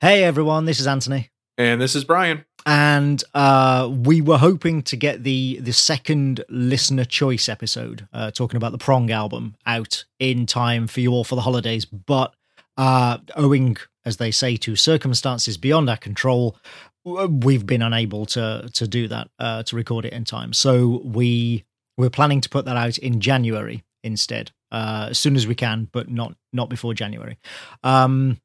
Hey everyone, this is Anthony. And this is Brian. And uh, we were hoping to get the the second listener choice episode, uh, talking about the Prong album, out in time for you all for the holidays. But uh, owing, as they say, to circumstances beyond our control, we've been unable to to do that uh, to record it in time. So we we're planning to put that out in January instead, uh, as soon as we can, but not not before January. Um,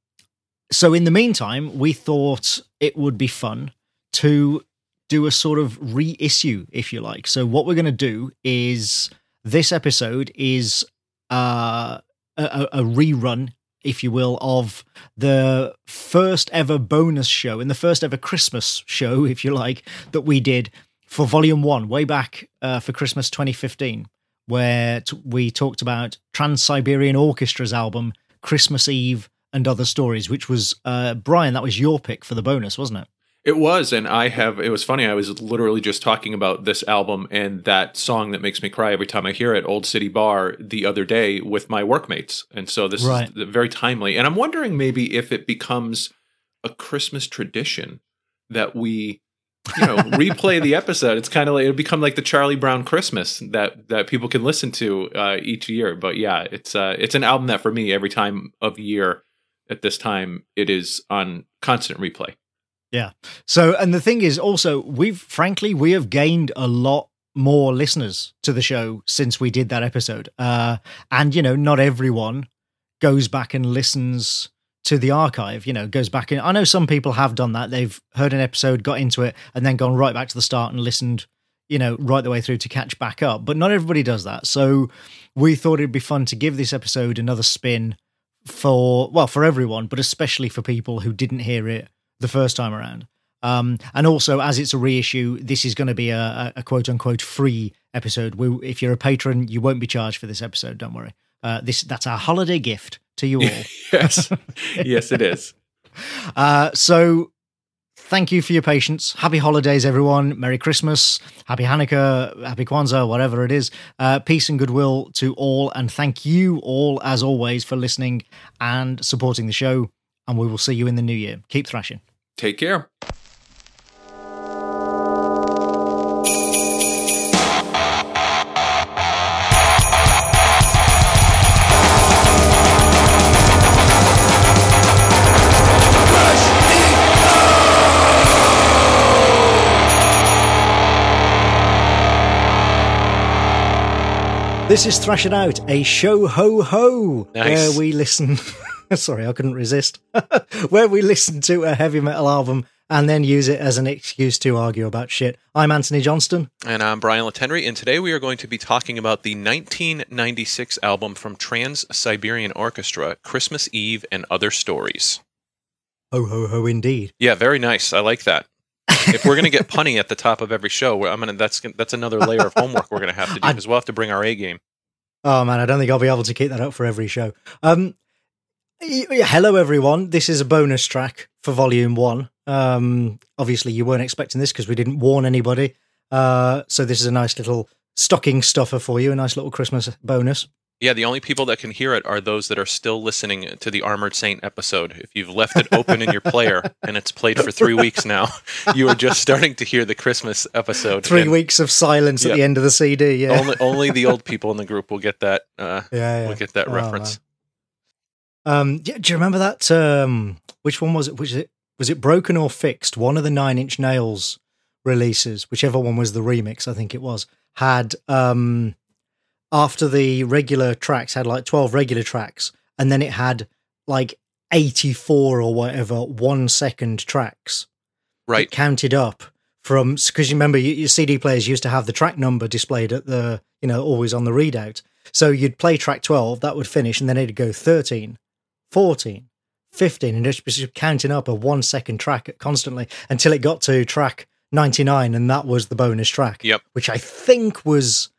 so in the meantime, we thought it would be fun to do a sort of reissue, if you like. So what we're going to do is this episode is uh, a, a rerun, if you will, of the first ever bonus show and the first ever Christmas show, if you like, that we did for Volume One, way back uh, for Christmas 2015, where t- we talked about Trans Siberian Orchestra's album Christmas Eve and other stories, which was uh, Brian. That was your pick for the bonus, wasn't it? It was, and I have. It was funny. I was literally just talking about this album and that song that makes me cry every time I hear it, "Old City Bar," the other day with my workmates, and so this right. is very timely. And I'm wondering maybe if it becomes a Christmas tradition that we you know replay the episode it's kind of like it'll become like the charlie brown christmas that that people can listen to uh, each year but yeah it's uh it's an album that for me every time of year at this time it is on constant replay. Yeah. So, and the thing is also, we've frankly, we have gained a lot more listeners to the show since we did that episode. Uh, and, you know, not everyone goes back and listens to the archive, you know, goes back in. I know some people have done that. They've heard an episode, got into it, and then gone right back to the start and listened, you know, right the way through to catch back up. But not everybody does that. So we thought it'd be fun to give this episode another spin for well for everyone, but especially for people who didn't hear it the first time around. Um, and also, as it's a reissue, this is going to be a, a, quote unquote free episode. We, if you're a patron, you won't be charged for this episode. Don't worry. Uh, this that's our holiday gift to you all. yes, yes, it is. Uh, so thank you for your patience. Happy holidays, everyone. Merry Christmas, Happy Hanukkah, Happy Kwanzaa, whatever it is. Uh, peace and goodwill to all. And thank you all, as always, for listening and supporting the show. And we will see you in the new year. Keep thrashing. Take care. This is Thrash It Out, a show ho ho, nice. where we listen. sorry, I couldn't resist. where we listen to a heavy metal album and then use it as an excuse to argue about shit. I'm Anthony Johnston. And I'm Brian Latendry, and today we are going to be talking about the 1996 album from Trans Siberian Orchestra, Christmas Eve and Other Stories. Ho, ho, ho, indeed. Yeah, very nice. I like that if we're gonna get punny at the top of every show, I'm gonna that's that's another layer of homework we're gonna have to do because we'll have to bring our A game. Oh man, I don't think I'll be able to keep that up for every show. Um, hello everyone. This is a bonus track for Volume One. Um, obviously you weren't expecting this because we didn't warn anybody. Uh, so this is a nice little stocking stuffer for you, a nice little Christmas bonus. Yeah, the only people that can hear it are those that are still listening to the Armored Saint episode. If you've left it open in your player and it's played for three weeks now, you are just starting to hear the Christmas episode. Three and, weeks of silence yep. at the end of the CD. Yeah, only, only the old people in the group will get that. Uh, yeah, yeah, will get that oh, reference. Um, do you remember that? Um, which one was it? Was it was it broken or fixed? One of the Nine Inch Nails releases, whichever one was the remix, I think it was, had um after the regular tracks had like 12 regular tracks and then it had like 84 or whatever one second tracks right. it counted up from because you remember your cd players used to have the track number displayed at the you know always on the readout. So you'd play track 12 that would finish and then it'd go 13 14 15 and it was counting up a one second track constantly until it got to track 99 and that was the bonus track yep. which i think was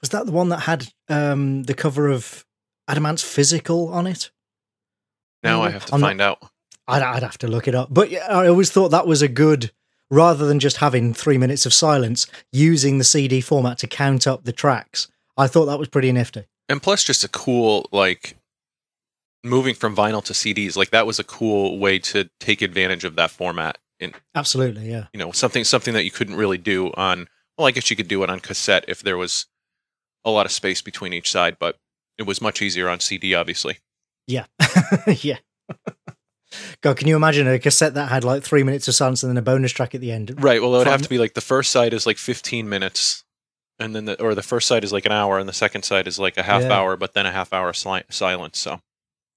was that the one that had um, the cover of Adam Ant's Physical on it? Now I have to I'm find not, out. I'd, I'd, have to look it up. But I always thought that was a good, rather than just having three minutes of silence, using the CD format to count up the tracks. I thought that was pretty nifty. And plus, just a cool, like, moving from vinyl to CDs, like that was a cool way to take advantage of that format. In absolutely, yeah. You know, something something that you couldn't really do on. Well, I guess you could do it on cassette if there was a lot of space between each side, but it was much easier on CD, obviously. Yeah, yeah. God, can you imagine a cassette that had like three minutes of silence and then a bonus track at the end? Right. Well, it would have to be like the first side is like 15 minutes, and then the or the first side is like an hour, and the second side is like a half yeah. hour, but then a half hour sli- silence. So.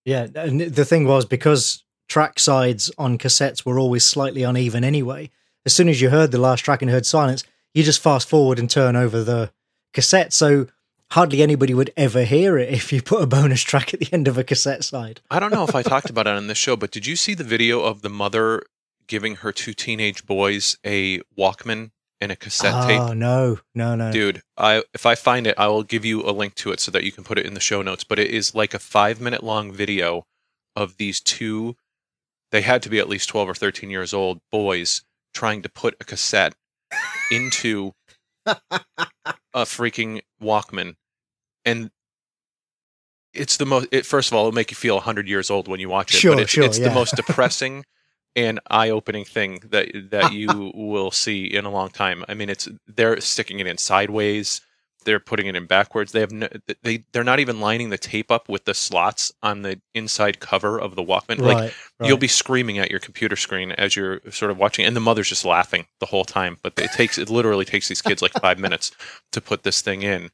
Yeah, and the thing was because track sides on cassettes were always slightly uneven anyway. As soon as you heard the last track and heard silence, you just fast forward and turn over the cassette. So hardly anybody would ever hear it if you put a bonus track at the end of a cassette side. I don't know if I talked about it on this show, but did you see the video of the mother giving her two teenage boys a Walkman and a cassette oh, tape? Oh no, no, no, dude! I if I find it, I will give you a link to it so that you can put it in the show notes. But it is like a five minute long video of these two. They had to be at least twelve or thirteen years old boys trying to put a cassette into a freaking Walkman and it's the most. It, first of all, it'll make you feel hundred years old when you watch it. Sure, but it's, sure, it's yeah. the most depressing and eye-opening thing that that you will see in a long time. I mean, it's they're sticking it in sideways. They're putting it in backwards. They have no, they they're not even lining the tape up with the slots on the inside cover of the Walkman. Right, like right. you'll be screaming at your computer screen as you're sort of watching, and the mother's just laughing the whole time. But it takes it literally takes these kids like five minutes to put this thing in.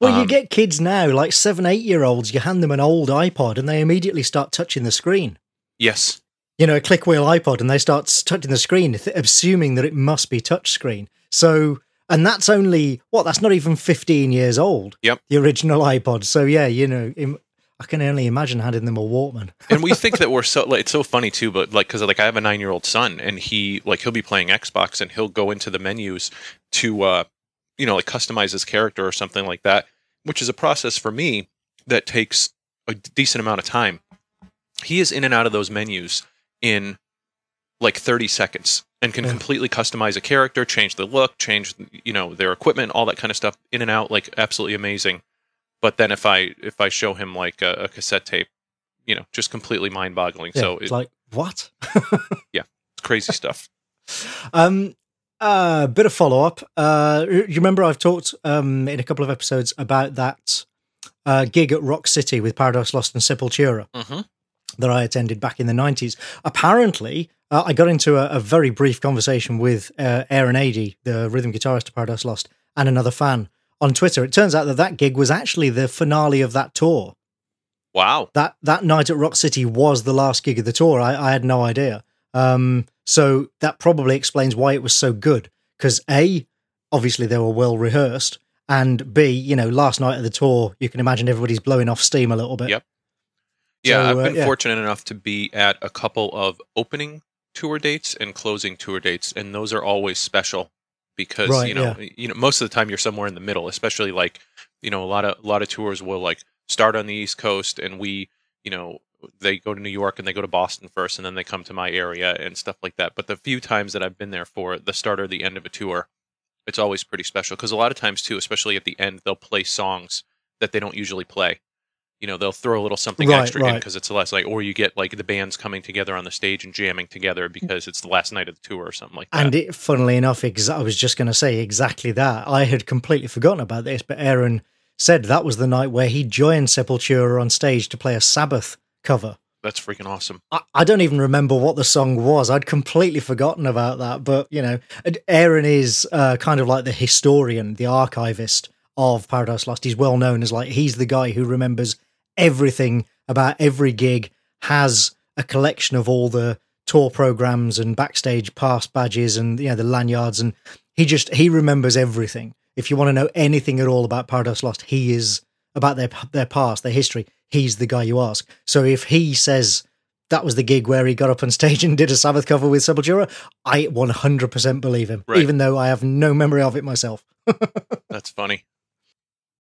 Well, you Um, get kids now, like seven, eight year olds, you hand them an old iPod and they immediately start touching the screen. Yes, You know, a click wheel iPod and they start touching the screen, assuming that it must be touchscreen. So, and that's only, what, that's not even 15 years old. Yep. The original iPod. So, yeah, you know, im- I can only imagine handing them a Walkman. and we think that we're so like it's so funny too but like because like i have a nine year old son and he like he'll be playing xbox and he'll go into the menus to uh you know like customize his character or something like that which is a process for me that takes a decent amount of time he is in and out of those menus in like 30 seconds and can Yeah. completely customize a character change the look change you know their equipment all that kind of stuff in and out like absolutely amazing but then if i if i show him like a, a cassette tape you know just completely mind-boggling Yeah, so it's it, like, what? Yeah, it's crazy stuff Um, a bit of follow up. Uh, you remember I've talked um, in a couple of episodes about that uh, gig at Rock City with Paradise Lost and Sepultura mm-hmm. That I attended back in the 90s. Apparently, uh, I got into a, a very brief conversation with uh, Aaron Aedy, the rhythm guitarist of Paradise Lost, and another fan on Twitter. It turns out that that gig was actually the finale of that tour. wow That that night at Rock City was the last gig of the tour. I, I had no idea. Um, so that probably explains why it was so good. Because A, obviously they were well rehearsed, and B, you know, last night of the tour, you can imagine everybody's blowing off steam a little bit. Yep. Yeah So, i've uh, been yeah. fortunate enough to be at a couple of opening tour dates and closing tour dates and those are always special because Right, you know you know most of the time you're somewhere in the middle especially like you know a lot of a lot of tours will like start on the east coast and we you know they go to new york and they go to boston first and then they come to my area and stuff like that. But the few times that i've been there for the start or the end of a tour it's always pretty special because a lot of times too especially at the end they'll play songs that they don't usually play you know they'll throw a little something Right, extra in because it's the last night or you get like the bands coming together on the stage and jamming together because it's the last night of the tour or something like that And it, funnily enough, ex- I was just going to say exactly that. I had completely forgotten about this, but Aaron said that was the night where he joined Sepultura on stage to play a Sabbath cover. that's freaking awesome I, I don't even remember what the song was. I'd completely forgotten about that. But, you know, Aaron is uh, kind of like the historian, the archivist of Paradise Lost. He's well known as like, he's the guy who remembers everything about every gig, has a collection of all the tour programs and backstage pass badges and, you know, the lanyards. And he just, he remembers everything. If you want to know anything at all about Paradise Lost, he is about their their past, their history. He's the guy you ask. So if he says that was the gig where he got up on stage and did a Sabbath cover with Sepultura, I 100% believe him, Right. even though I have no memory of it myself. that's funny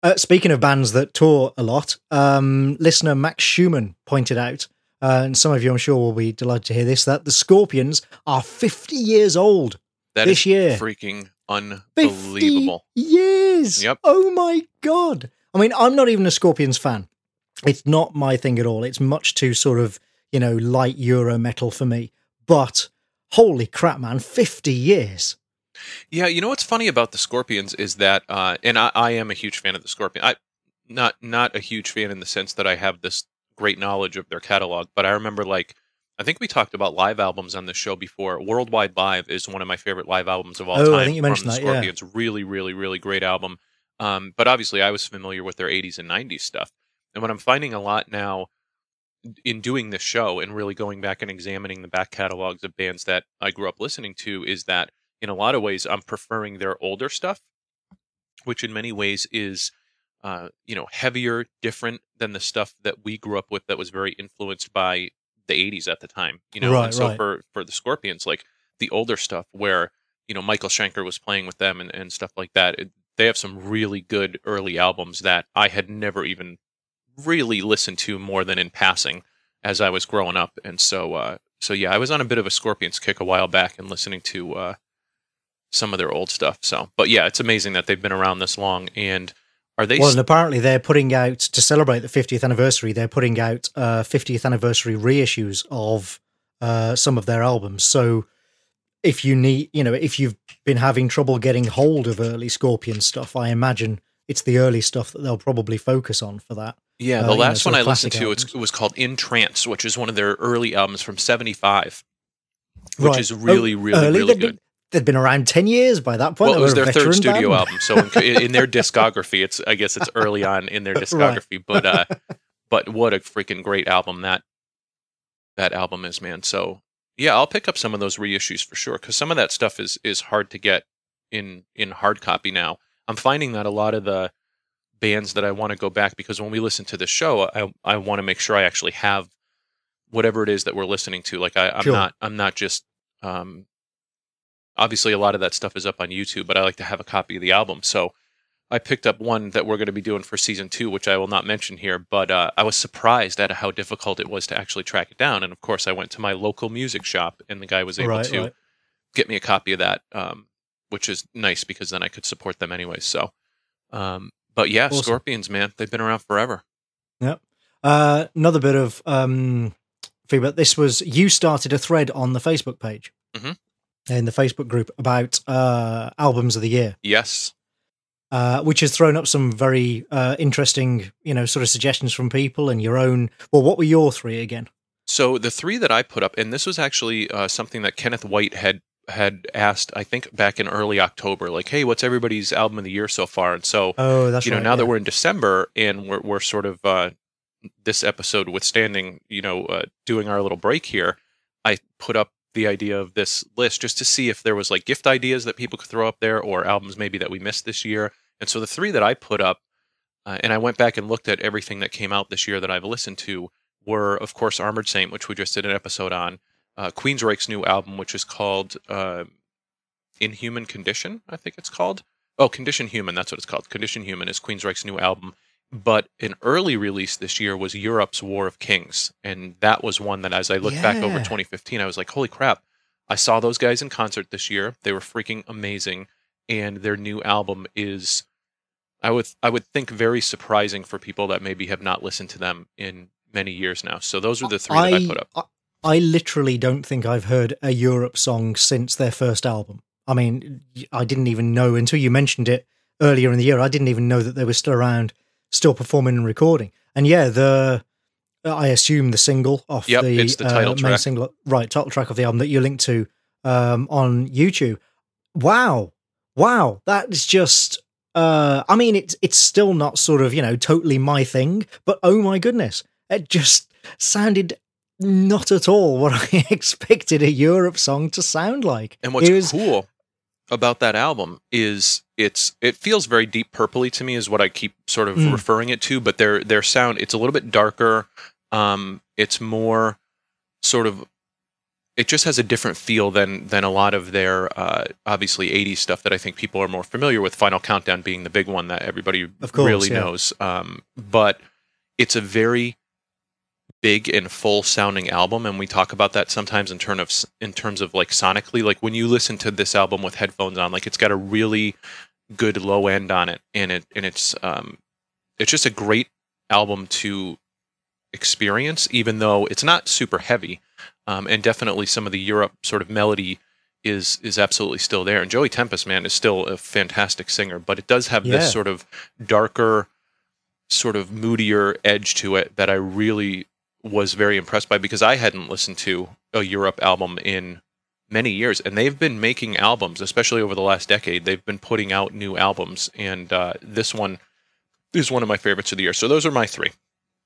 Uh, speaking of bands that tour a lot, um, listener Max Schumann pointed out, uh, and some of you I'm sure will be delighted to hear this, that the Scorpions are 50 years old. That This is year. freaking 50 unbelievable years. Yep. Oh my god. I mean, I'm not even a Scorpions fan. It's not my thing at all. It's much too sort of you know light Euro metal for me. But holy crap, man, fifty years. Yeah, you know what's funny about the Scorpions is that, uh, and I, I am a huge fan of the Scorpion. I not not a huge fan in the sense that I have this great knowledge of their catalog, but I remember like I think we talked about live albums on the show before. Worldwide Live is one of my favorite live albums of all oh, time. I think you mentioned the that. Scorpions. Yeah. Really, really, really great album. Um, but obviously, I was familiar with their 80s and 90s stuff. And what I'm finding a lot now in doing this show and really going back and examining the back catalogs of bands that I grew up listening to is that in a lot of ways, I'm preferring their older stuff, which in many ways is, uh, you know, heavier, different than the stuff that we grew up with that was very influenced by the 80s at the time, you know. Right, and so right. for for the Scorpions, like the older stuff where you know Michael Schenker was playing with them and, and stuff like that. It, they have some really good early albums that I had never even really listened to more than in passing as I was growing up, and so uh, so yeah, I was on a bit of a Scorpions kick a while back and listening to uh, some of their old stuff. So, but yeah, it's amazing that they've been around this long. And are they? Well, st- and apparently they're putting out to celebrate the 50th anniversary. They're putting out uh, 50th anniversary reissues of uh, some of their albums. So if you need, you know, if you've been having trouble getting hold of early Scorpion stuff, I imagine it's the early stuff that they'll probably focus on for that. yeah, uh, the you know, last sort one I listened to it's, it was called In Trance, which is one of their early albums from '75, which Right. is really, Oh, really, really good. They'd been around 10 years by that point. Well, it was their third studio band. album, so in, in their discography, it's I guess it's early on in their discography. But uh, but what a freaking great album that that album is, man. So yeah, I'll pick up some of those reissues for sure because some of that stuff is is hard to get in in hard copy now. I'm finding that a lot of the bands that I want to go back because when we listen to the show, I I want to make sure I actually have whatever it is that we're listening to. Like I, I'm Sure. not I'm not just um, obviously a lot of that stuff is up on YouTube, but I like to have a copy of the album. So I picked up one that we're going to be doing for season two, which I will not mention here, but uh, I was surprised at how difficult it was to actually track it down. And of course, I went to my local music shop, and the guy was able Right, to right. get me a copy of that, um, which is nice because then I could support them anyway. So, um, but yeah, Awesome. Scorpions, man, they've been around forever. Uh, another bit of um, feedback. This was you started a thread on the Facebook page Mhm. In the Facebook group about uh, albums of the year, Yes, uh, which has thrown up some very uh, interesting, you know, sort of suggestions from people and your own. Well, what were your three again? So the three that I put up, and this was actually uh, something that Kenneth White had had asked, I think back in early October, like, "Hey, what's everybody's album of the year so far?" And so, Oh, that's you know, right, now that we're in December and we're we're sort of uh, this episode withstanding, you know, uh, doing our little break here, I put up the idea of this list just to see if there was like gift ideas that people could throw up there or albums maybe that we missed this year. And so the three that I put up, uh, and I went back and looked at everything that came out this year that I've listened to were, of course, Armored Saint, which we just did an episode on, uh, Queensryche's new album, which is called uh, Inhuman Condition, I think it's called. Oh, Condition Human, that's what it's called. Condition Human is Queensryche's new album. But an early release this year was Europe's War of Kings. And that was one that, as I look back over 2015, I was like, holy crap. I saw those guys in concert this year. They were freaking amazing. And their new album is, I would, I would think, very surprising for people that maybe have not listened to them in many years now. So those are the three that I put up. I, I literally don't think I've heard a Europe song since their first album. I mean, I didn't even know until you mentioned it earlier in the year. I didn't even know that they were still around, still performing and recording. And yeah, the I assume the single off Yep, the, the title uh, main single, right? Title track of the album that you linked to um, on YouTube. Wow, wow, that is just. Uh, I mean, it's it's still not sort of you know totally my thing, but oh my goodness, it just sounded not at all what I expected a Europe song to sound like. And what's was- cool about that album is it's it feels very deep purpley to me is what I keep sort of Mm. referring it to, but their their sound it's a little bit darker. Um, it's more sort of it just has a different feel than than a lot of their uh, obviously 80s stuff that I think people are more familiar with. Final Countdown being the big one that everybody Of course, really yeah. knows. Um, but it's a very big and full sounding album and we talk about that sometimes in terms of in terms of like sonically like when you listen to this album with headphones on like it's got a really good low end on it and it and it's um it's just a great album to experience, even though it's not super heavy, um, and definitely some of the Europe sort of melody is is absolutely still there. And Joey Tempest, man, is still a fantastic singer, but it does have yeah. this sort of darker, sort of moodier edge to it that I really was very impressed by because I hadn't listened to a Europe album in many years, and they've been making albums, especially over the last decade. They've been putting out new albums, and uh, this one is one of my favorites of the year. So those are my three.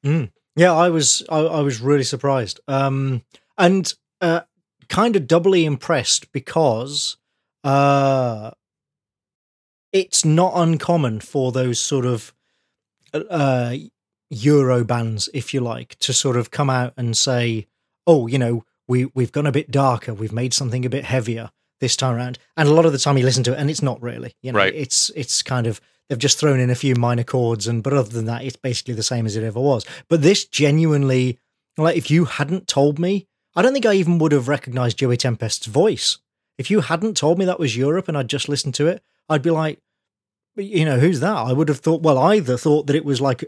Mm. Yeah, I was I, I, was really surprised, um, and uh, kind of doubly impressed because uh, it's not uncommon for those sort of uh, Euro bands, if you like, to sort of come out and say, "Oh, you know, we we've gone a bit darker, we've made something a bit heavier this time around." And a lot of the time, you listen to it, and it's not really, you know, right. it's it's kind of they've just thrown in a few minor chords, and but other than that, it's basically the same as it ever was. But this genuinely, like, if you hadn't told me, I don't think I even would have recognized Joey Tempest's voice. If you hadn't told me that was Europe and I'd just listened to it, I'd be like, you know, who's that? I would have thought, well, either thought that it was like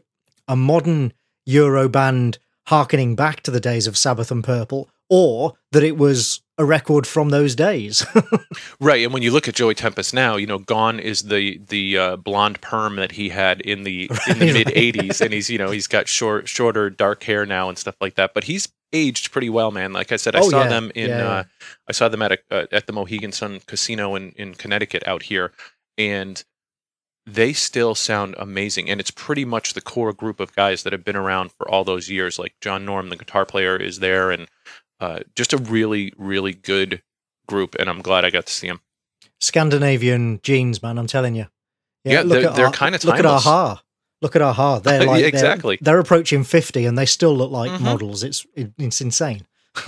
a modern Euro band harkening back to the days of Sabbath and Purple, or that it was a record from those days. right, and when you look at Joey Tempest now, you know, gone is the the uh, blonde perm that he had in the right, in the mid '80s, and he's you know he's got short, shorter, dark hair now and stuff like that. But he's aged pretty well, man. Like I said, I oh, saw yeah. them in yeah, yeah. Uh, I saw them at a, uh, at the Mohegan Sun Casino in in Connecticut out here, and they still sound amazing. And it's pretty much the core group of guys that have been around for all those years. Like John Norum, the guitar player, is there, and uh, just a really, really good group. And I'm glad I got to see them. Scandinavian genes, man. I'm telling you. Yeah, yeah they're, they're kind of look at a-ha. Look at a-ha. They're like exactly. They're, they're, approaching fifty, and they still look like mm-hmm. models. It's it's insane.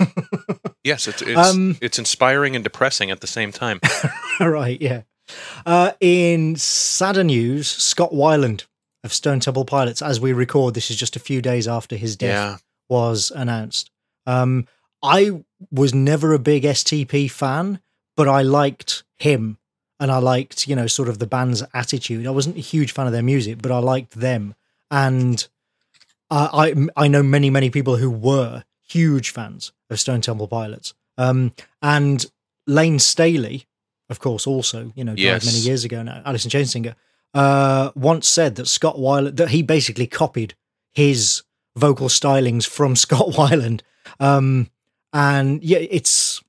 yes, it's it's, um, it's inspiring and depressing at the same time. right. Yeah. Uh, in sadder news, Scott Weiland of Stone Temple Pilots, as we record, this is just a few days after his death yeah. was announced. Um, I was never a big STP fan, but I liked him and I liked, you know, sort of the band's attitude. I wasn't a huge fan of their music, but I liked them. And I, I, I know many, many people who were huge fans of Stone Temple Pilots. Um, and Layne Staley, of course, also you know died yes. many years ago now. Alice in Chains singer uh, once said that Scott Weiland that he basically copied his vocal stylings from Scott Weiland. Um, and yeah, it's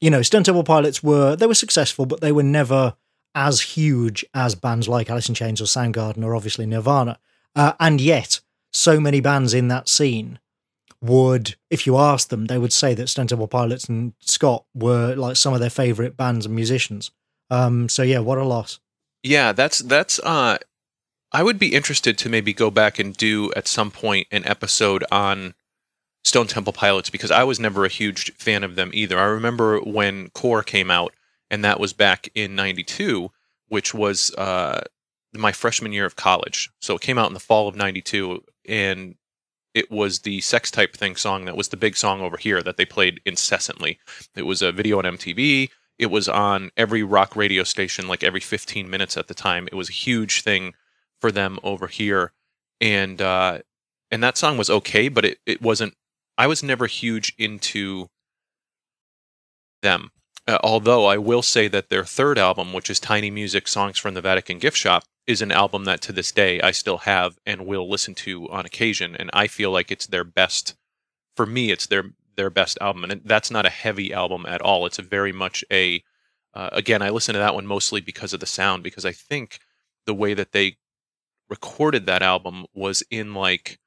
you know, Stone Temple Pilots were they were successful, but they were never as huge as bands like Alice in Chains or Soundgarden or obviously Nirvana. Uh, and yet, so many bands in that scene would, if you asked them, they would say that Stone Temple Pilots and Scott were like some of their favorite bands and musicians. Um, so yeah, what a loss. Yeah, that's that's. Uh, I would be interested to maybe go back and do at some point an episode on Stone Temple Pilots because I was never a huge fan of them either. I remember when Core came out, and that was back in '92, which was uh, my freshman year of college. So it came out in the fall of '92, and it was the sex type thing song that was the big song over here that they played incessantly. It was a video on MTV. It was on every rock radio station like every 15 minutes at the time. It was a huge thing for them over here. And uh and that song was okay, but it, it wasn't I was never huge into them. Uh, although I will say that their third album, which is Tiny Music Songs from the Vatican Gift Shop, is an album that to this day I still have and will listen to on occasion, and I feel like it's their best. For me, it's their their best album, and that's not a heavy album at all. It's a very much a. Uh, again, I listen to that one mostly because of the sound, because I think the way that they recorded that album was in like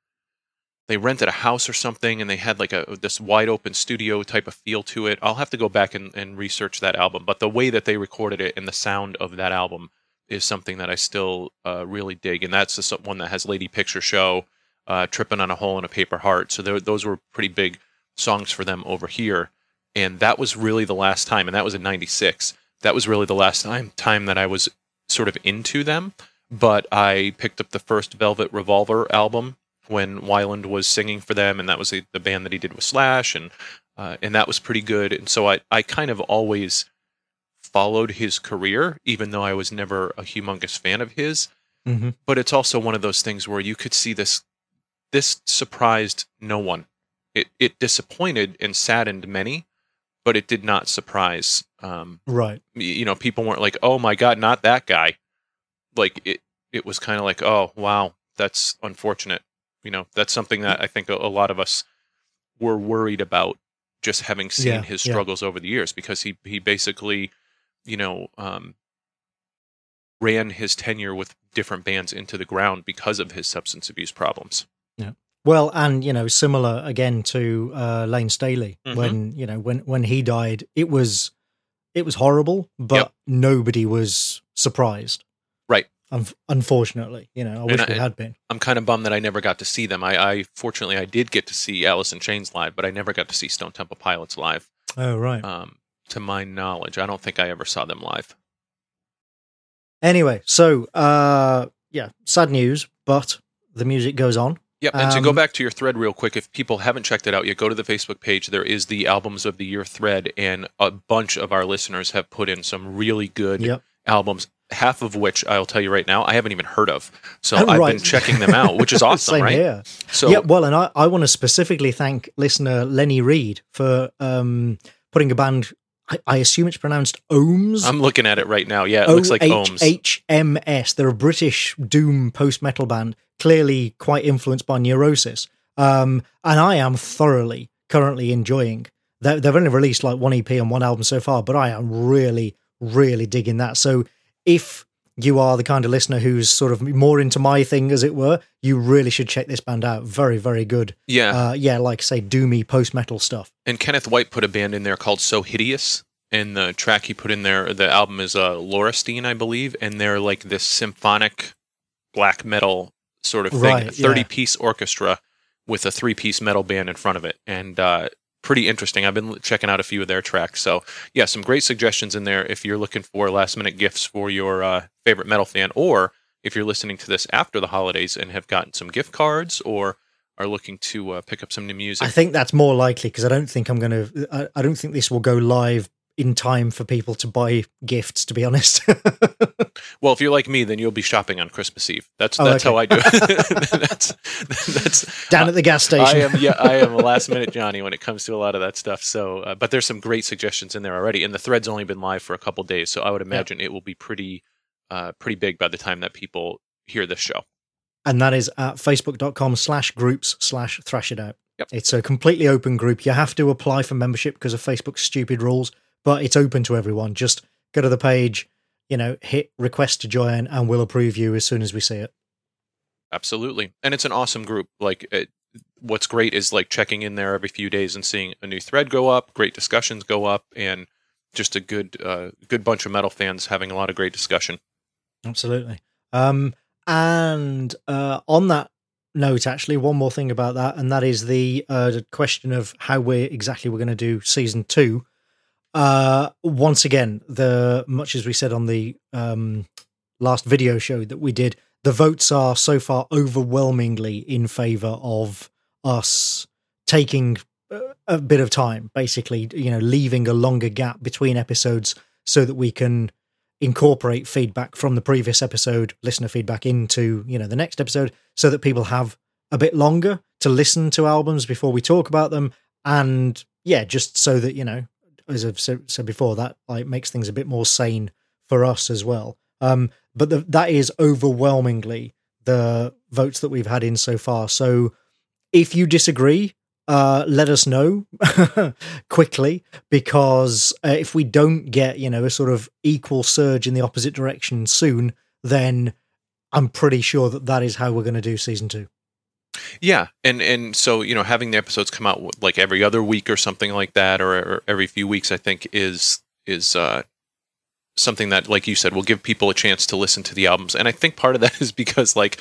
they rented a house or something and they had like a this wide open studio type of feel to it. I'll have to go back and, and research that album, but the way that they recorded it and the sound of that album is something that I still uh, really dig, and that's the one that has Lady Picture Show, uh, Tripping on a Hole in a Paper Heart. So those were pretty big songs for them over here, and that was really the last time, and that was in '96. That was really the last time time that I was sort of into them. But I picked up the first Velvet Revolver album when Weiland was singing for them, and that was the, the band that he did with Slash, and uh, and that was pretty good. And so I I kind of always followed his career, even though I was never a humongous fan of his. Mm-hmm. But it's also one of those things where you could see this this surprised no one. It it disappointed and saddened many, but it did not surprise. Um, right. You know, people weren't like, "Oh my god, not that guy." Like it, it was kind of like, "Oh wow, that's unfortunate." You know, that's something that I think a, a lot of us were worried about, just having seen yeah, his struggles yeah. over the years, because he he basically, you know, um, ran his tenure with different bands into the ground because of his substance abuse problems. Yeah. Well, and you know, similar again to uh, Layne Staley mm-hmm. when you know when when he died, it was it was horrible, but yep. nobody was surprised. Right. Un- unfortunately, you know, I wish we had been. I'm kind of bummed that I never got to see them. I, I fortunately I did get to see Alice in Chains live, but I never got to see Stone Temple Pilots live. Oh right. Um, to my knowledge, I don't think I ever saw them live. Anyway, so uh, yeah, sad news, but the music goes on. Yep. And um, to go um, back to your thread real quick, if people haven't checked it out yet, go to the Facebook page. There is the albums of the year thread, and a bunch of our listeners have put in some really good yep. albums. Half of which I'll tell you right now, I haven't even heard of. So oh, I've right. been checking them out, which is awesome, Same right? Here. So yeah, well, and I, I want to specifically thank listener Lenny Reed for um, putting a band I, I, assume it's pronounced Ohms. I'm looking at it right now. Yeah, it O-H- looks like Ohms. HMS. They're a British doom post metal band, clearly quite influenced by Neurosis. Um, and I am thoroughly currently enjoying. They've only released like one EP and one album so far, but I am really, really digging that. So if you are the kind of listener who's sort of more into my thing, as it were, you really should check this band out. Very, very good. Yeah. Uh, yeah, like say, doomy post metal stuff. And Kenneth White put a band in there called So Hideous. And the track he put in there, the album is uh, Laurestine, I believe. And they're like this symphonic black metal sort of thing. Right, a 30 yeah. piece orchestra with a three piece metal band in front of it. And uh, pretty interesting. I've been checking out a few of their tracks. So, yeah, some great suggestions in there if you're looking for last minute gifts for your uh, favorite metal fan, or if you're listening to this after the holidays and have gotten some gift cards or are looking to uh, pick up some new music. I think that's more likely because I don't think I'm going to, I, I don't think this will go live in time for people to buy gifts. To be honest. well, if you're like me, then you'll be shopping on Christmas Eve. That's oh, that's okay. how I do it. that's that's down at the gas station. I am yeah, I am a last minute Johnny when it comes to a lot of that stuff. So, uh, but there's some great suggestions in there already, and the thread's only been live for a couple days, so I would imagine it will be pretty uh, pretty big by the time that people hear this show. And that is at facebook.com slash groups slash thrash it out. Yep. It's a completely open group. You have to apply for membership because of Facebook's stupid rules but it's open to everyone. Just go to the page, you know, hit request to join, and we'll approve you as soon as we see it. Absolutely, and it's an awesome group. Like, it, what's great is like checking in there every few days and seeing a new thread go up, great discussions go up, and just a good, uh, good bunch of metal fans having a lot of great discussion. Absolutely. Um, and uh, on that note, actually, one more thing about that, and that is the uh, question of how we're exactly we're going to do season two uh, once again, the much as we said on the um, last video show that we did, the votes are so far overwhelmingly in favor of us taking a bit of time, basically, you know, leaving a longer gap between episodes so that we can incorporate feedback from the previous episode, listener feedback into, you know, the next episode so that people have a bit longer to listen to albums before we talk about them and yeah, just so that, you know, as I've said before, that like makes things a bit more sane for us as well. Um, but the, that is overwhelmingly the votes that we've had in so far. So if you disagree, uh, let us know quickly because uh, if we don't get you know a sort of equal surge in the opposite direction soon, then I'm pretty sure that that is how we're going to do season two. Yeah, and and so you know having the episodes come out like every other week or something like that, or, or every few weeks, I think is is uh, something that, like you said, will give people a chance to listen to the albums. And I think part of that is because like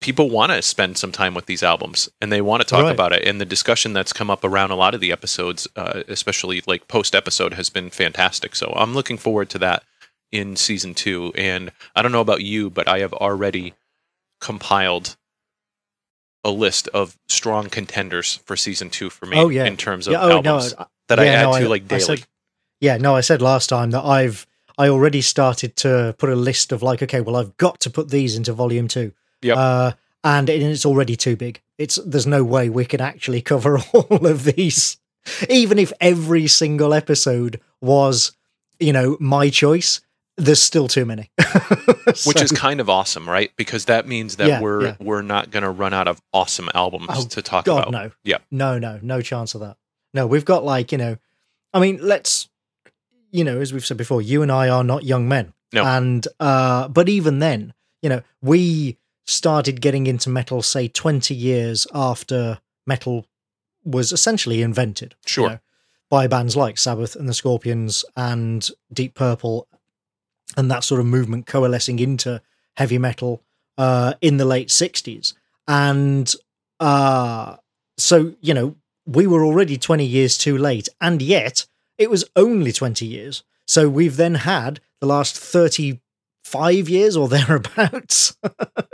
people want to spend some time with these albums and they want to talk right. about it. And the discussion that's come up around a lot of the episodes, uh, especially like post episode, has been fantastic. So I'm looking forward to that in season two. And I don't know about you, but I have already compiled a list of strong contenders for season two for me. Oh yeah, in terms of yeah, oh, albums no, that yeah, I add no, to like daily. Said, yeah, no, I said last time that I've I already started to put a list of like, okay, well, I've got to put these into volume two. Yeah, uh, and it's already too big. It's there's no way we can actually cover all of these, even if every single episode was, you know, my choice. There's still too many, so, which is kind of awesome, right? Because that means that yeah, we're yeah. we're not going to run out of awesome albums oh, to talk God, about. No, yeah, no, no, no chance of that. No, we've got like you know, I mean, let's you know, as we've said before, you and I are not young men. No. And uh but even then, you know, we started getting into metal say 20 years after metal was essentially invented. Sure. You know, by bands like Sabbath and the Scorpions and Deep Purple and that sort of movement coalescing into heavy metal uh in the late 60s. And uh so, you know, we were already 20 years too late and yet it was only 20 years. So we've then had the last 35 years or thereabouts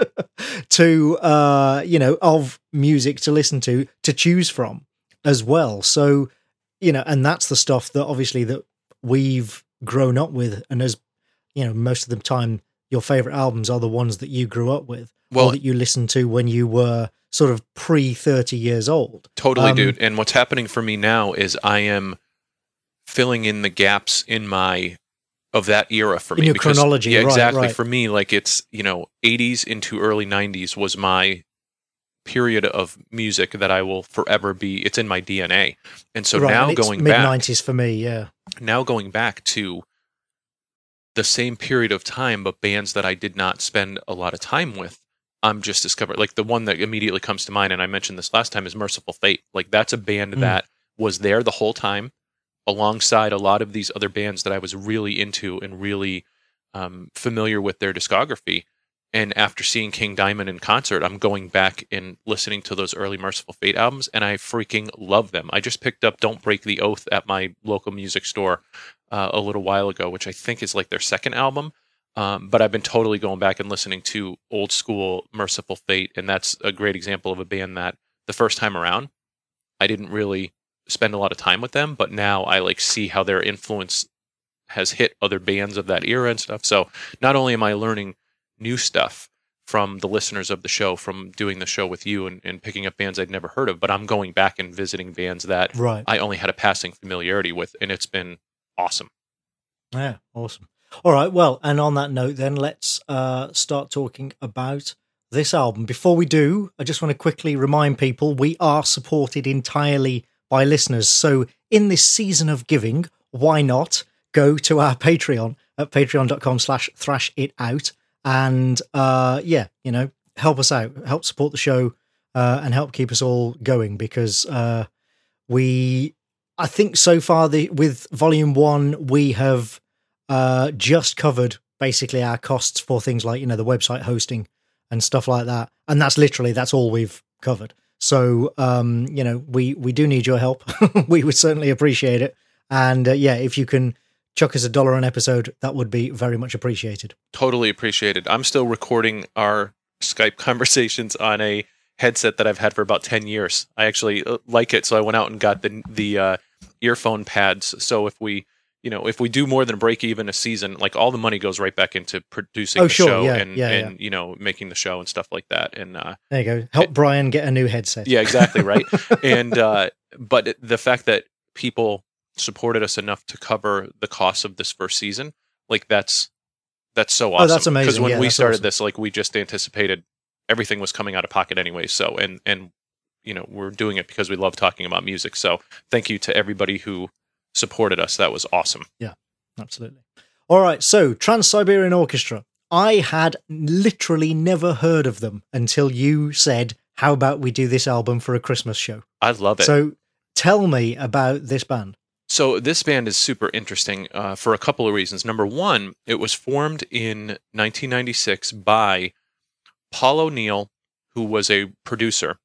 to, uh, you know, of music to listen to, to choose from as well. So, you know, and that's the stuff that obviously that we've grown up with. And as, you know, most of the time, your favorite albums are the ones that you grew up with well, or that you listened to when you were sort of pre 30 years old. Totally, um, dude. And what's happening for me now is I am filling in the gaps in my of that era for me. In your because, chronology, yeah, exactly. Right. For me, like it's you know, 80s into early 90s was my period of music that I will forever be. It's in my DNA, and so right, now and going mid back, 90s for me, yeah. Now going back to the same period of time, but bands that I did not spend a lot of time with. I'm just discovering like the one that immediately comes to mind, and I mentioned this last time is Mercyful Fate. Like that's a band mm. that was there the whole time alongside a lot of these other bands that I was really into and really um, familiar with their discography. And after seeing King Diamond in concert, I'm going back and listening to those early Mercyful Fate albums, and I freaking love them. I just picked up Don't Break the Oath at my local music store uh, a little while ago, which I think is like their second album. Um, but I've been totally going back and listening to old school Mercyful Fate, and that's a great example of a band that the first time around, I didn't really spend a lot of time with them, but now I like see how their influence has hit other bands of that era and stuff. So not only am I learning new stuff from the listeners of the show, from doing the show with you and, and picking up bands I'd never heard of, but I'm going back and visiting bands that right. I only had a passing familiarity with, and it's been awesome. Yeah, awesome. All right, well, and on that note, then let's uh, start talking about this album. Before we do, I just want to quickly remind people we are supported entirely by listeners. So in this season of giving, why not go to our Patreon at patreon.com slash thrash it out and uh yeah, you know, help us out, help support the show uh and help keep us all going because uh we I think so far the with volume 1 we have uh just covered basically our costs for things like, you know, the website hosting and stuff like that. And that's literally that's all we've covered. So, um, you know, we we do need your help. we would certainly appreciate it. And uh, yeah, if you can chuck us a dollar an episode, that would be very much appreciated. Totally appreciated. I'm still recording our Skype conversations on a headset that I've had for about 10 years. I actually uh, like it, so I went out and got the the uh, earphone pads. So if we you know, if we do more than break even a season, like all the money goes right back into producing oh, the sure. show yeah, and yeah, and yeah. you know making the show and stuff like that. And uh, there you go, help Brian get a new headset. Yeah, exactly right. and uh, but the fact that people supported us enough to cover the cost of this first season, like that's that's so awesome. Oh, that's amazing. Because when yeah, we started awesome. this, like we just anticipated everything was coming out of pocket anyway. So and and you know we're doing it because we love talking about music. So thank you to everybody who supported us. That was awesome. Yeah absolutely. All right, so Trans Siberian Orchestra. I had literally never heard of them until you said, "How about we do this album for a Christmas show?" I love it. So, tell me about this band. So this band is super interesting uh, for a couple of reasons. Number one, it was formed in 1996 by Paul O'Neill, who was a producer.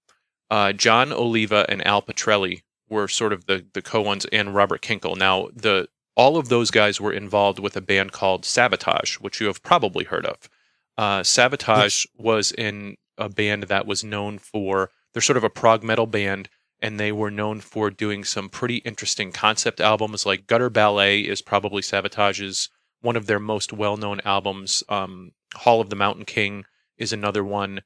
Uh, Jon Oliva and Al Pitrelli were sort of the the co ones, and Robert Kinkel. Now the all of those guys were involved with a band called Savatage, which you have probably heard of. Uh, Savatage yes. was in a band that was known for, they're sort of a prog metal band, and they were known for doing some pretty interesting concept albums. Like Gutter Ballet is probably Savatage's one of their most well known albums. Um, Hall of the Mountain King is another one.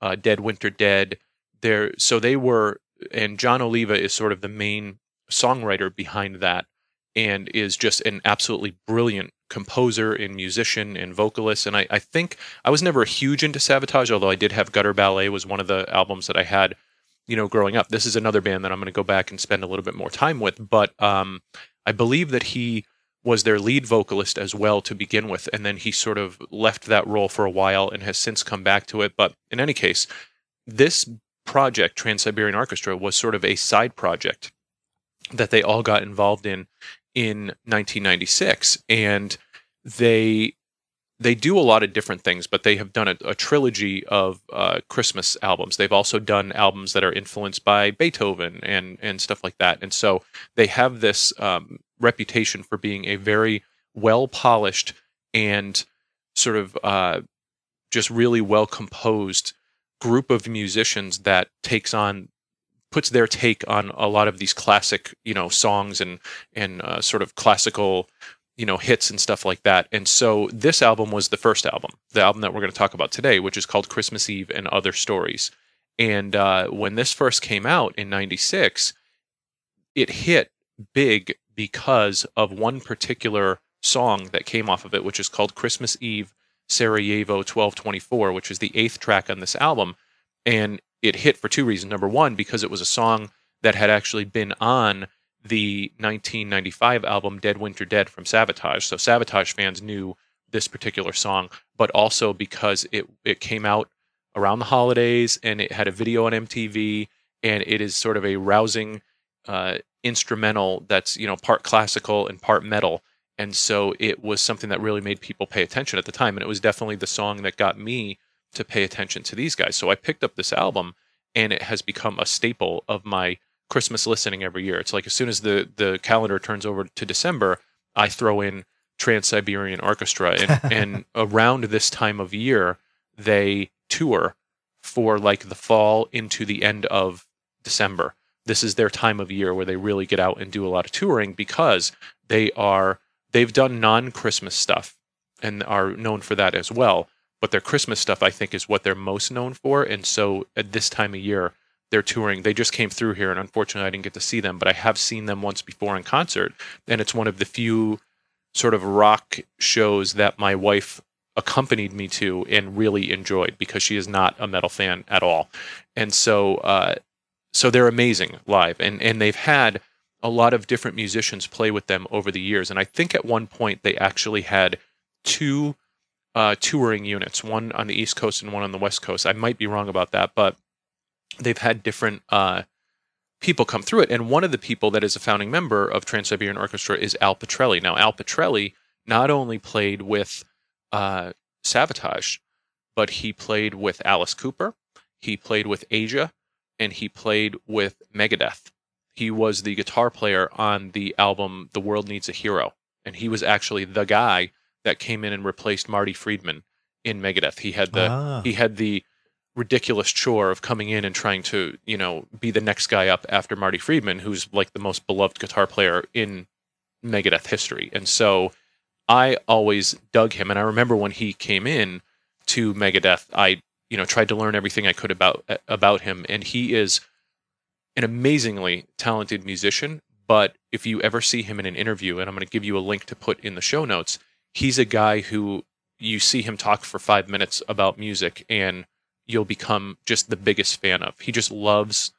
uh, Dead Winter Dead. There, so they were, and Jon Oliva is sort of the main songwriter behind that, and is just an absolutely brilliant composer and musician and vocalist. And I, I think I was never huge into Savatage, although I did have Gutter Ballet was one of the albums that I had, you know, growing up. This is another band that I'm going to go back and spend a little bit more time with. But um, I believe that he was their lead vocalist as well to begin with, and then he sort of left that role for a while and has since come back to it. But in any case, this project, Trans Siberian Orchestra, was sort of a side project that they all got involved in in 1996, and they they do a lot of different things, but they have done a, a trilogy of uh, Christmas albums. They've also done albums that are influenced by Beethoven and and stuff like that. And so they have this um, reputation for being a very well polished and sort of uh, just really well composed group of musicians that takes on puts their take on a lot of these classic you know songs and and uh, sort of classical you know hits and stuff like that. And so this album was the first album the album that we're going to talk about today which is called christmas eve and other stories. And uh, when this first came out in 96 it hit big because of one particular song that came off of it which is called christmas eve sarajevo 1224 which is the eighth track on this album and it hit for two reasons. Number one, because it was a song that had actually been on the 1995 album Dead Winter Dead from Savatage. So Savatage fans knew this particular song, but also because it it came out around the holidays and it had a video on MTV and it is sort of a rousing uh, instrumental that's you know part classical and part metal and so it was something that really made people pay attention at the time and it was definitely the song that got me to pay attention to these guys. So I picked up this album and it has become a staple of my Christmas listening every year. It's like as soon as the the calendar turns over to December, I throw in Trans Siberian Orchestra and and around this time of year they tour for like the fall into the end of December. This is their time of year where they really get out and do a lot of touring because they are they've done non-Christmas stuff and are known for that as well but their Christmas stuff, I think, is what they're most known for. And so at this time of year, they're touring. They just came through here, and unfortunately, I didn't get to see them, but I have seen them once before in concert. And it's one of the few sort of rock shows that my wife accompanied me to and really enjoyed because she is not a metal fan at all. And so, uh, so they're amazing live, and and they've had a lot of different musicians play with them over the years. And I think at one point they actually had two uh, touring units, one on the East Coast and one on the West Coast. I might be wrong about that, but they've had different uh, people come through it. And one of the people that is a founding member of Trans Siberian Orchestra is Al Pitrelli. Now, Al Pitrelli not only played with uh, Savatage, but he played with Alice Cooper, he played with Asia, and he played with Megadeth. He was the guitar player on the album The World Needs a Hero. And he was actually the guy that came in and replaced Marty Friedman in Megadeth. He had the ah. he had the ridiculous chore of coming in and trying to you know be the next guy up after Marty Friedman, who's like the most beloved guitar player in Megadeth history. And so I always dug him, and I remember when he came in to Megadeth, I you know tried to learn everything I could about about him, and he is an amazingly talented musician. But if you ever see him in an interview, and I'm going to give you a link to put in the show notes, he's a guy who you see him talk for five minutes about music and you'll become just the biggest fan of. He just loves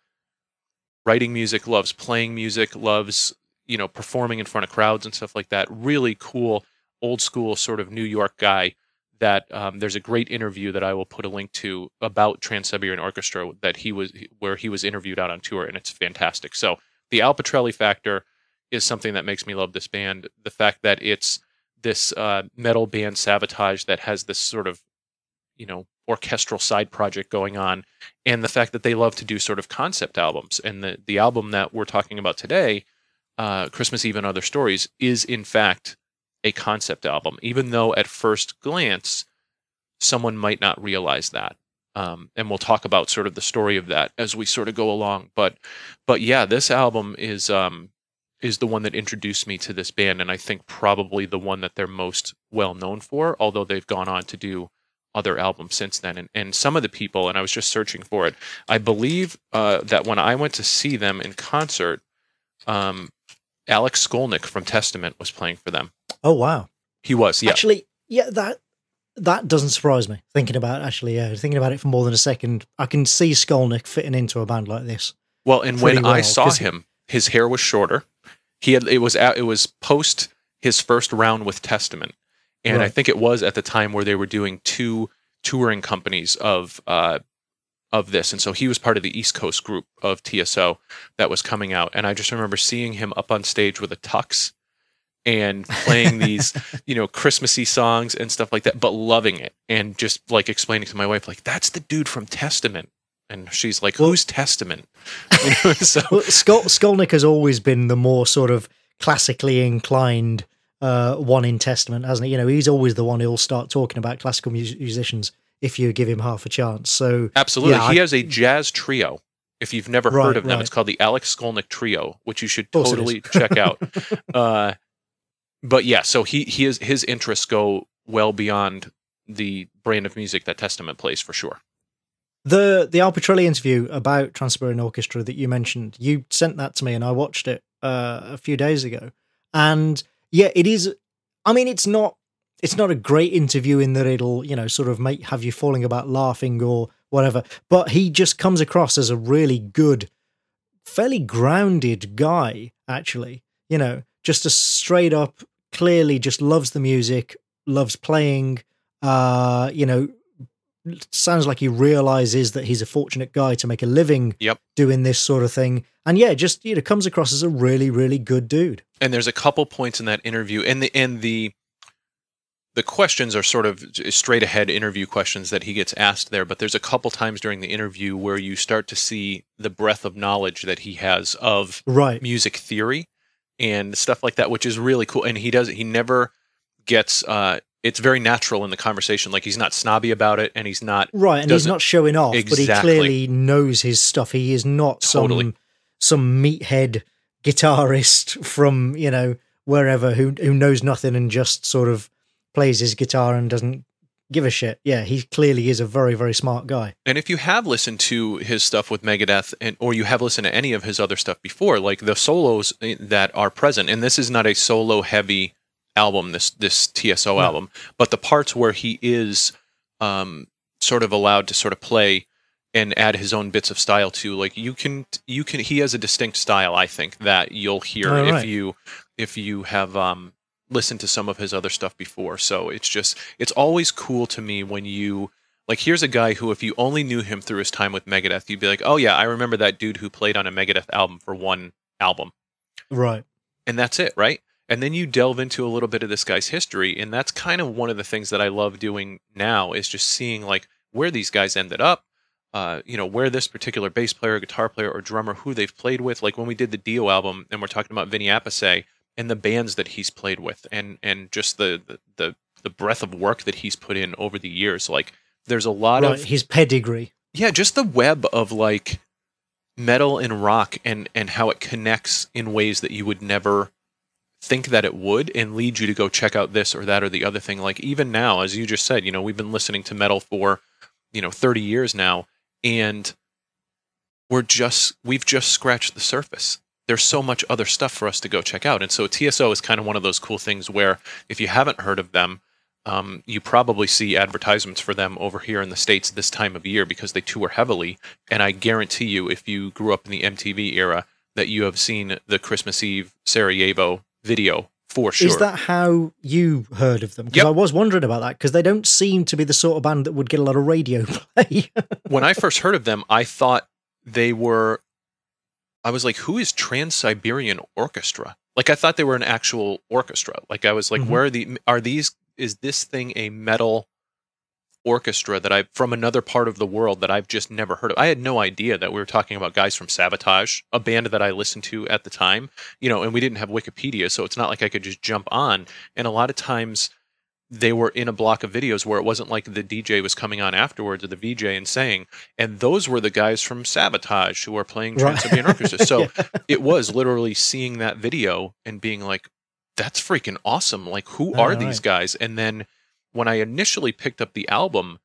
writing music, loves playing music, loves, you know, performing in front of crowds and stuff like that. Really cool, old school sort of New York guy that um, there's a great interview that I will put a link to about Trans Siberian Orchestra that he was where he was interviewed out on tour and it's fantastic. So the Al Pitrelli factor is something that makes me love this band. The fact that it's this uh, metal band Savatage that has this sort of, you know, orchestral side project going on, and the fact that they love to do sort of concept albums. And the the album that we're talking about today, uh, Christmas Eve and Other Stories, is in fact a concept album, even though at first glance someone might not realize that. Um, and we'll talk about sort of the story of that as we sort of go along. But but yeah, this album is um, is the one that introduced me to this band, and I think probably the one that they're most well known for. Although they've gone on to do other albums since then. And, and some of the people, and I was just searching for it, I believe uh, that when I went to see them in concert, um, Alex Skolnick from Testament was playing for them. Oh, wow. He was, yeah. Actually, yeah, that that doesn't surprise me. Thinking about actually, yeah, thinking about it for more than a second, I can see Skolnick fitting into a band like this. Well, and when well, I saw him, his hair was shorter. He had it was it was post his first round with Testament, and right. I think it was at the time where they were doing two touring companies of uh, of this, and so he was part of the East Coast group of TSO that was coming out, and I just remember seeing him up on stage with a tux and playing these you know christmassy songs and stuff like that but loving it and just like explaining to my wife like that's the dude from testament and she's like, "Who's Testament?" You know, so well, Skol- Skolnick has always been the more sort of classically inclined uh, one in Testament, hasn't he? You know, he's always the one who'll start talking about classical mu- musicians if you give him half a chance. So absolutely, yeah, he I, has a jazz trio. If you've never right, heard of them, right. it's called the Alex Skolnick Trio, which you should totally check out. Uh, but yeah, so he he is his interests go well beyond the brand of music that Testament plays for sure. The the Al Pitrelli interview about Trans Siberian Orchestra that you mentioned, you sent that to me and I watched it uh, a few days ago. And yeah, it is. I mean, it's not it's not a great interview in that it'll you know sort of make have you falling about laughing or whatever. But he just comes across as a really good, fairly grounded guy. Actually, you know, just a straight up, clearly just loves the music, loves playing. Uh, you know, sounds like he realizes that he's a fortunate guy to make a living yep. doing this sort of thing. And yeah, just you know, comes across as a really, really good dude. And there's a couple points in that interview, and the and the the questions are sort of straight ahead interview questions that he gets asked there. But there's a couple times during the interview where you start to see the breadth of knowledge that he has of right. music theory and stuff like that, which is really cool. And he does he never gets uh, it's very natural in the conversation. Like he's not snobby about it, and he's not right, and he's not showing off, exactly. but he clearly knows his stuff. He is not totally. some some meathead guitarist from you know wherever who who knows nothing and just sort of plays his guitar and doesn't give a shit. Yeah, he clearly is a very very smart guy. And if you have listened to his stuff with Megadeth, and or you have listened to any of his other stuff before, like the solos that are present, and this is not a solo heavy album, this this TSO yeah. album, but the parts where he is um, sort of allowed to sort of play and add his own bits of style to like you can you can he has a distinct style I think that you'll hear if right. you if you have um, listened to some of his other stuff before. So it's just it's always cool to me when you like here's a guy who if you only knew him through his time with Megadeth, you'd be like, "Oh yeah, I remember that dude who played on a Megadeth album for one album." Right. And that's it, right? and then you delve into a little bit of this guy's history and that's kind of one of the things that i love doing now is just seeing like where these guys ended up uh, you know where this particular bass player guitar player or drummer who they've played with like when we did the dio album and we're talking about vinny appice and the bands that he's played with and and just the the the, the breadth of work that he's put in over the years like there's a lot right, of his pedigree yeah just the web of like metal and rock and and how it connects in ways that you would never think that it would and lead you to go check out this or that or the other thing. Like even now, as you just said, you know, we've been listening to metal for, you know, 30 years now and we're just we've just scratched the surface. There's so much other stuff for us to go check out. And so TSO is kind of one of those cool things where if you haven't heard of them, um, you probably see advertisements for them over here in the States this time of year because they tour heavily. And I guarantee you, if you grew up in the MTV era, that you have seen the Christmas Eve Sarajevo video for sure. Is that how you heard of them? Because yep. I was wondering about that because they don't seem to be the sort of band that would get a lot of radio play. when I first heard of them, I thought they were. I was like, "Who is Trans Siberian Orchestra?" Like I thought they were an actual orchestra. Like I was like, mm-hmm. "Where are the? Are these? Is this thing a metal orchestra that I from another part of the world that I've just never heard of. I had no idea that we were talking about guys from Savatage, a band that I listened to at the time, you know, and we didn't have Wikipedia, so it's not like I could just jump on. And a lot of times they were in a block of videos where it wasn't like the DJ was coming on afterwards or the VJ and saying, and those were the guys from Savatage who were playing Trans Siberian right. Orchestra. So yeah. it was literally seeing that video and being like, that's freaking awesome. Like, who are these guys? And then when I initially picked up the album,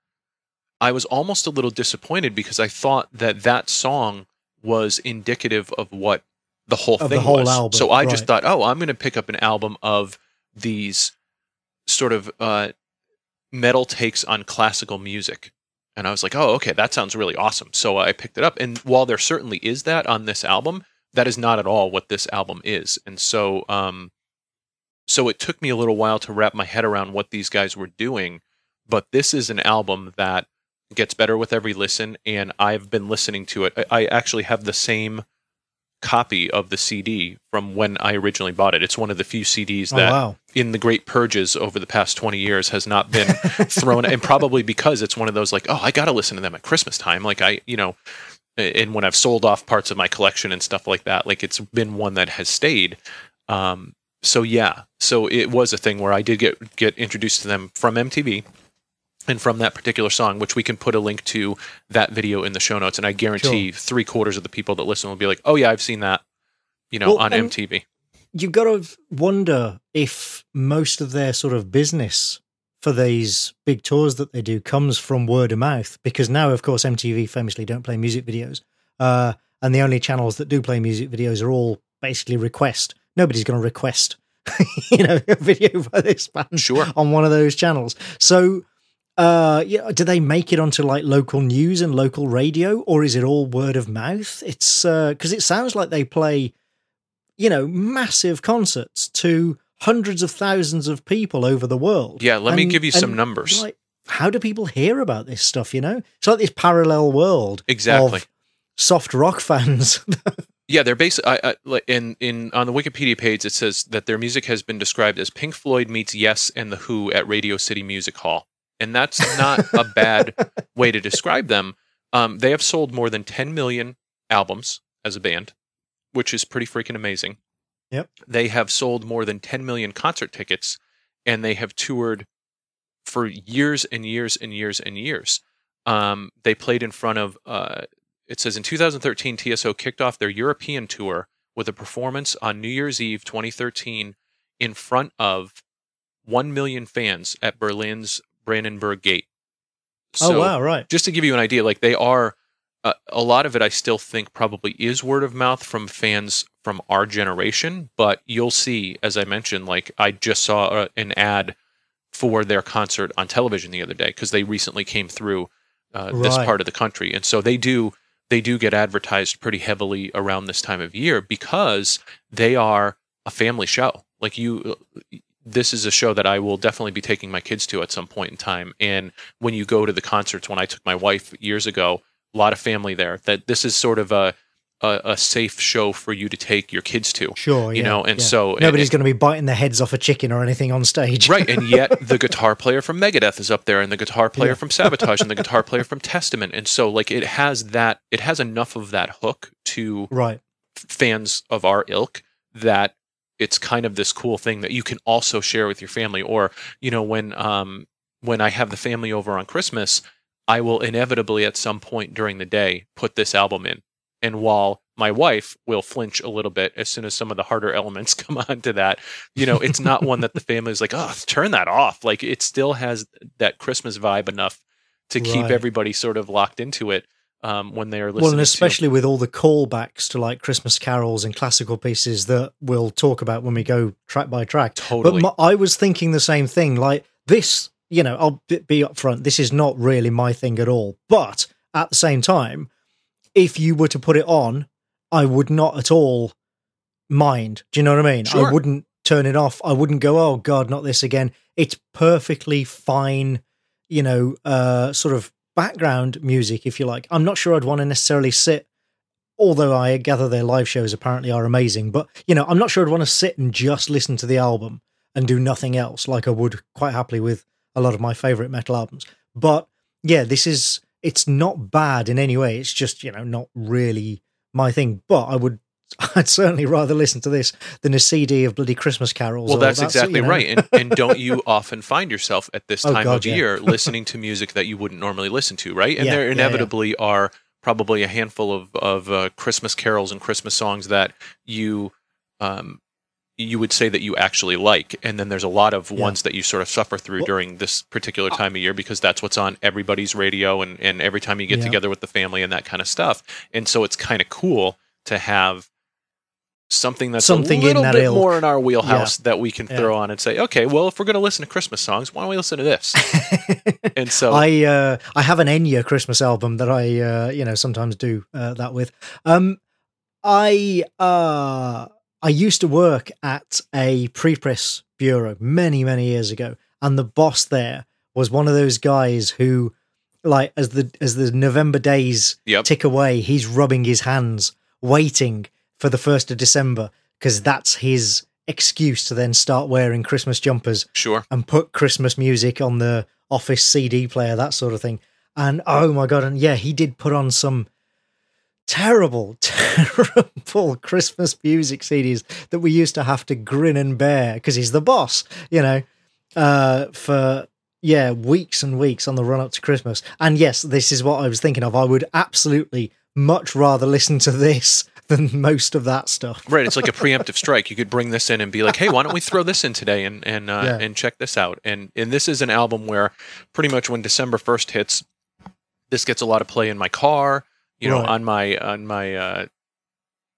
I was almost a little disappointed because I thought that that song was indicative of what the whole Of thing the whole was. album, so I just thought, oh, I'm going to pick up an album of these sort of uh, metal takes on classical music. And I was like, oh, okay, that sounds really awesome. So I picked it up. And while there certainly is that on this album, that is not at all what this album is. And so, um, so it took me a little while to wrap my head around what these guys were doing. But this is an album that gets better with every listen, and I've been listening to it. I I actually have the same copy of the CD from when I originally bought it. It's one of the few CDs Oh that wow. in the great purges over the past 20 years has not been thrown and probably because it's one of those like oh i gotta listen to them at christmas time like i you know and when i've sold off parts of my collection and stuff like that like it's been one that has stayed um so yeah so it was a thing where i did get get introduced to them from mtv and from that particular song which we can put a link to that video in the show notes and i guarantee three quarters of the people that listen will be like oh yeah i've seen that you know Well, on mtv You've got to wonder if most of their sort of business for these big tours that they do comes from word of mouth because now of course MTV famously don't play music videos. Uh, and the only channels that do play music videos are all basically request. Nobody's going to request you know a video by this band Sure. on one of those channels. So uh yeah, do they make it onto like local news and local radio or is it all word of mouth? It's uh cuz it sounds like they play you know massive concerts to hundreds of thousands of people over the world. yeah let me give you some numbers Like how do people hear about this stuff, you know? It's like this parallel world exactly of soft rock fans. Yeah, they're basically I, I, in in on the Wikipedia page. It says that their music has been described as Pink Floyd meets Yes and the Who at Radio City Music Hall, and that's not a bad way to describe them. Um, they have sold more than 10 million albums as a band, which is pretty freaking amazing. Yep. They have sold more than 10 million concert tickets, and they have toured for years and years and years and years. Um, they played in front of. Uh, it says in 2013, TSO kicked off their European tour with a performance on New Year's Eve 2013 in front of 1 million fans at Berlin's Brandenburg Gate. oh wow, right. Just to give you an idea, like they are, uh, a lot of it I still think probably is word of mouth from fans from our generation, but you'll see, as I mentioned, like I just saw uh an ad for their concert on television the other day because they recently came through uh, this part of the country, and so they do they do get advertised pretty heavily around this time of year because they are a family show. Like you, this is a show that I will definitely be taking my kids to at some point in time. And when you go to the concerts, when I took my wife years ago, a lot of family there. That this is sort of a a, a safe show for you to take your kids to. Sure, you yeah, know, and yeah. so nobody's going to be biting the heads off a chicken or anything on stage. right and yet the guitar player from megadeth is up there and the guitar player Yeah. from Savatage and the guitar player from testament and so like it has that it has enough of that hook to right. fans of our ilk that it's kind of this cool thing that you can also share with your family or you know when um when i have the family over on christmas i will inevitably at some point during the day put this album in. And while my wife will flinch a little bit as soon as some of the harder elements come onto that you know it's not one that the family is like oh turn that off. Like it still has that christmas vibe enough to keep Right. everybody sort of locked into it um, when they're listening Well, and especially with all the callbacks to like Christmas carols and classical pieces that we'll talk about when we go track by track. Totally. But my, I was thinking the same thing. Like this, you know, I'll be, be upfront. This is not really my thing at all. But at the same time, if you were to put it on, I would not at all mind. Do you know what I mean? Sure. I wouldn't turn it off. I wouldn't go, oh God, not this again. It's perfectly fine, you know, uh, sort of background music, if you like. I'm not sure I'd want to necessarily sit, although I gather their live shows apparently are amazing, but, you know, I'm not sure I'd want to sit and just listen to the album and do nothing else like I would quite happily with a lot of my favorite metal albums. But yeah, this is, it's not bad in any way. It's just, you know, not really my thing, but I would. I'd certainly rather listen to this than a CD of bloody Christmas carols. Well, that's that exactly you know. right. And, and don't you often find yourself at this Oh, time God, of yeah. year listening to music that you wouldn't normally listen to, right? And Yeah, there yeah, yeah. inevitably are probably a handful of of uh, Christmas carols and Christmas songs that you um, you would say that you actually like and then there's a lot of ones that you sort of suffer through well, during this particular time of year because that's what's on everybody's radio and, and every time you get together with the family and that kind of stuff and so it's kind of cool to have something that's something a little bit ilk. more in our wheelhouse yeah. that we can throw on and say okay well if we're going to listen to christmas songs why don't we listen to this and so i uh, i have an enya christmas album that i uh, you know sometimes do uh, that with um i uh I used to work at a pre-press bureau many, many years ago, and the boss there was one of those guys who, like, as the as the November days yep. tick away, he's rubbing his hands, waiting for the first of December because that's his excuse to then start wearing Christmas jumpers, sure, and put Christmas music on the office CD player, that sort of thing. And oh my god, and yeah, he did put on some terrible, terrible Christmas music CDs that we used to have to grin and bear because he's the boss, you know, uh, for yeah, weeks and weeks on the run up to Christmas. And yes, this is what I was thinking of. I would absolutely much rather listen to this than most of that stuff. right, it's like a preemptive strike. You could bring this in and be like, "Hey, why don't we throw this in today and and uh, yeah. and check this out?" And and this is an album where pretty much when December first hits, this gets a lot of play in my car you know, right. on my on my uh,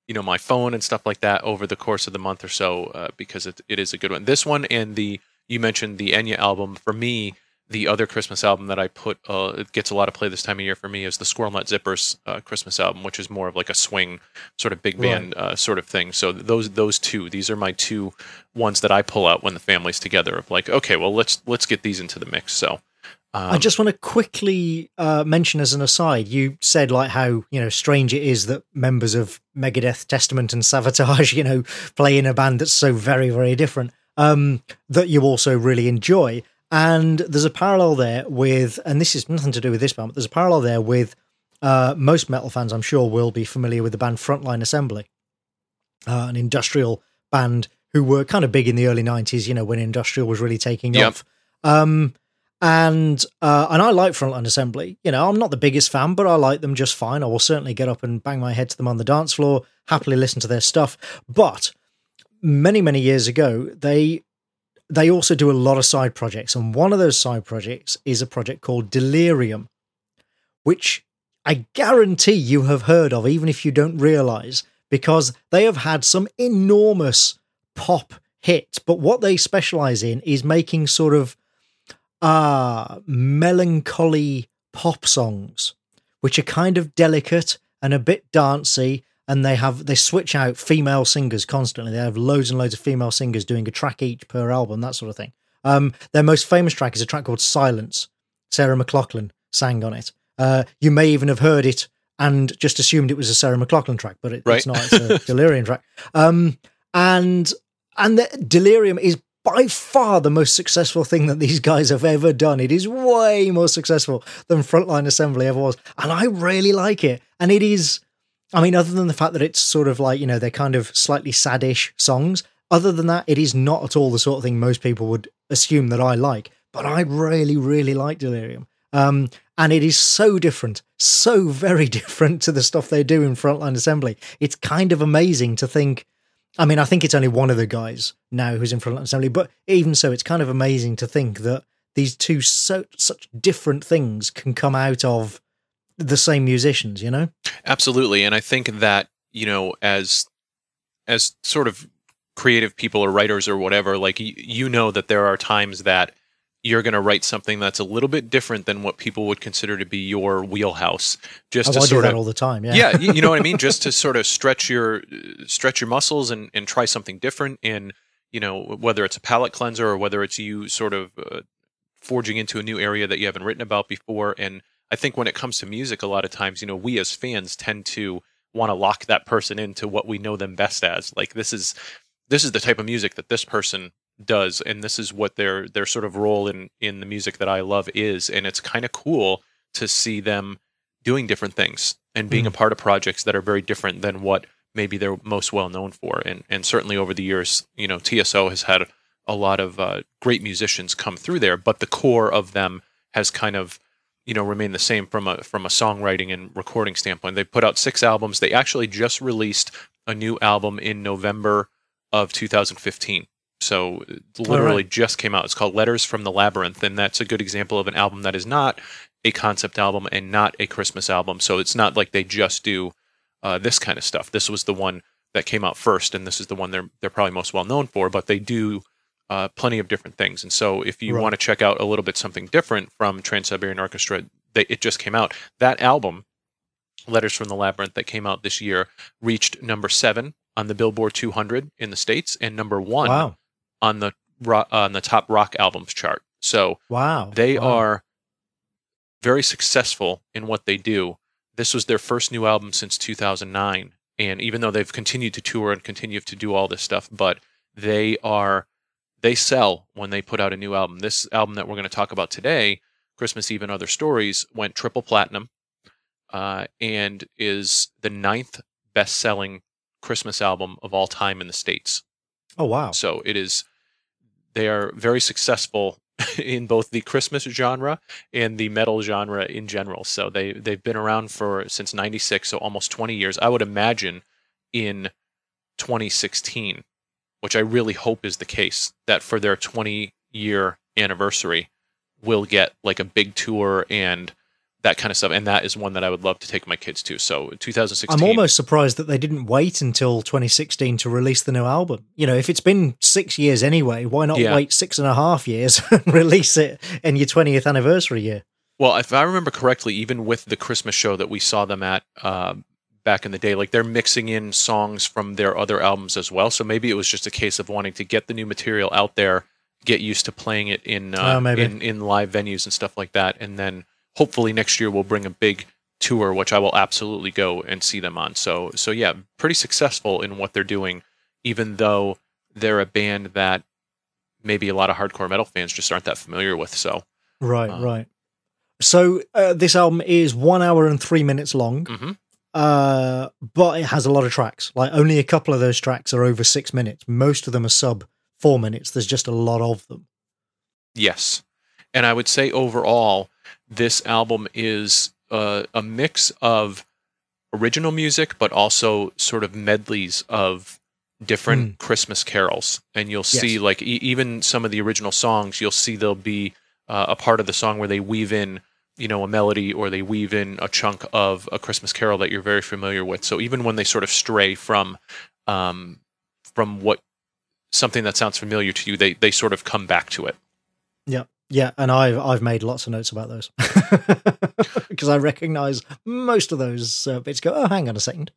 you know my phone and stuff like that over the course of the month or so uh, because it, it is a good one. This one and the you mentioned the Enya album for me. The other Christmas album that I put uh, it gets a lot of play this time of year for me is the Squirrel Nut Zippers uh, Christmas album, which is more of like a swing sort of big band right. uh, sort of thing. So those those two, these are my two ones that I pull out when the family's together. Of like, okay, well let's let's get these into the mix. So um, I just want to quickly uh, mention as an aside, you said like how you know strange it is that members of Megadeth, Testament, and Savatage, you know, play in a band that's so very very different. Um, that you also really enjoy, and there's a parallel there with, and this is nothing to do with this band, but there's a parallel there with uh, most metal fans. I'm sure will be familiar with the band Frontline Assembly, uh, an industrial band who were kind of big in the early '90s. You know, when industrial was really taking yep. off. Um, and uh, and I like Frontline Assembly. You know, I'm not the biggest fan, but I like them just fine. I will certainly get up and bang my head to them on the dance floor, happily listen to their stuff. But many many years ago, they they also do a lot of side projects, and one of those side projects is a project called Delerium, which I guarantee you have heard of, even if you don't realize, because they have had some enormous pop hits. But what they specialize in is making sort of are melancholy pop songs, which are kind of delicate and a bit dancey. And they have they switch out female singers constantly. They have loads and loads of female singers doing a track each per album, that sort of thing. Um, their most famous track is a track called Silence. Sarah McLachlan sang on it. Uh, you may even have heard it and just assumed it was a Sarah McLachlan track, but it, right. it's not. It's a Delerium track. Um, and and the Delerium is by far the most successful thing that these guys have ever done. It is way more successful than Frontline Assembly ever was. And I really like it. And it is, I mean, other than the fact that it's sort of like, you know, they're kind of slightly saddish songs, other than that, it is not at all the sort of thing most people would assume that I like. But I really, really like Delerium. Um, and it is so different, so very different to the stuff they do in Frontline Assembly. It's kind of amazing to think I mean, I think it's only one of the guys now who's in Frontline assembly, but even so, it's kind of amazing to think that these two so such different things can come out of the same musicians. You know, absolutely, and I think that you know, as as sort of creative people or writers or whatever, like you know that there are times that you're going to write something that's a little bit different than what people would consider to be your wheelhouse just oh, to I sort of all the time yeah yeah you, you know what i mean just to sort of stretch your stretch your muscles and, and try something different in you know whether it's a palate cleanser or whether it's you sort of uh, forging into a new area that you haven't written about before and i think when it comes to music a lot of times you know we as fans tend to want to lock that person into what we know them best as like this is this is the type of music that this person does and this is what their their sort of role in in the music that I love is and it's kind of cool to see them doing different things and being mm. a part of projects that are very different than what maybe they're most well known for and and certainly over the years you know TSO has had a lot of uh, great musicians come through there but the core of them has kind of you know remain the same from a from a songwriting and recording standpoint they put out six albums they actually just released a new album in November of 2015. So literally right. just came out. It's called Letters from the Labyrinth, and that's a good example of an album that is not a concept album and not a Christmas album. So it's not like they just do uh, this kind of stuff. This was the one that came out first, and this is the one they're they're probably most well known for. But they do uh, plenty of different things. And so if you right. want to check out a little bit something different from Trans Siberian Orchestra, they, it just came out. That album, Letters from the Labyrinth, that came out this year, reached number seven on the Billboard 200 in the states and number one wow. on the on the top rock albums chart. So wow, they wow. are very successful in what they do. This was their first new album since 2009, and even though they've continued to tour and continue to do all this stuff, but they are they sell when they put out a new album. This album that we're going to talk about today, Christmas Eve and Other Stories, went triple platinum uh, and is the ninth best selling Christmas album of all time in the States. Oh, wow. So it is, they are very successful in both the Christmas genre and the metal genre in general. So they, they've been around for since 96, so almost 20 years. I would imagine in 2016 which I really hope is the case, that for their 20 year anniversary, we'll get like a big tour and that kind of stuff. And that is one that I would love to take my kids to. So 2016. I'm almost surprised that they didn't wait until 2016 to release the new album. You know, if it's been six years anyway, why not yeah. wait six and a half years and release it in your 20th anniversary year? Well, if I remember correctly, even with the Christmas show that we saw them at um, back in the day. Like they're mixing in songs from their other albums as well. So maybe it was just a case of wanting to get the new material out there, get used to playing it in uh, oh, in in live venues and stuff like that, and then hopefully next year we'll bring a big tour, which I will absolutely go and see them on. So so yeah, pretty successful in what they're doing, even though they're a band that maybe a lot of hardcore metal fans just aren't that familiar with. So right, um, right. So uh, this album is one hour and three minutes long. Mm-hmm. Uh, but it has a lot of tracks. Like only a couple of those tracks are over six minutes. Most of them are sub four minutes. There's just a lot of them. Yes, and I would say overall, this album is uh, a mix of original music, but also sort of medleys of different mm. Christmas carols. And you'll see, yes. like, e- even some of the original songs, you'll see there'll be uh, a part of the song where they weave in you know a melody or they weave in a chunk of a Christmas Carol that you're very familiar with. So even when they sort of stray from um, from what something that sounds familiar to you, they they sort of come back to it. Yeah, yeah, and I've I've made lots of notes about those because I recognise most of those uh, bits. Go, oh, hang on a second.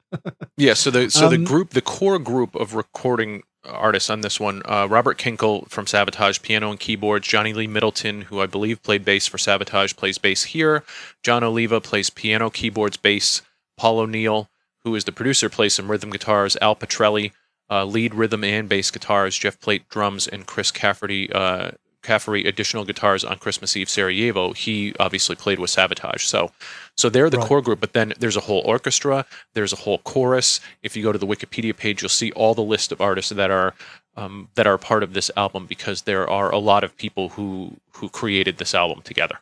yeah, so the so um, the group, the core group of recording artists on this one. Uh, Robert Kinkel from Savatage, piano and keyboards. Johnny Lee Middleton, who I believe played bass for Savatage, plays bass here. Jon Oliva plays piano, keyboards, bass. Paul O'Neill, who is the producer, plays some rhythm guitars. Al Pitrelli, uh, lead rhythm and bass guitars. Jeff Plate, drums, and Chris Caffery, uh, Caffery additional guitars on Christmas Eve Sarajevo. He obviously played with Savatage. So so they're the right. core group, but then there's a whole orchestra, there's a whole chorus. If you go to the Wikipedia page, you'll see all the list of artists that are um, that are part of this album because there are a lot of people who who created this album together.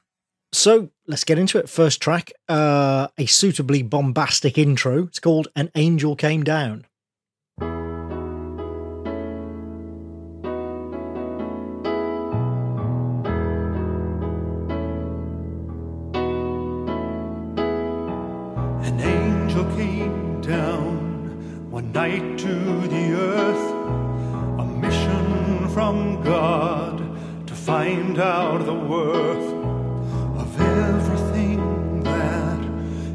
So let's get into it. First track, uh, a suitably bombastic intro. It's called "An Angel Came Down." From God to find out the worth of everything that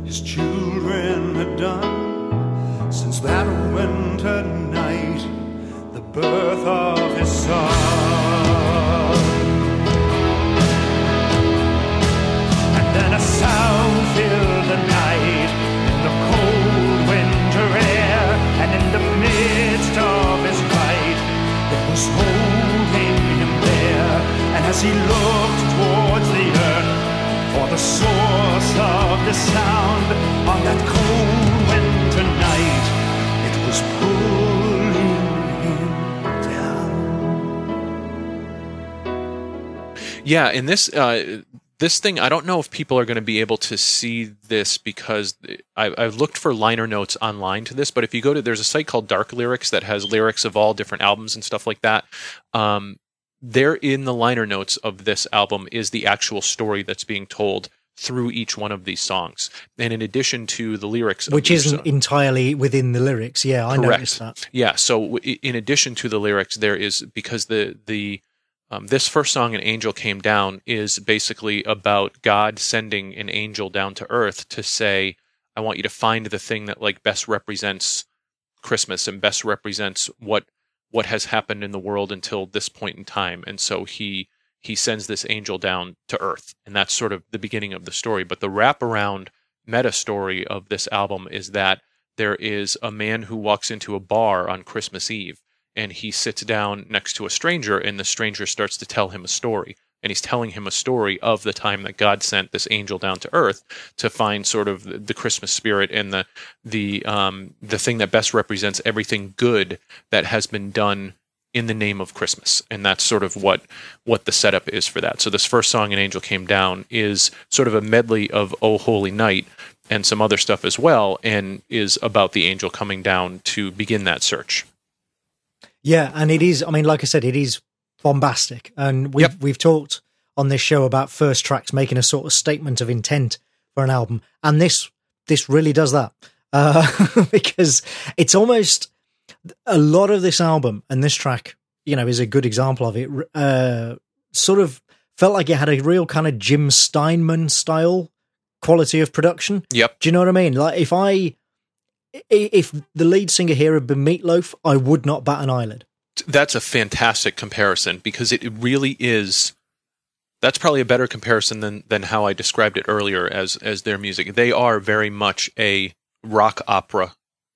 his children had done since that winter night, the birth of his son. As he looked towards the earth for the source of the sound on that cold winter night, it was pulling him down. Yeah, in this, uh, this thing, I don't know if people are going to be able to see this because I, have looked for liner notes online to this. But if you go to, there's a site called Dark Lyrics that has lyrics of all different albums and stuff like that. Um, there in the liner notes of this album is the actual story that's being told through each one of these songs. And in addition to the lyrics, which isn't entirely within the lyrics, yeah, I correct. noticed that. Yeah, so in addition to the lyrics, there is because the the um, this first song, "An Angel Came Down," is basically about God sending an angel down to Earth to say, "I want you to find the thing that like best represents Christmas and best represents what what has happened in the world until this point in time." And so he he sends this angel down to Earth, and that's sort of the beginning of the story. But the wraparound meta story of this album is that there is a man who walks into a bar on Christmas Eve and he sits down next to a stranger and the stranger starts to tell him a story and he's telling him a story of the time that God sent this angel down to earth to find sort of the, Christmas spirit and the the um, the thing that best represents everything good that has been done in the name of Christmas, and that's sort of what what the setup is for that. So this first song, "An Angel Came Down," is sort of a medley of "Oh Holy Night" and some other stuff as well, and is about the angel coming down to begin that search. Yeah, and it is. I mean, like I said, it is bombastic, and we've yep. we've talked on this show about first tracks making a sort of statement of intent for an album, and this this really does that uh, because it's almost a lot of this album and this track, you know, is a good example of it. Uh, sort of felt like it had a real kind of Jim Steinman style quality of production. Yep. Do you know what I mean? Like if I if the lead singer here had been Meatloaf, I would not bat an eyelid. That's a fantastic comparison because it really is. That's probably a better comparison than than how I described it earlier as as their music. They are very much a rock opera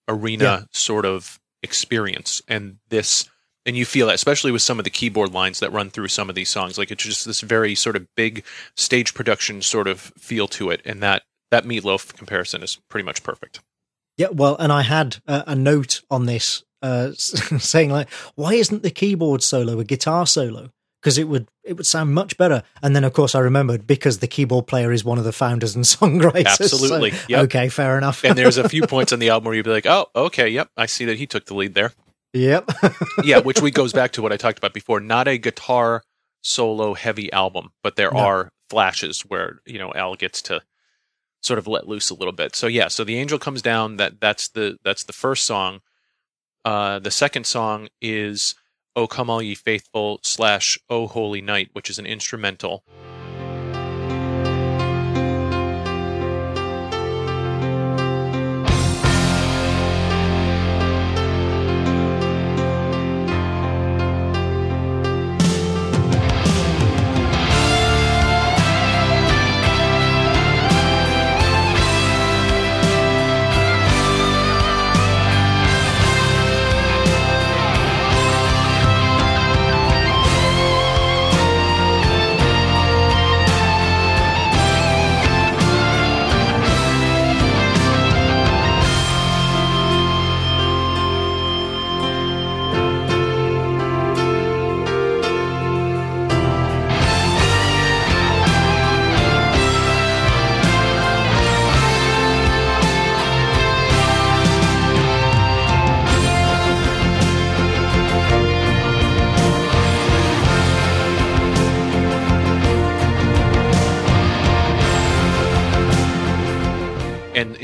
arena yeah. sort of experience, and this and you feel that especially with some of the keyboard lines that run through some of these songs like it's just this very sort of big stage production sort of feel to it and that that meatloaf comparison is pretty much perfect yeah, well, and I had a, a note on this uh, saying like, why isn't the keyboard solo a guitar solo? Because it would it would sound much better. And then of course I remembered because the keyboard player is one of the founders and songwriters. Absolutely. So, yep. Okay, fair enough. and there's a few points on the album where you'd be like, oh, okay, yep, I see that he took the lead there. Yep. yeah, which we goes back to what I talked about before. Not a guitar solo heavy album, but there no. are flashes where you know Al gets to sort of let loose a little bit. So yeah, so the angel comes down. That that's the that's the first song. Uh, the second song is "O Come All Ye Faithful" slash "O Holy Night," which is an instrumental.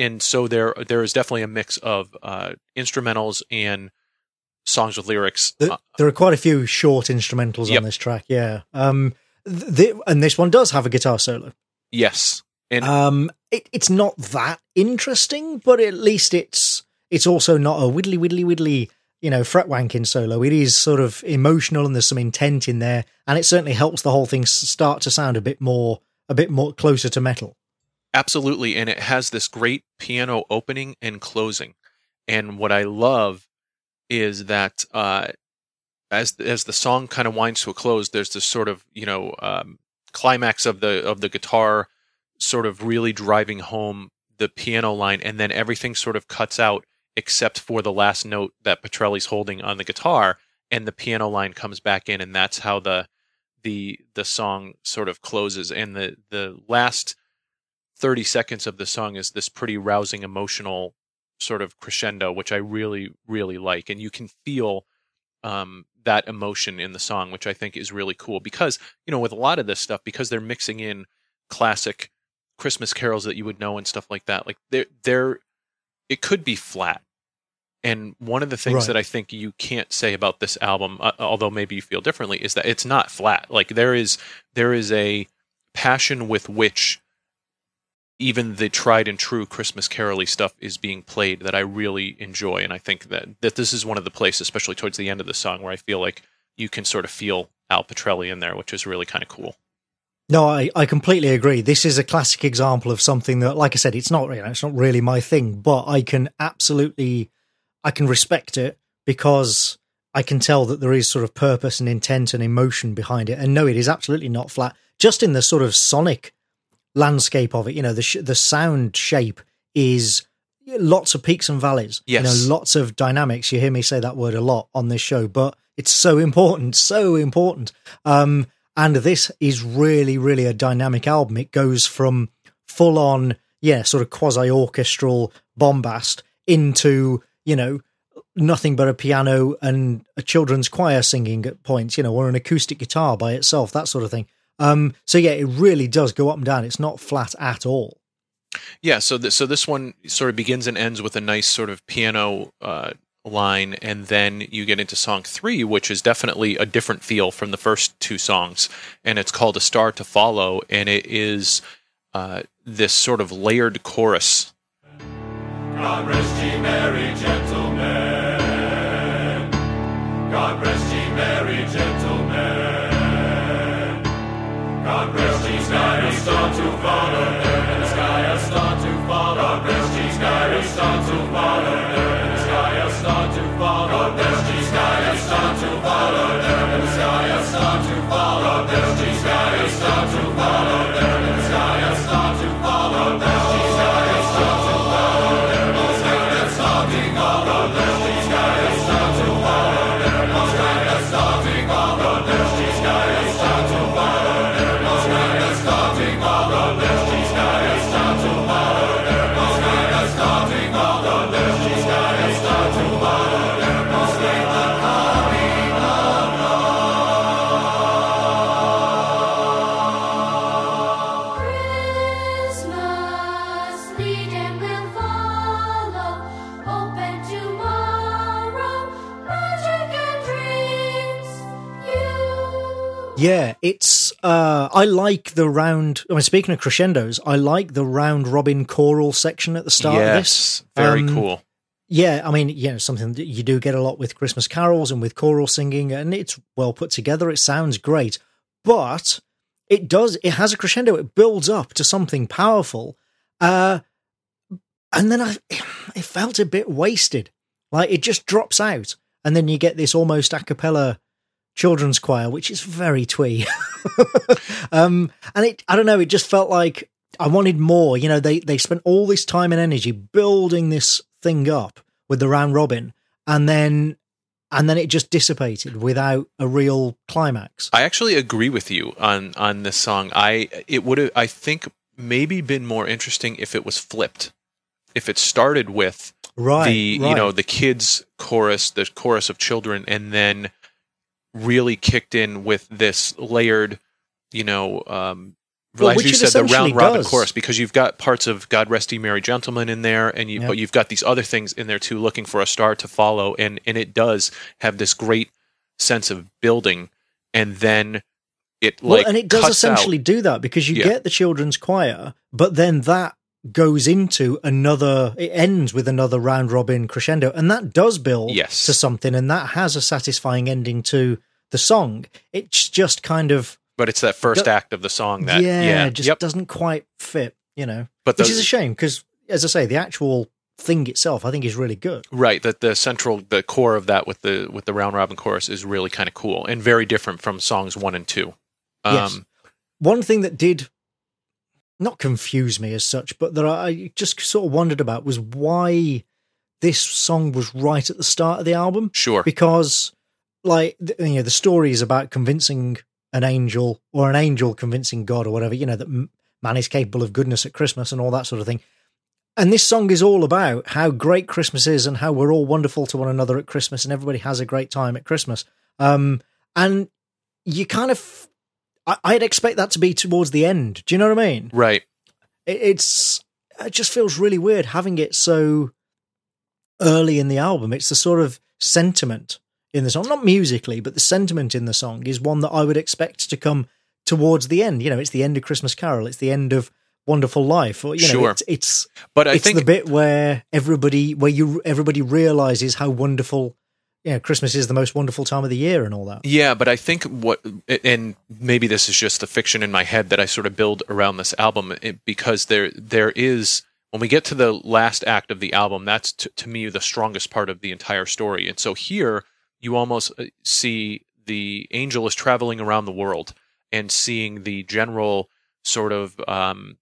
And so there there is definitely a mix of uh, instrumentals and songs with lyrics. There, there, are quite a few short instrumentals yep. on this track, yeah. Um, the, and this one does have a guitar solo. Yes, and um, it, it's not that interesting, but at least it's it's also not a widdly widdly widdly you know fret wanking solo. It is sort of emotional and there's some intent in there, and it certainly helps the whole thing start to sound a bit more a bit more closer to metal. Absolutely. And it has this great piano opening and closing. And what I love is that uh, as as the song kind of winds to a close, there's this sort of you know um, climax of the of the guitar sort of really driving home the piano line, and then everything sort of cuts out except for the last note that Pitrelli's holding on the guitar, and the piano line comes back in, and that's how the the the song sort of closes, and the the last thirty seconds of the song is this pretty rousing emotional sort of crescendo, which I really really like, and you can feel um, that emotion in the song, which I think is really cool because you know with a lot of this stuff because they're mixing in classic Christmas carols that you would know and stuff like that. Like they're they're it could be flat. And one of the things right. that I think you can't say about this album, uh, although maybe you feel differently, is that it's not flat. Like there is there is a passion with which even the tried and true Christmas caroly stuff is being played that I really enjoy, and I think that that this is one of the places, especially towards the end of the song, where I feel like you can sort of feel Al Pitrelli in there, which is really kind of cool. No, I, I completely agree. This is a classic example of something that, like I said, it's not you know, it's not really my thing, but I can absolutely I can respect it because I can tell that there is sort of purpose and intent and emotion behind it. And no, it is absolutely not flat. Just in the sort of sonic landscape of it, you know, the sh- the sound shape is lots of peaks and valleys. Yes. You know, lots of dynamics. You hear me say that word a lot on this show, but it's so important, so important. Um, and this is really, really a dynamic album. It goes from full on, yeah, sort of quasi orchestral bombast into, you know, nothing but a piano and a children's choir singing at points, you know, or an acoustic guitar by itself, that sort of thing. Um, so yeah, it really does go up and down. It's not flat at all. Yeah, so th- so this one sort of begins and ends with a nice sort of piano uh, line, and then you get into song three, which is definitely a different feel from the first two songs, and it's called "A Star to Follow," and it is uh, this sort of layered chorus. God rest ye merry gentlemen. God rest ye merry gentlemen. God rest ye merry star to follow, in the sky a star to follow. God rest ye merry star to follow. Yeah, it's. Uh, I like the round. I mean, speaking of crescendos, I like the round robin choral section at the start yes, of this. Very um, cool. Yeah, I mean, you know, something that you do get a lot with Christmas carols and with choral singing, and it's well put together. It sounds great, but it does. It has a crescendo. It builds up to something powerful, uh, and then I, it felt a bit wasted. Like it just drops out, and then you get this almost a cappella children's choir, which is very twee. um, and it, I don't know, it just felt like I wanted more. You know, they they spent all this time and energy building this thing up with the round robin, and then and then it just dissipated without a real climax. I actually agree with you on on this song. I it would have I think maybe been more interesting if it was flipped. If it started with right, the right. you know the kids chorus, the chorus of children, and then really kicked in with this layered, you know, um, well, as you said, the round robin does. chorus because you've got parts of "God Rest Ye Merry Gentlemen" in there, and you, but you've got these other things in there too, looking for a star to follow, and and it does have this great sense of building, and then it like well, and it does essentially out. do that because you yeah. get the children's choir, but then that goes into another it ends with another round robin crescendo and that does build yes. to something and that has a satisfying ending to the song it's just kind of but it's that first do- act of the song that yeah, yeah just yep. doesn't quite fit you know but which is a shame because as i say the actual thing itself i think is really good right that the central the core of that with the with the round robin chorus is really kind of cool and very different from songs one and two um, yes. one thing that did not confuse me as such, but that I just sort of wondered about was why this song was right at the start of the album. Sure. Because, like, you know, the story is about convincing an angel or an angel convincing God or whatever, you know, that man is capable of goodness at Christmas and all that sort of thing. And this song is all about how great Christmas is and how we're all wonderful to one another at Christmas and everybody has a great time at Christmas. Um, and you kind of, I, would expect that to be towards the end. Do you know what I mean? Right. It, it's, it just feels really weird having it so early in the album. It's the sort of sentiment in the song, not musically, but the sentiment in the song is one that I would expect to come towards the end. You know, it's the end of Christmas Carol. It's the end of Wonderful Life. Or, you know, sure. it's, it's but I it's think the bit where everybody where you everybody realizes how wonderful know, Christmas is the most wonderful time of the year and all that. Yeah, but I think what, and maybe this is just the fiction in my head that I sort of build around this album, because there there is when we get to the last act of the album, that's to, to me the strongest part of the entire story. And so here you almost uh, see the angel is traveling around the world and seeing the general sort of um,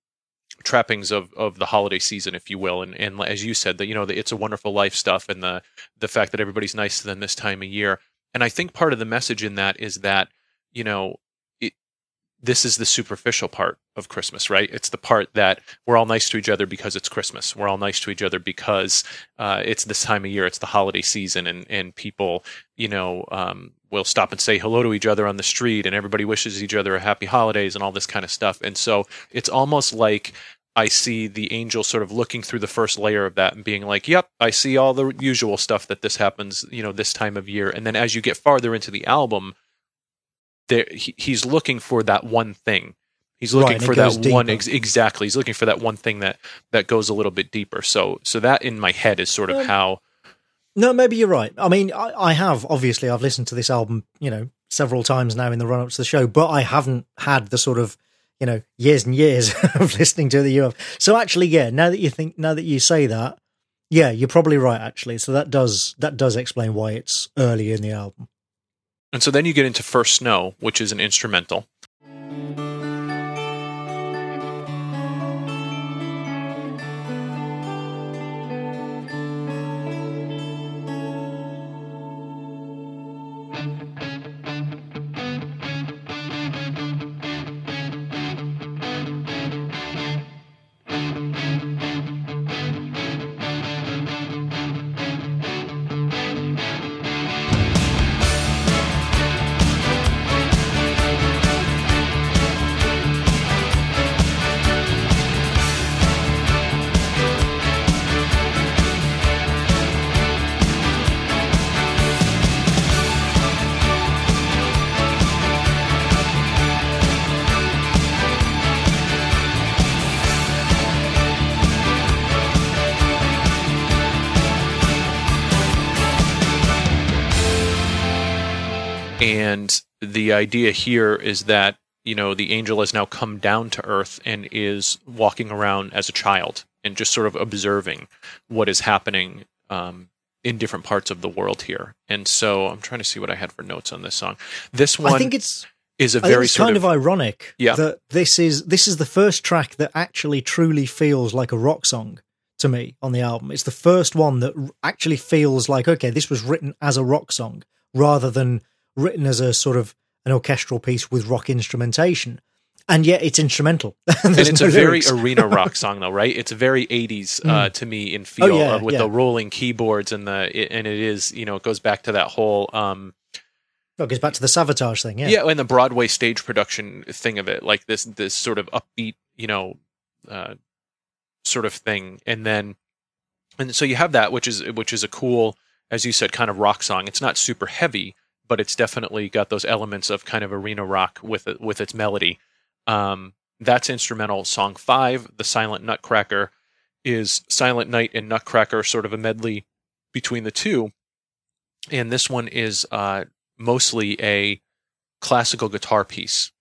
trappings of, of the holiday season, if you will, and and as you said, that you know the It's a Wonderful Life stuff and the the fact that everybody's nice to them this time of year. And I think part of the message in that is that you know this is the superficial part of Christmas, right? It's the part that we're all nice to each other because it's Christmas. We're all nice to each other because uh, it's this time of year. It's the holiday season, and and people, you know, um, will stop and say hello to each other on the street, and everybody wishes each other a happy holidays and all this kind of stuff. And so it's almost like I see the angel sort of looking through the first layer of that and being like, "Yep, I see all the usual stuff that this happens, you know, this time of year." And then as you get farther into the album there he, he's looking for that one thing. He's looking right, for that deeper. one ex- exactly. He's looking for that one thing that that goes a little bit deeper. So so that in my head is sort of um, how. No, maybe you're right. I mean, I, I have obviously I've listened to this album, you know, several times now in the run up to the show, but I haven't had the sort of you know years and years of listening to the UF. So actually, yeah, now that you think, now that you say that, yeah, you're probably right. Actually, so that does that does explain why it's early in the album. And so then you get into First Snow, which is an instrumental. The idea here is that, you know, the angel has now come down to earth and is walking around as a child and just sort of observing what is happening um, in different parts of the world here. And so I'm trying to see what I had for notes on this song. This one I think it's is a very it's kind of, of, ironic yeah. that this is this is the first track that actually truly feels like a rock song to me on the album. It's the first one that actually feels like okay, this was written as a rock song rather than written as a sort of an orchestral piece with rock instrumentation. And yet it's instrumental. and it's no a lyrics. very arena rock song, though, right? It's very 80s uh, mm. to me in feel oh, yeah, uh, with yeah. the rolling keyboards and the, it, and it is, you know, it goes back to that whole, um, Oh, it goes back to the Savatage thing, yeah. Yeah, and the Broadway stage production thing of it, like this this sort of upbeat, you know, uh, sort of thing, and then and so you have that, which is which is a cool, as you said, kind of rock song. It's not super heavy, but it's definitely got those elements of kind of arena rock with it, with its melody. Um, that's instrumental. Song five, "The Silent Nutcracker," is Silent Night and Nutcracker, sort of a medley between the two. And this one is uh, mostly a classical guitar piece.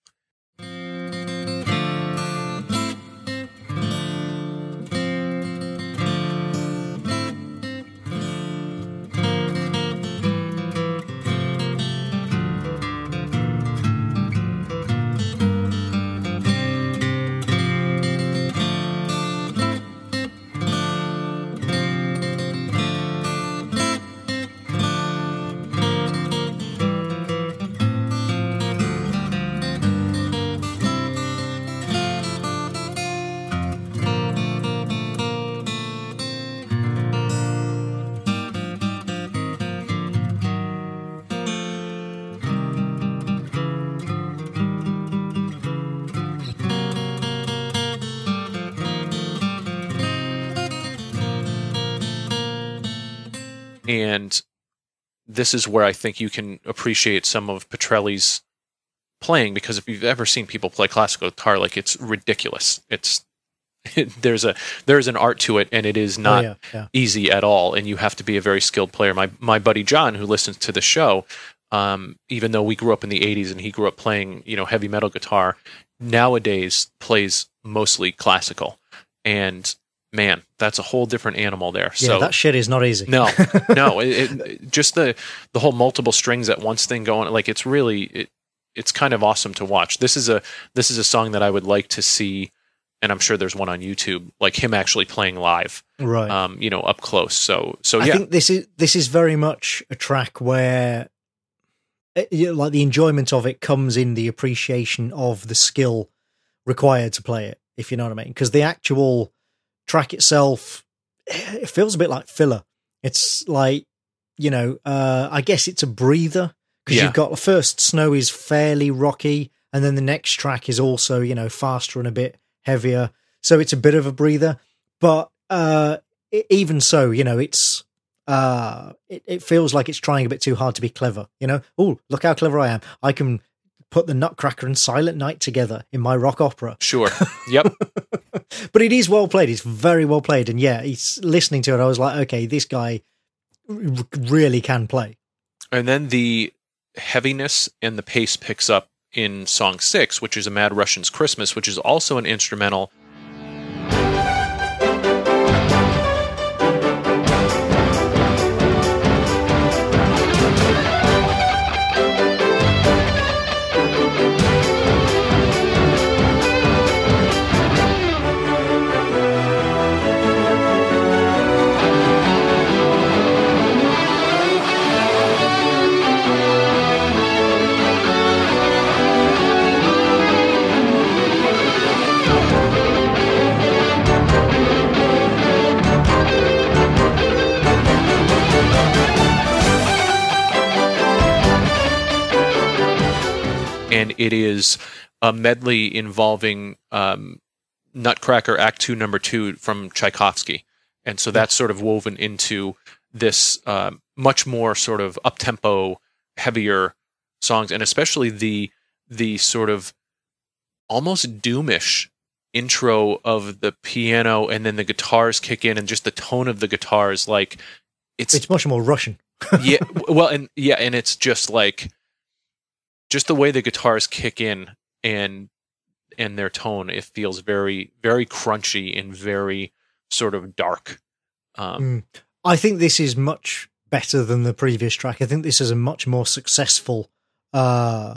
And this is where I think you can appreciate some of Pitrelli's playing because if you've ever seen people play classical guitar, like it's ridiculous. It's there's a there's an art to it and it is oh, not oh, yeah, yeah. easy at all and you have to be a very skilled player my my buddy john who listens to the show um, even though we grew up in the 80s and he grew up playing you know heavy metal guitar nowadays plays mostly classical and man that's a whole different animal there yeah, so that shit is not easy no no it, it, just the the whole multiple strings at once thing going like it's really it, it's kind of awesome to watch this is a this is a song that i would like to see and I'm sure there's one on YouTube, like him actually playing live, right? Um, you know, up close. So, so yeah. I think this is this is very much a track where, eh, you know, like the enjoyment of it comes in the appreciation of the skill required to play it, if you know what I mean. Because the actual track itself, it feels a bit like filler. It's like, you know, uh, I guess it's a breather because yeah. you've got the first snow is fairly rocky, and then the next track is also, you know, faster and a bit heavier. So it's a bit of a breather. But uh, even so, you know, it's uh, it, it feels like it's trying a bit too hard to be clever. You know, oh, look how clever I am. I can put the Nutcracker and Silent Night together in my rock opera. Sure. Yep. but it is well played. It's very well played. And yeah, he's listening to it. I was like, okay, this guy r- really can play. And then the heaviness and the pace picks up in song six, which is a Mad Russian's Christmas, which is also an instrumental and it is a medley involving um, Nutcracker Act Two, Number Two from Tchaikovsky, and so that's sort of woven into this uh, much more sort of up tempo, heavier songs, and especially the the sort of almost doomish intro of the piano, and then the guitars kick in, and just the tone of the guitars, like it's it's much more Russian. yeah, well, and yeah, and it's just like just the way the guitars kick in and and their tone, it feels very very crunchy and very sort of dark. Um, mm. I think this is much better than the previous track. I think this is a much more successful, uh,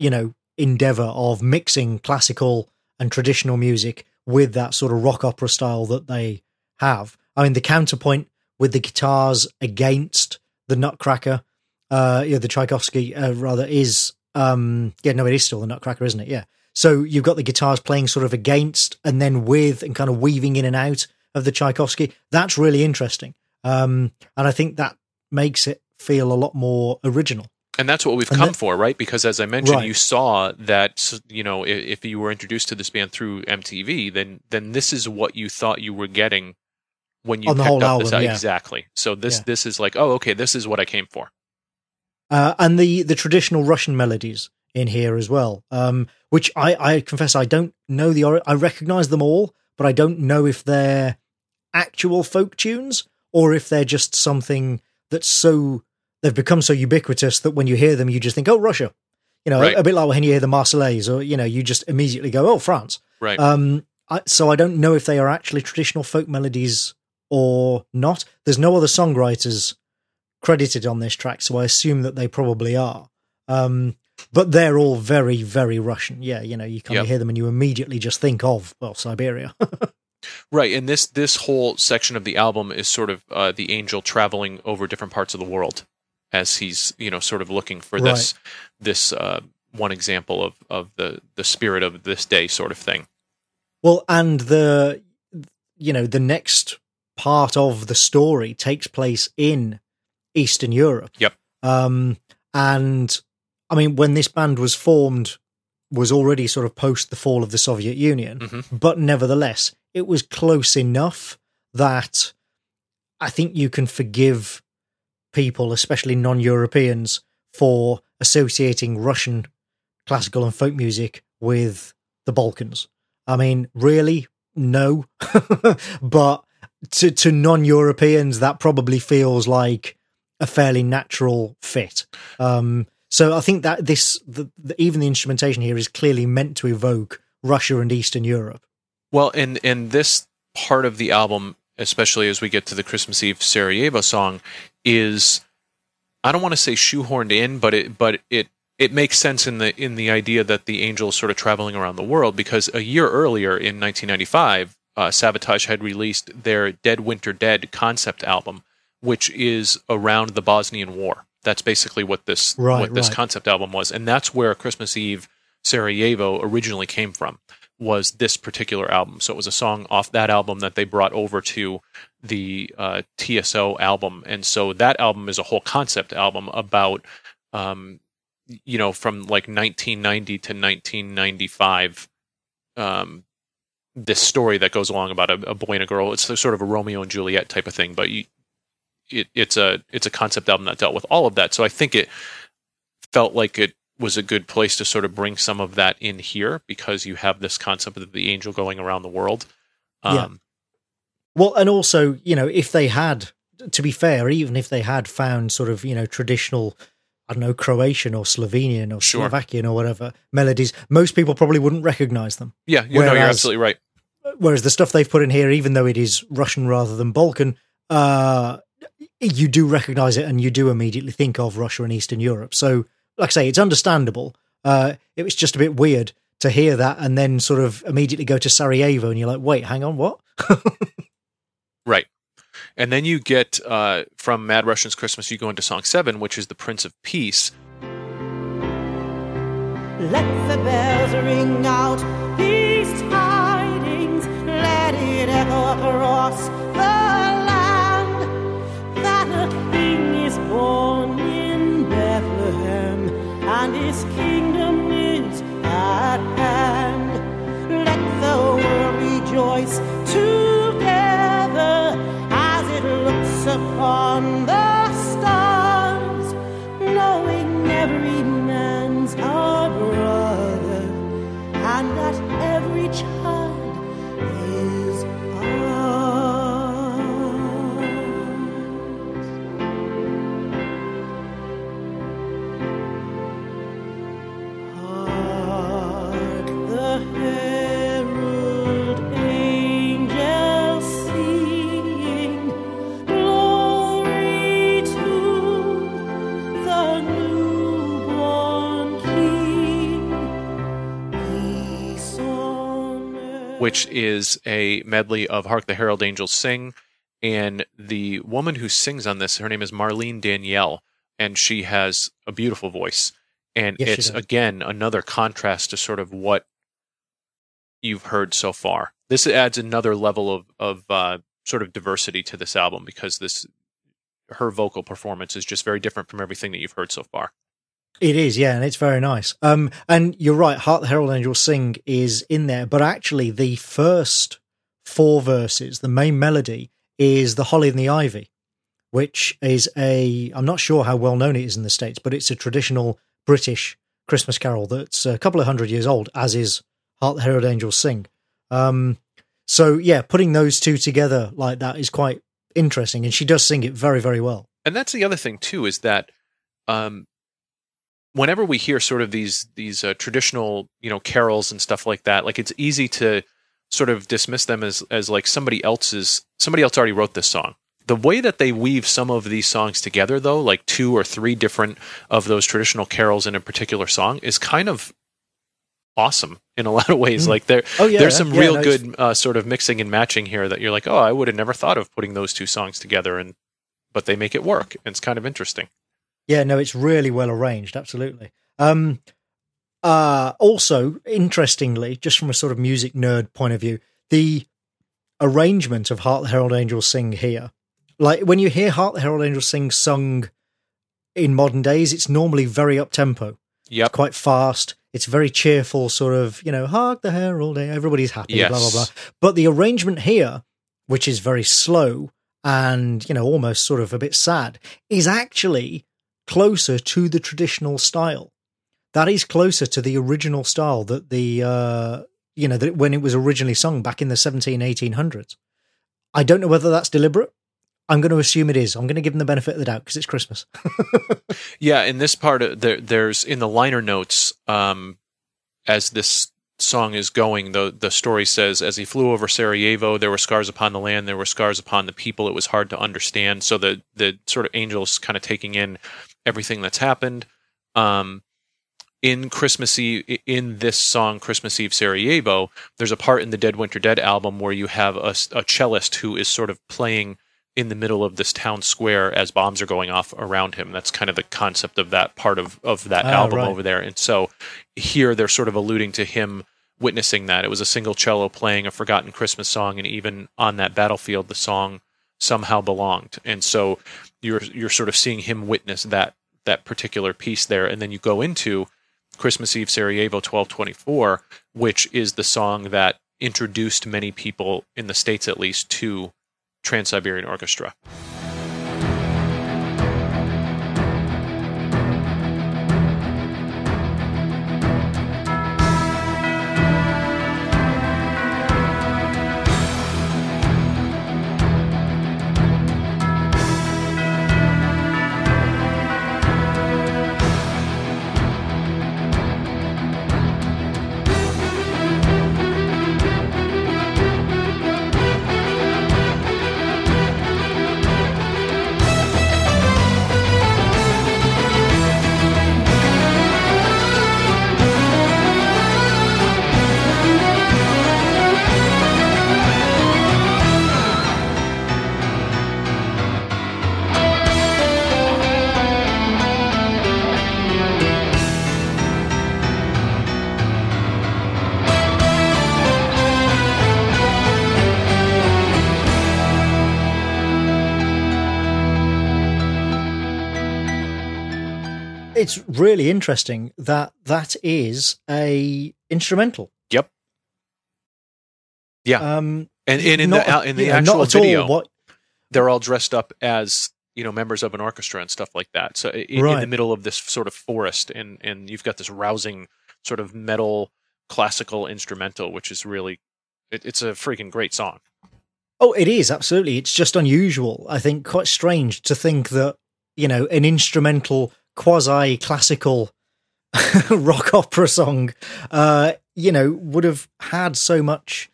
you know, endeavor of mixing classical and traditional music with that sort of rock opera style that they have. I mean, the counterpoint with the guitars against the Nutcracker, uh, yeah, the Tchaikovsky uh, rather is um, yeah, no, it is still the Nutcracker, isn't it? Yeah. So you've got the guitars playing sort of against and then with and kind of weaving in and out of the Tchaikovsky. That's really interesting. Um, and I think that makes it feel a lot more original. And that's what we've and come that, for, right? Because as I mentioned, right. you saw that you know if, if, you were introduced to this band through MTV, then then this is what you thought you were getting when you On picked up album, this yeah. exactly. So this yeah. this is like, oh, okay, this is what I came for uh, and the the traditional Russian melodies in here as well. Um, which I, I confess I don't know the I recognize them all, but I don't know if they're actual folk tunes or if they're just something that's so they've become so ubiquitous that when you hear them, you just think, "Oh, Russia." You know, right. a, a, bit like when you hear the Marseillaise, or you know, you just immediately go, "Oh, France." Right. Um. I, so I don't know if they are actually traditional folk melodies or not. There's no other songwriters credited on this track, so I assume that they probably are. Um, but they're all very, very Russian. Yeah, you know, you kind of hear them and you immediately just think of well, Siberia. right, and this this whole section of the album is sort of uh, the angel traveling over different parts of the world as he's you know sort of looking for right. this this uh, one example of of the the spirit of this day sort of thing. Well, and the you know the next part of the story takes place in Eastern Europe. Yep. Um, and I mean, when this band was formed, was already sort of post the fall of the Soviet Union, mm-hmm. but nevertheless, it was close enough that I think you can forgive people, especially non Europeans, for associating Russian classical and folk music with the Balkans. I mean, really? No. but to, to non Europeans, that probably feels like a fairly natural fit. Um, so I think that this, the, the, even the instrumentation here is clearly meant to evoke Russia and Eastern Europe. Well, in and this part of the album, especially as we get to the Christmas Eve Sarajevo song, is I don't want to say shoehorned in, but it but it it makes sense in the in the idea that the angel is sort of traveling around the world because a year earlier in 1995, uh, Savatage had released their Dead Winter Dead concept album, which is around the Bosnian War. That's basically what this right, what this right. concept album was, and that's where Christmas Eve Sarajevo originally came from. Was this particular album? So it was a song off that album that they brought over to the uh, TSO album, and so that album is a whole concept album about, um, you know, from like 1990 to 1995. Um, this story that goes along about a, a, boy and a girl. It's sort of a Romeo and Juliet type of thing, but you, it, it's a it's a concept album that dealt with all of that. So I think it felt like it was a good place to sort of bring some of that in here because you have this concept of the angel going around the world. Um, yeah. Well, and also, you know, if they had, to be fair, even if they had found sort of, you know, traditional, I don't know, Croatian or Slovenian or sure. Slovakian or whatever melodies, most people probably wouldn't recognize them. Yeah, you whereas, know, you're absolutely right. Whereas the stuff they've put in here, even though it is Russian rather than Balkan, uh, you do recognize it and you do immediately think of Russia and Eastern Europe. So, like I say, it's understandable. Uh, it was just a bit weird to hear that and then sort of immediately go to Sarajevo and you're like, wait, hang on, what? right. And then you get uh, from Mad Russian's Christmas, you go into song seven, which is the Prince of Peace. Let the bells ring out these tidings, let it echo across born in Bethlehem, and his kingdom is at hand. Let the world rejoice together as it looks upon the stars, knowing every man's our brother, and that every child which is a medley of Hark the Herald Angels Sing. And the woman who sings on this, her name is Marlene Danielle, and she has a beautiful voice. And yes, it's, again, another contrast to sort of what you've heard so far. This adds another level of, of uh, sort of diversity to this album because this her vocal performance is just very different from everything that you've heard so far. It is, yeah, and it's very nice. Um, and you're right, Hark the Herald Angels Sing is in there, but actually the first four verses, the main melody, is the Holly and the Ivy, which is a I'm not sure how well known it is in the States, but it's a traditional British Christmas carol that's a couple of hundred years old, as is Hark the Herald Angels Sing. Um, so yeah, putting those two together like that is quite interesting, and she does sing it very, very well. And that's the other thing too, is that um, whenever we hear sort of these these uh, traditional you know carols and stuff like that like it's easy to sort of dismiss them as as like somebody else's somebody else already wrote this song. The way that they weave some of these songs together though like two or three different of those traditional carols in a particular song is kind of awesome in a lot of ways. Mm. like there oh, yeah, there's some yeah, real no, good uh, sort of mixing and matching here that you're like oh i would have never thought of putting those two songs together and but they make it work. It's kind of interesting yeah, no, it's really well arranged. Absolutely. Um, uh, also, interestingly, just from a sort of music nerd point of view, the arrangement of Hark the Herald Angels Sing here, like when you hear Hark the Herald Angels Sing sung in modern days, it's normally very up tempo. Yeah, quite fast. It's very cheerful, sort of, you know, hark the herald, everybody's happy, yes. blah blah blah. But the arrangement here, which is very slow, and you know almost sort of a bit sad is actually closer to the traditional style. That is closer to the original style that the uh, you know that when it was originally sung back in the 17 1800s. I don't know whether that's deliberate. I'm going to assume it is. I'm going to give them the benefit of the doubt because it's Christmas. yeah, in this part, there, there's in the liner notes um, as this song is going, the the story says, as he flew over Sarajevo, there were scars upon the land, there were scars upon the people. It was hard to understand. So the the sort of angels kind of taking in everything that's happened. Um, in Christmas Eve, in this song, Christmas Eve Sarajevo, there's a part in the Dead Winter Dead album where you have a, a cellist who is sort of playing in the middle of this town square as bombs are going off around him. That's kind of the concept of that part of, of that oh, album right. over there. And so here they're sort of alluding to him witnessing that. It was a single cello playing a forgotten Christmas song, and even on that battlefield, the song somehow belonged. And so you're you're sort of seeing him witness that that particular piece there, and then you go into Christmas Eve Sarajevo 1224, which is the song that introduced many people in the states at least to Trans Siberian Orchestra. It's really interesting that that is a instrumental. Yep. Yeah. Um, and, and in not, the in the actual video, what, they're all dressed up as you know members of an orchestra and stuff like that. So in, right. in, the middle of this sort of forest, and and you've got this rousing sort of metal classical instrumental, which is really it, it's a freaking great song. Oh, it is absolutely. It's just unusual. I think quite strange to think that you know an instrumental quasi classical rock opera song, uh, you know, would have had so much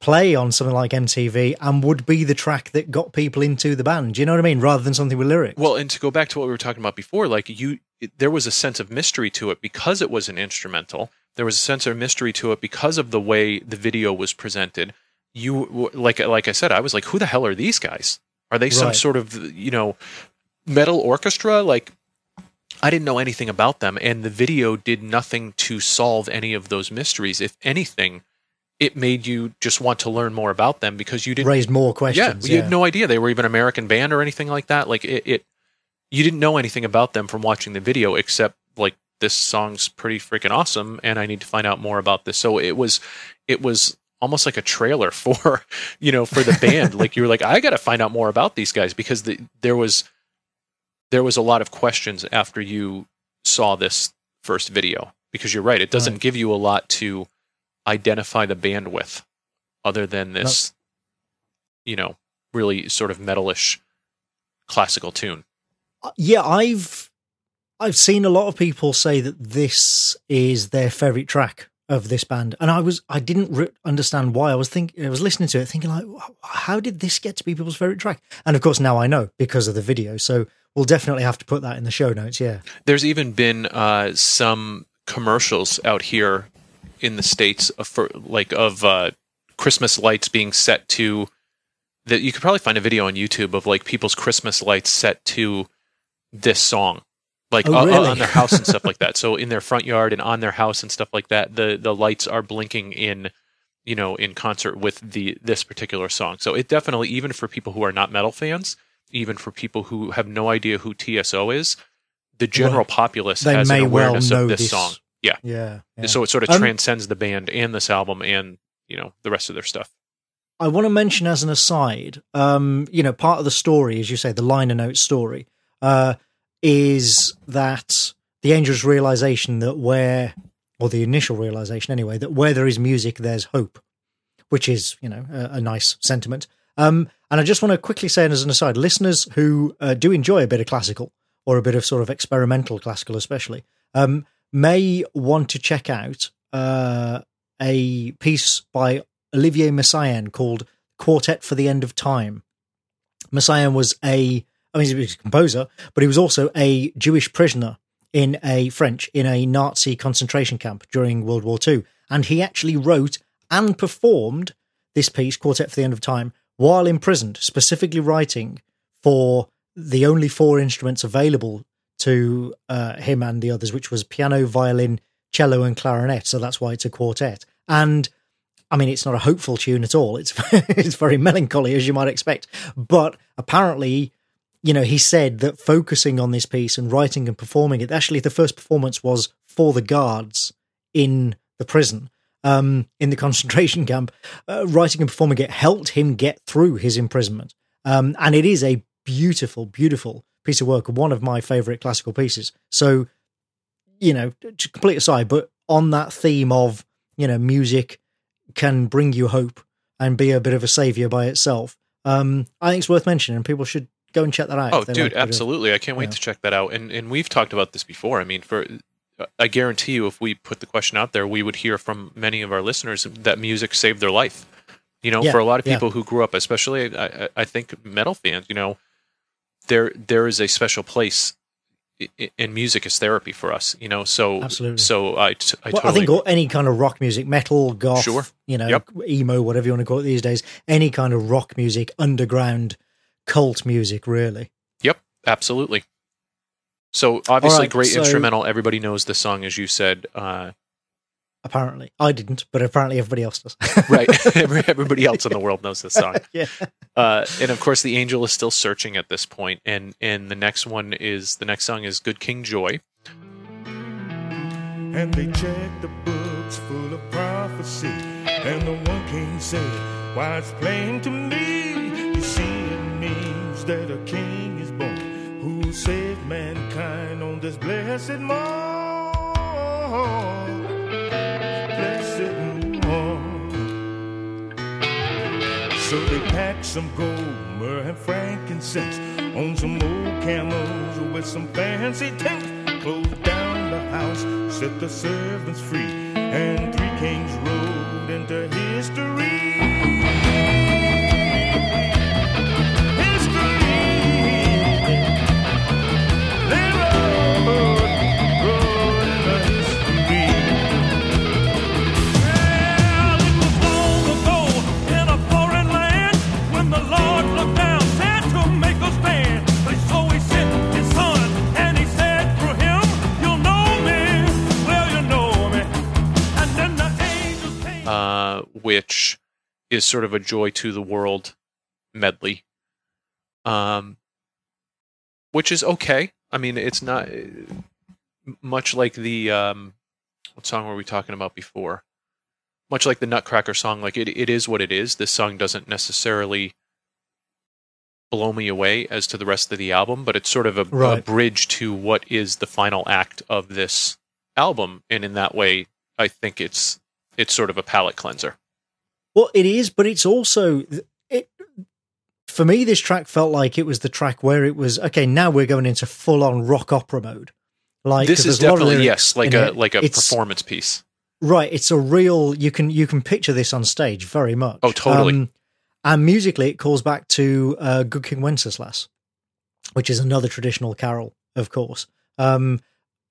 play on something like MTV and would be the track that got people into the band. Do you know what I mean? Rather than something with lyrics. Well, and to go back to what we were talking about before, like you, it, there was a sense of mystery to it because it was an instrumental. There was a sense of mystery to it because of the way the video was presented. You, like, like I said, I was like, who the hell are these guys? Are they some right. sort of, you know, metal orchestra? Like, I didn't know anything about them, and the video did nothing to solve any of those mysteries. If anything, it made you just want to learn more about them because you didn't raise more questions. Yeah, you yeah. had no idea they were even an American band or anything like that. Like it, it, you didn't know anything about them from watching the video, except like this song's pretty freaking awesome, and I need to find out more about this. So it was, it was almost like a trailer for, you know, for the band. like you were like, I got to find out more about these guys because the, there was there was a lot of questions after you saw this first video. Because you're right it doesn't right. give you a lot to identify the bandwidth other than this no. you know really sort of metalish classical tune. Uh, yeah i've i've seen a lot of people say that this is their favorite track of this band. And i was i didn't re- understand why. I was thinking i was listening to it thinking like how did this get to be people's favorite track? And of course now i know because of the video. So we'll definitely have to put that in the show notes. Yeah. There's even been uh, some commercials out here in the states of, for like of uh, Christmas lights being set to that. You could probably find a video on YouTube of like people's Christmas lights set to this song. Like oh, really? uh, on their house and stuff like that. So in their front yard and on their house and stuff like that, the the lights are blinking in, you know, in concert with the this particular song. So it definitely, even for people who are not metal fans, even for people who have no idea who TSO is, the general well, populace has an awareness well of this, this, song. Yeah. yeah. yeah. So it sort of um, transcends the band and this album and, you know, the rest of their stuff. I want to mention as an aside, um, you know, part of the story, as you say, the liner note story, uh, is that the angel's realization that where, or the initial realization anyway, that where there is music, there's hope, which is, you know, a, a nice sentiment. Um, and I just want to quickly say, as an aside, listeners who uh, do enjoy a bit of classical or a bit of sort of experimental classical, especially, um, may want to check out uh, a piece by Olivier Messiaen called Quartet for the End of Time. Messiaen was a, I mean, he was a composer, but he was also a Jewish prisoner in a French, in a Nazi concentration camp during World War II. And he actually wrote and performed this piece, Quartet for the End of Time, while imprisoned, specifically writing for the only four instruments available to uh, him and the others, which was piano, violin, cello, and clarinet. So that's why it's a quartet. And I mean, it's not a hopeful tune at all. It's it's very melancholy, as you might expect. But apparently, you know, he said that focusing on this piece and writing and performing it. Actually, the first performance was for the guards in the prison, um, in the concentration camp. Uh, writing and performing it helped him get through his imprisonment. Um, and it is a beautiful, beautiful piece of work, one of my favorite classical pieces. So, you know, complete aside, but on that theme of, you know, music can bring you hope and be a bit of a savior by itself. Um, I think it's worth mentioning. People should go and check that out. Oh, dude, like absolutely! I can't wait to check that out. And and we've talked about this before. I mean, for I guarantee you, if we put the question out there, we would hear from many of our listeners that music saved their life. You know, yeah, for a lot of people yeah. who grew up, especially I, I think metal fans, you know, there there is a special place in music as therapy for us, you know. So absolutely. So I, t- I, well, totally I think any kind of rock music, metal, goth, sure. you know, yep. emo, whatever you want to call it these days, any kind of rock music, underground cult music, really. Yep, absolutely. So obviously, right, great so, instrumental. Everybody knows the song, as you said. Uh, apparently, I didn't, but apparently everybody else does. right, everybody else in the world knows this song. yeah. Uh, and of course, the angel is still searching at this point, and and the next one is the next song is "Good King Joy." And they checked the books full of prophecy, and the one king said, "Why it's plain to me, you see it means that a king is born who saved mankind on this blessed morn. blessed morn." So they packed some gold, myrrh, and frankincense on some old camels with some fancy tents. Closed down the house, set the servants free, and three kings rode into history. Which is sort of a joy to the world medley. Um, which is okay. I mean, it's not much like the um, what song were we talking about before? Much like the Nutcracker song, like it, it is what it is. This song doesn't necessarily blow me away as to the rest of the album, but it's sort of a, right. a bridge to what is the final act of this album, and in that way, I think it's it's sort of a palate cleanser. Well, it is, but it's also it. For me, this track felt like it was the track where it was okay. Now we're going into full on rock opera mode. Like this is definitely yes, like a it. like a it's, performance piece. Right, it's a real. You can you can picture this on stage very much. Oh, totally. Um, and musically, it calls back to uh, "Good King Wenceslas," which is another traditional carol, of course. Um,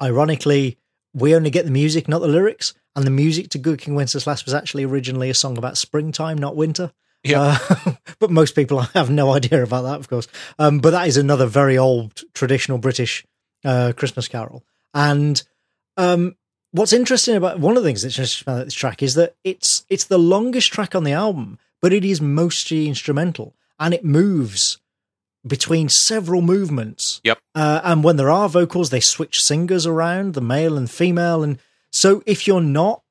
ironically, we only get the music, not the lyrics. And the music to Good King Wenceslas was actually originally a song about springtime, not winter. Yeah. Uh, but most people have no idea about that, of course. Um, but that is another very old traditional British uh, Christmas carol. And um, what's interesting about one of the things that's interesting about this track is that it's it's the longest track on the album, but it is mostly instrumental and it moves between several movements. Yep. Uh, and when there are vocals, they switch singers around, the male and female. And so if you're not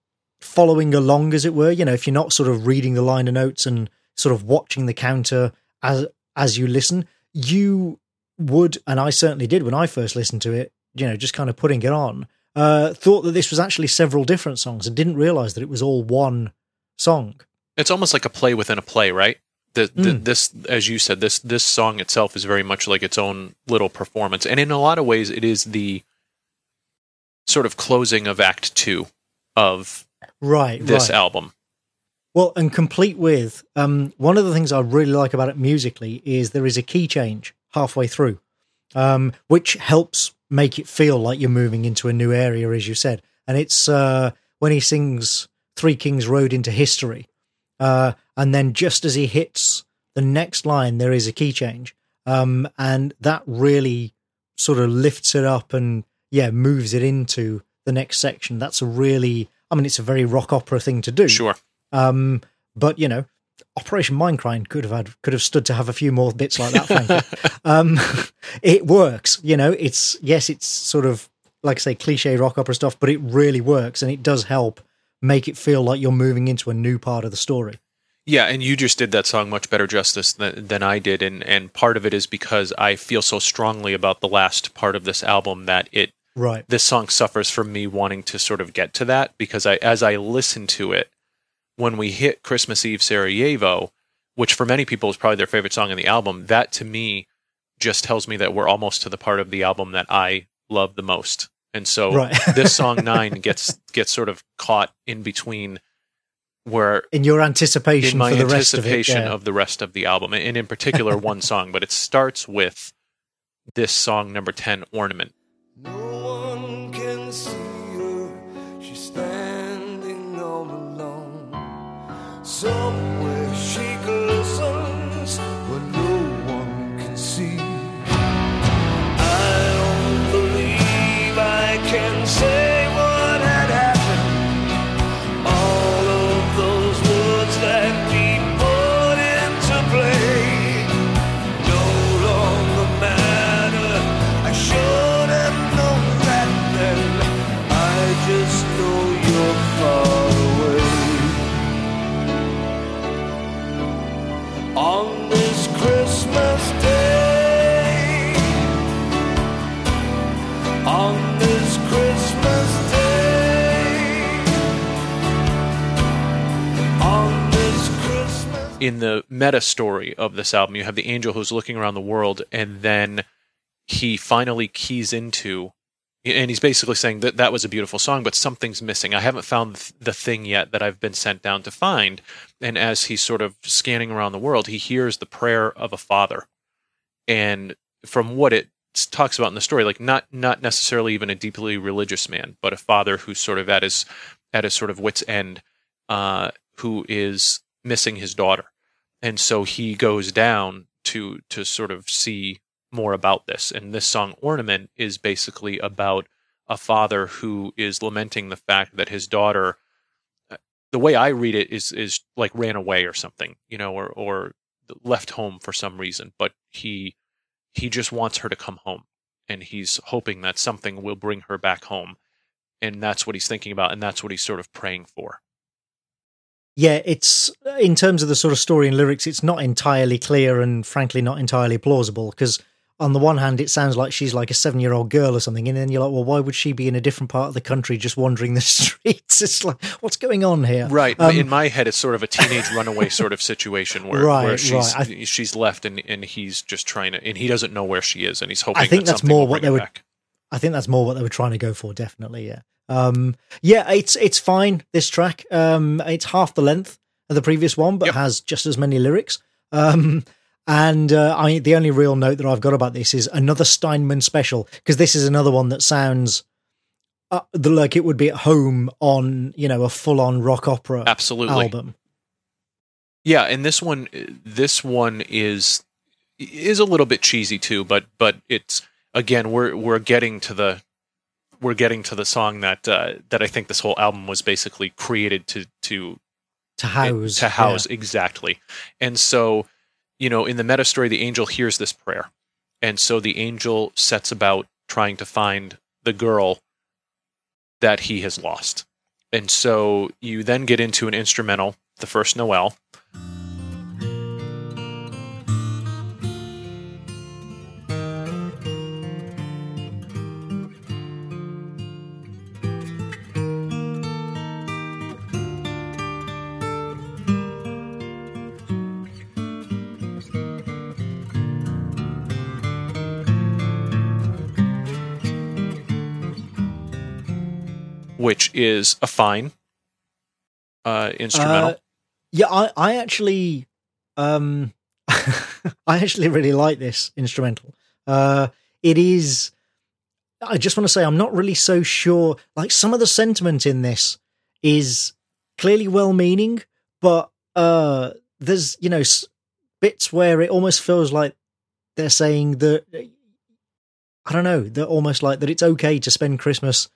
following along, as it were, you know, if you're not sort of reading the liner notes and sort of watching the counter as as you listen, you would, and I certainly did when I first listened to it. You know, just kind of putting it on, uh, thought that this was actually several different songs, and didn't realize that it was all one song. It's almost like a play within a play, right? The, the, mm. This, as you said, this this song itself is very much like its own little performance, and in a lot of ways, it is the sort of closing of Act Two of right this right. album. Well, and complete with um, one of the things I really like about it musically is there is a key change halfway through, um, which helps make it feel like you're moving into a new area, as you said. And it's uh, when he sings Three Kings Road into History. Uh, and then just as he hits the next line, there is a key change. Um, and that really sort of lifts it up and, yeah, moves it into the next section. That's a really, I mean, it's a very rock opera thing to do. Sure. Um, but you know, Operation Mindcrime could have had could have stood to have a few more bits like that. frankly, um, it works. You know, it's yes, it's sort of like I say cliche rock opera stuff, but it really works and it does help make it feel like you're moving into a new part of the story. Yeah, and you just did that song much better justice than, than I did, and and part of it is because I feel so strongly about the last part of this album that it right this song suffers from me wanting to sort of get to that because I as I listen to it, when we hit Christmas Eve Sarajevo, which for many people is probably their favorite song in the album, that to me just tells me that we're almost to the part of the album that I love the most. And so right. this song nine gets gets sort of caught in between where in your anticipation in my for the anticipation rest of, it, yeah. of the rest of the album, and in particular one song, but it starts with this song number ten, Ornament. No Somewhere in the meta story of this album, you have the angel who's looking around the world, and then he finally keys into, and he's basically saying that that was a beautiful song, but something's missing. I haven't found the thing yet that I've been sent down to find. And as he's sort of scanning around the world, he hears the prayer of a father, and from what it talks about in the story, like not not necessarily even a deeply religious man, but a father who's sort of at his at his sort of wits end, uh, who is missing his daughter. And so he goes down to to sort of see more about this. And this song Ornament is basically about a father who is lamenting the fact that his daughter uh, the way I read it is is like ran away or something, you know, or or left home for some reason, but he he just wants her to come home and he's hoping that something will bring her back home. And that's what he's thinking about and that's what he's sort of praying for yeah, it's in terms of the sort of story and lyrics, it's not entirely clear and frankly not entirely plausible because on the one hand, it sounds like she's like a seven year old girl or something, and then you're like, well, why would she be in a different part of the country just wandering the streets? It's like, what's going on here? Right. Um, in my head, it's sort of a teenage runaway sort of situation where, right, where she's right. th- she's left and, and he's just trying to, and he doesn't know where she is, and he's hoping. I think that that's more what they were. Back. I think that's more what they were trying to go for. Definitely, yeah. Um, yeah, it's it's fine. This track, um, it's half the length of the previous one, but yep. has just as many lyrics. Um, and uh, I, the only real note that I've got about this is another Steinman special because this is another one that sounds uh, like it would be at home on you know a full on rock opera absolutely album. Yeah, and this one, this one is is a little bit cheesy too, but but it's again we're we're getting to the we're getting to the song that uh, that I think this whole album was basically created to to to house to house yeah. exactly. And so you know in the meta story the angel hears this prayer. And so the angel sets about trying to find the girl that he has lost. And so you then get into an instrumental the first noel which is a fine uh, instrumental. Uh, yeah, I, I actually, um, I actually really like this instrumental. Uh, it is. I just want to say I'm not really so sure. Like some of the sentiment in this is clearly well-meaning, but uh, there's you know bits where it almost feels like they're saying that I don't know. They're almost like that. It's okay to spend Christmas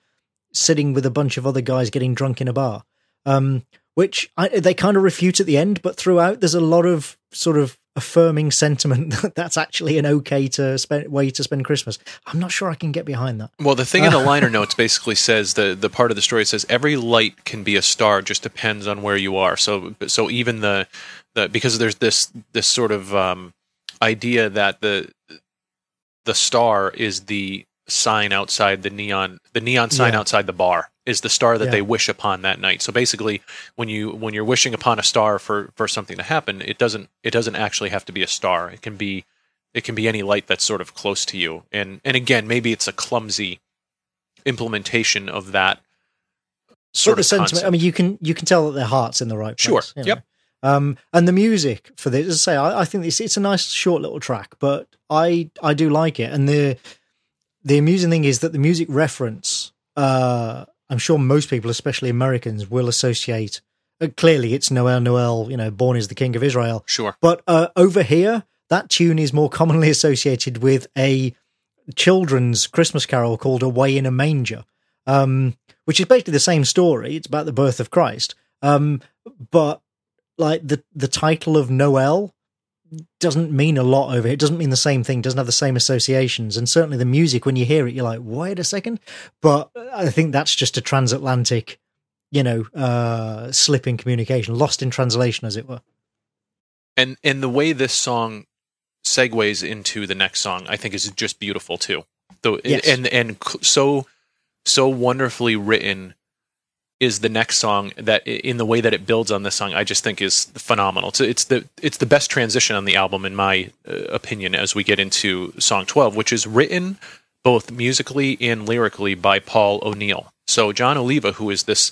sitting with a bunch of other guys getting drunk in a bar. Um, which I, they kind of refute at the end, but throughout there's a lot of sort of affirming sentiment that that's actually an okay to spend way to spend Christmas. I'm not sure I can get behind that. Well, the thing in the liner notes basically says the the part of the story says every light can be a star, just depends on where you are. So so even the the because there's this this sort of um, idea that the the star is the sign outside the neon the neon sign Yeah. outside the bar is the star that Yeah. they wish upon that night. So basically when you when you're wishing upon a star for for something to happen, it doesn't it doesn't actually have to be a star. It can be it can be any light that's sort of close to you. And and again, maybe it's a clumsy implementation of that sort of sentiment. concept. I mean, you can you can tell that their heart's in the right Sure. place. Yep. know. Um, and the music for this, as I say, I, I think it's it's a nice short little track, but I I do like it. And the the amusing thing is that the music reference, uh, I'm sure most people, especially Americans, will associate. Uh, clearly, it's Noel Noel, you know, born is the king of Israel. sure. But uh, over here, that tune is more commonly associated with a children's Christmas carol called Away in a Manger, um, which is basically the same story. It's about the birth of Christ. Um, but like the, the title of Noel doesn't mean a lot over here. It doesn't mean the same thing, doesn't have the same associations. And certainly the music, when you hear it, you're like, wait a second. But I think that's just a transatlantic, you know, uh, slip in communication, lost in translation, as it were. and and the way this song segues into the next song i think is just beautiful too though Yes. and and so so wonderfully written is the next song that in the way that it builds on this song i just think is phenomenal it's, it's the it's the best transition on the album in my uh, opinion as we get into song 12 which is written both musically and lyrically by paul o'neill so jon oliva who is this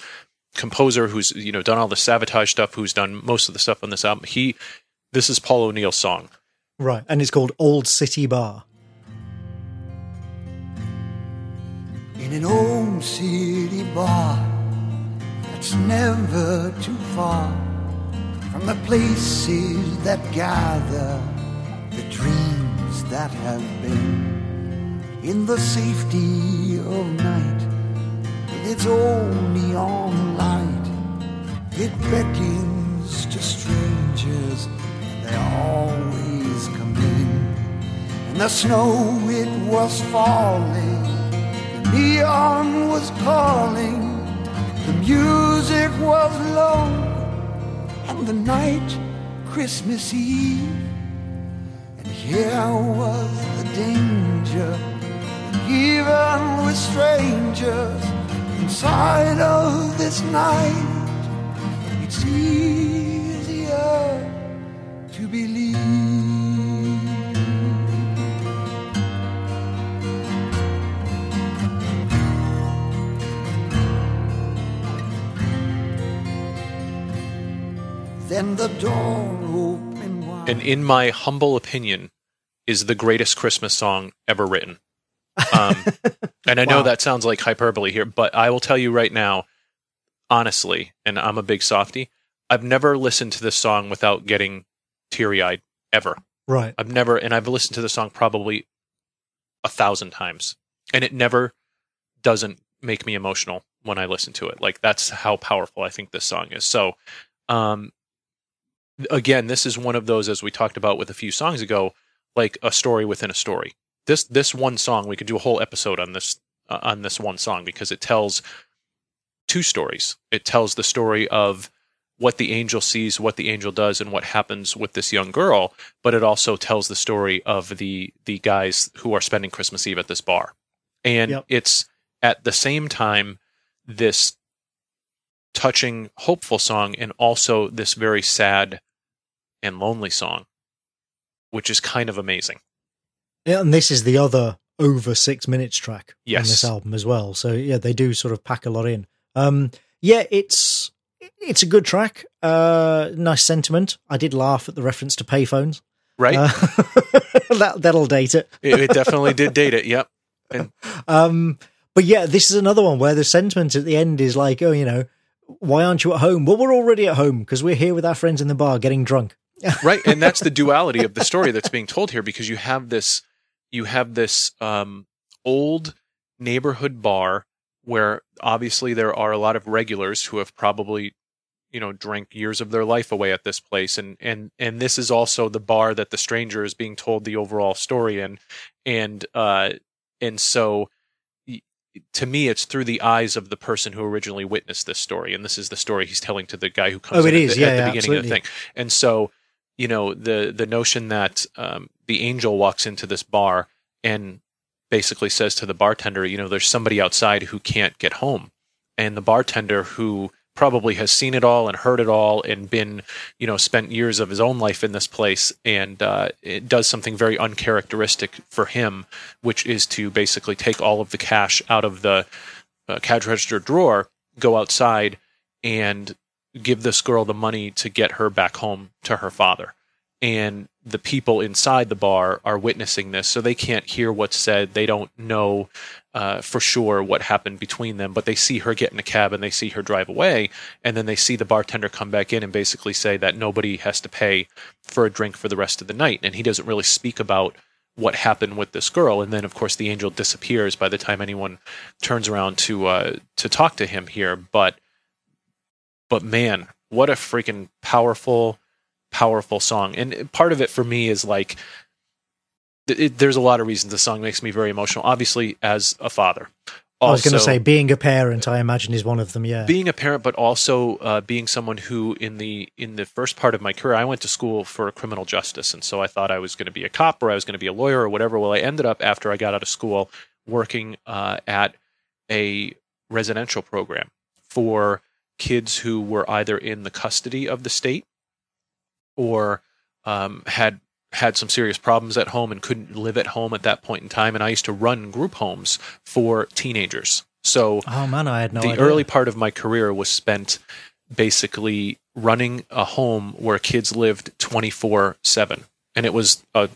composer who's you know done all the savatage stuff who's done most of the stuff on this album he this is Paul O'Neill's song. Right, and it's called Old City Bar. in an old city bar that's never too far from the places that gather the dreams that have been. In the safety of night with its own neon light it beckons to strangers and they always come in. In the snow it was falling the neon was calling, the music was low, and the night Christmas Eve. And here was the danger, even with strangers inside of this night, it's easier to believe. Then the door opened wide. And in my humble opinion, is the greatest Christmas song ever written. Um, and I know that sounds like hyperbole here, but I will tell you right now, honestly, and I'm a big softy, I've never listened to this song without getting teary eyed ever. Right. I've never, and I've listened to the song probably a thousand times, and it never doesn't make me emotional when I listen to it. Like that's how powerful I think this song is. So, um, again, this is one of those as we talked about with a few songs ago, like a story within a story. This this one song, we could do a whole episode on this uh, on this one song because it tells two stories. It tells the story of what the angel sees, what the angel does, and what happens with this young girl. But it also tells the story of the the guys who are spending Christmas Eve at this bar, and Yep. it's at the same time this touching, hopeful song, and also this very sad and lonely song, which is kind of amazing. Yeah, and this is the other over six minutes track on this album as well. So yeah, they do sort of pack a lot in. Um, yeah, it's it's a good track. Uh, nice sentiment. I did laugh at the reference to payphones. Right. Uh, that that'll date it. it. it. definitely did date it. Yep. And- um, but yeah, this is another one where the sentiment at the end is like, oh, you know, why aren't you at home? Well, we're already at home because we're here with our friends in the bar getting drunk. right, and that's the duality of the story that's being told here because you have this, you have this um, old neighborhood bar where obviously there are a lot of regulars who have probably you know drank years of their life away at this place and and and this is also the bar that the stranger is being told the overall story in and uh and so to me it's through the eyes of the person who originally witnessed this story and this is the story he's telling to the guy who comes oh, it is. At, the, yeah, at the yeah, beginning absolutely. of the thing and so you know the the notion that um, the angel walks into this bar and basically says to the bartender you know there's somebody outside who can't get home. And the bartender who probably has seen it all and heard it all and been, you know, spent years of his own life in this place and uh, it does something very uncharacteristic for him, which is to basically take all of the cash out of the uh, cash register drawer, go outside, and give this girl the money to get her back home to her father. And the people inside the bar are witnessing this, so they can't hear what's said. They don't know uh, for sure what happened between them, but they see her get in a cab and they see her drive away, and then they see the bartender come back in and basically say that nobody has to pay for a drink for the rest of the night, and he doesn't really speak about what happened with this girl, and then of course the angel disappears by the time anyone turns around to uh, to talk to him here. But but man, what a freaking powerful, powerful song! And part of it for me is like it, there's a lot of reasons the song makes me very emotional. Obviously, as a father. Also, I was going to say being a parent. I imagine is one of them. Yeah, being a parent, but also uh, being someone who, in the in the first part of my career, I went to school for criminal justice, and so I thought I was going to be a cop or I was going to be a lawyer or whatever. Well, I ended up after I got out of school working uh, at a residential program for kids who were either in the custody of the state or um, had had some serious problems at home and couldn't live at home at that point in time. And I used to run group homes for teenagers. So, oh man, I had no the idea. early part of my career was spent basically running a home where kids lived 24 7. And it was a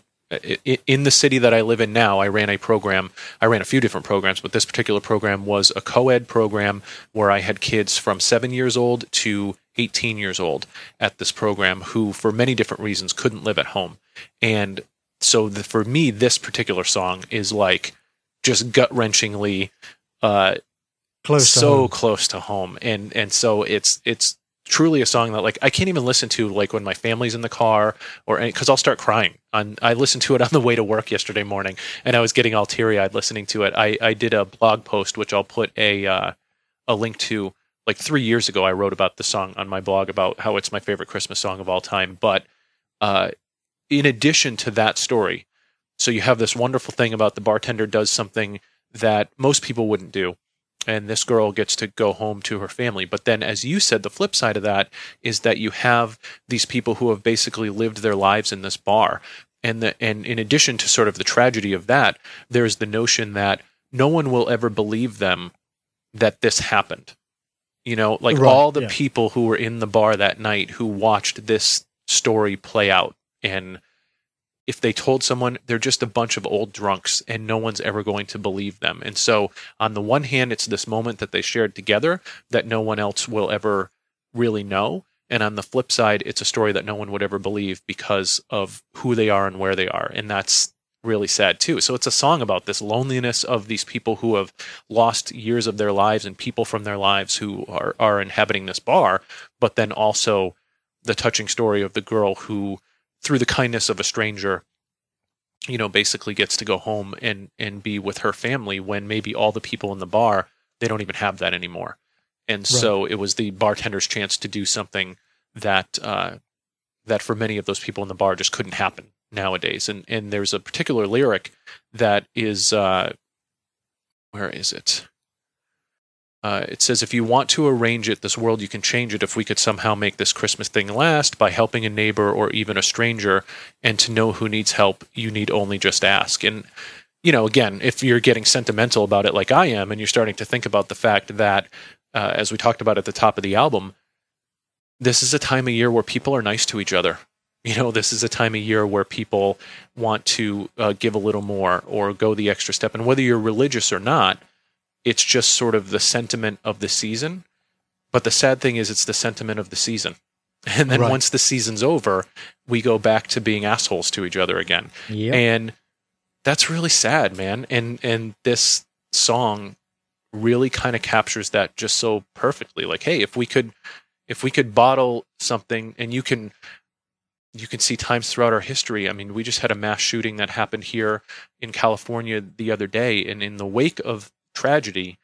in the city that I live in now, I ran a program. I ran a few different programs, but this particular program was a co ed program where I had kids from seven years old to 18 years old at this program who, for many different reasons, couldn't live at home. And so the, for me, this particular song is like just gut wrenchingly uh, close so close to home. And and so it's it's truly a song that like I can't even listen to like when my family's in the car or because I'll start crying. On I listened to it on the way to work yesterday morning, and I was getting all teary eyed listening to it. I I did a blog post which I'll put a uh, a link to. Like three years ago, I wrote about the song on my blog about how it's my favorite Christmas song of all time. But uh, in addition to that story, so you have this wonderful thing about the bartender does something that most people wouldn't do. And this girl gets to go home to her family. But then, as you said, the flip side of that is that you have these people who have basically lived their lives in this bar. And, the, and in addition to sort of the tragedy of that, there's the notion that no one will ever believe them that this happened. You know, like right, all the yeah. people who were in the bar that night who watched this story play out and if they told someone they're just a bunch of old drunks and no one's ever going to believe them. And so, on the one hand, it's this moment that they shared together that no one else will ever really know. And on the flip side, it's a story that no one would ever believe because of who they are and where they are. And that's really sad too. So it's a song about this loneliness of these people who have lost years of their lives and people from their lives who are, are inhabiting this bar, but then also the touching story of the girl who through the kindness of a stranger you know basically gets to go home and and be with her family when maybe all the people in the bar they don't even have that anymore. And right. so it was the bartender's chance to do something that uh, that for many of those people in the bar just couldn't happen nowadays. And and there's a particular lyric that is uh, where is it uh, it says, if you want to arrange it, this world, you can change it if we could somehow make this Christmas thing last by helping a neighbor or even a stranger. And to know who needs help, you need only just ask. And, you know, again, if you're getting sentimental about it like I am, and you're starting to think about the fact that uh, as we talked about at the top of the album, this is a time of year where people are nice to each other. You know, this is a time of year where people want to uh, give a little more or go the extra step. And whether you're religious or not, it's just sort of the sentiment of the season. But the sad thing is, it's the sentiment of the season. And then Right. once the season's over, we go back to being assholes to each other again. Yep. And that's really sad, man. And and this song really kind of captures that just so perfectly. Like, hey, if we could if we could bottle something and you can you can see times throughout our history. I mean, we just had a mass shooting that happened here in California the other day, and in the wake of tragedy,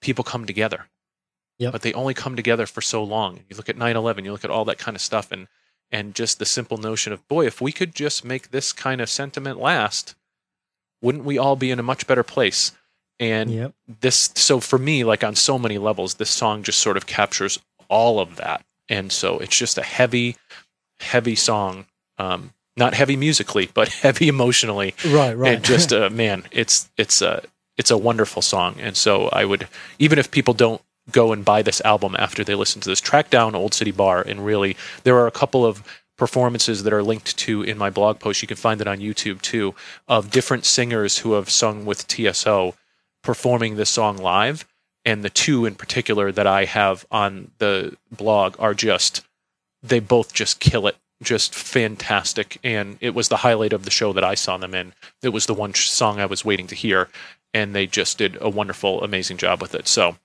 people come together. Yep. But they only come together for so long. You look at 9/11, you look at all that kind of stuff, and and just the simple notion of boy, if we could just make this kind of sentiment last, wouldn't we all be in a much better place? And Yep. this so for me like on so many levels this song just sort of captures all of that and so it's just a heavy heavy song um not heavy musically but heavy emotionally Right, right. and just uh, man it's it's a it's a wonderful song. And so i would even if people don't go and buy this album after they listen to this track down old city bar and really there are a couple of performances that are linked to in my blog post. You can find it on youtube too of different singers who have sung with tso performing this song live. And the two in particular that i have on the blog are just they both just kill it just fantastic. And it was the highlight of the show that i saw them in. It was the one song i was waiting to hear and they just did a wonderful amazing job with it. So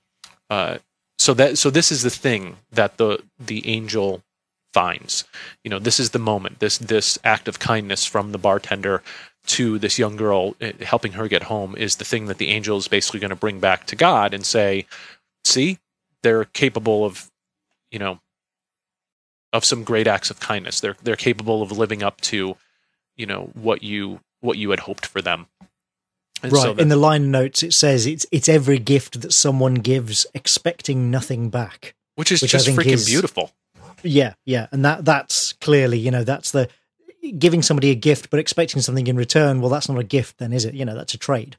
uh so that so this is the thing that the the angel finds. You know this is the moment this this act of kindness from the bartender to this young girl eh, helping her get home is the thing that the angel is basically going to bring back to god and say see they're capable of you know of some great acts of kindness. They're they're capable of living up to you know what you what you had hoped for them and right. so that- In the line notes, it says it's it's every gift that someone gives, expecting nothing back. which is which just freaking is- beautiful Yeah, yeah, and that that's clearly you know that's the giving somebody a gift but expecting something in return. Well, that's not a gift, then, is it? You know, that's a trade.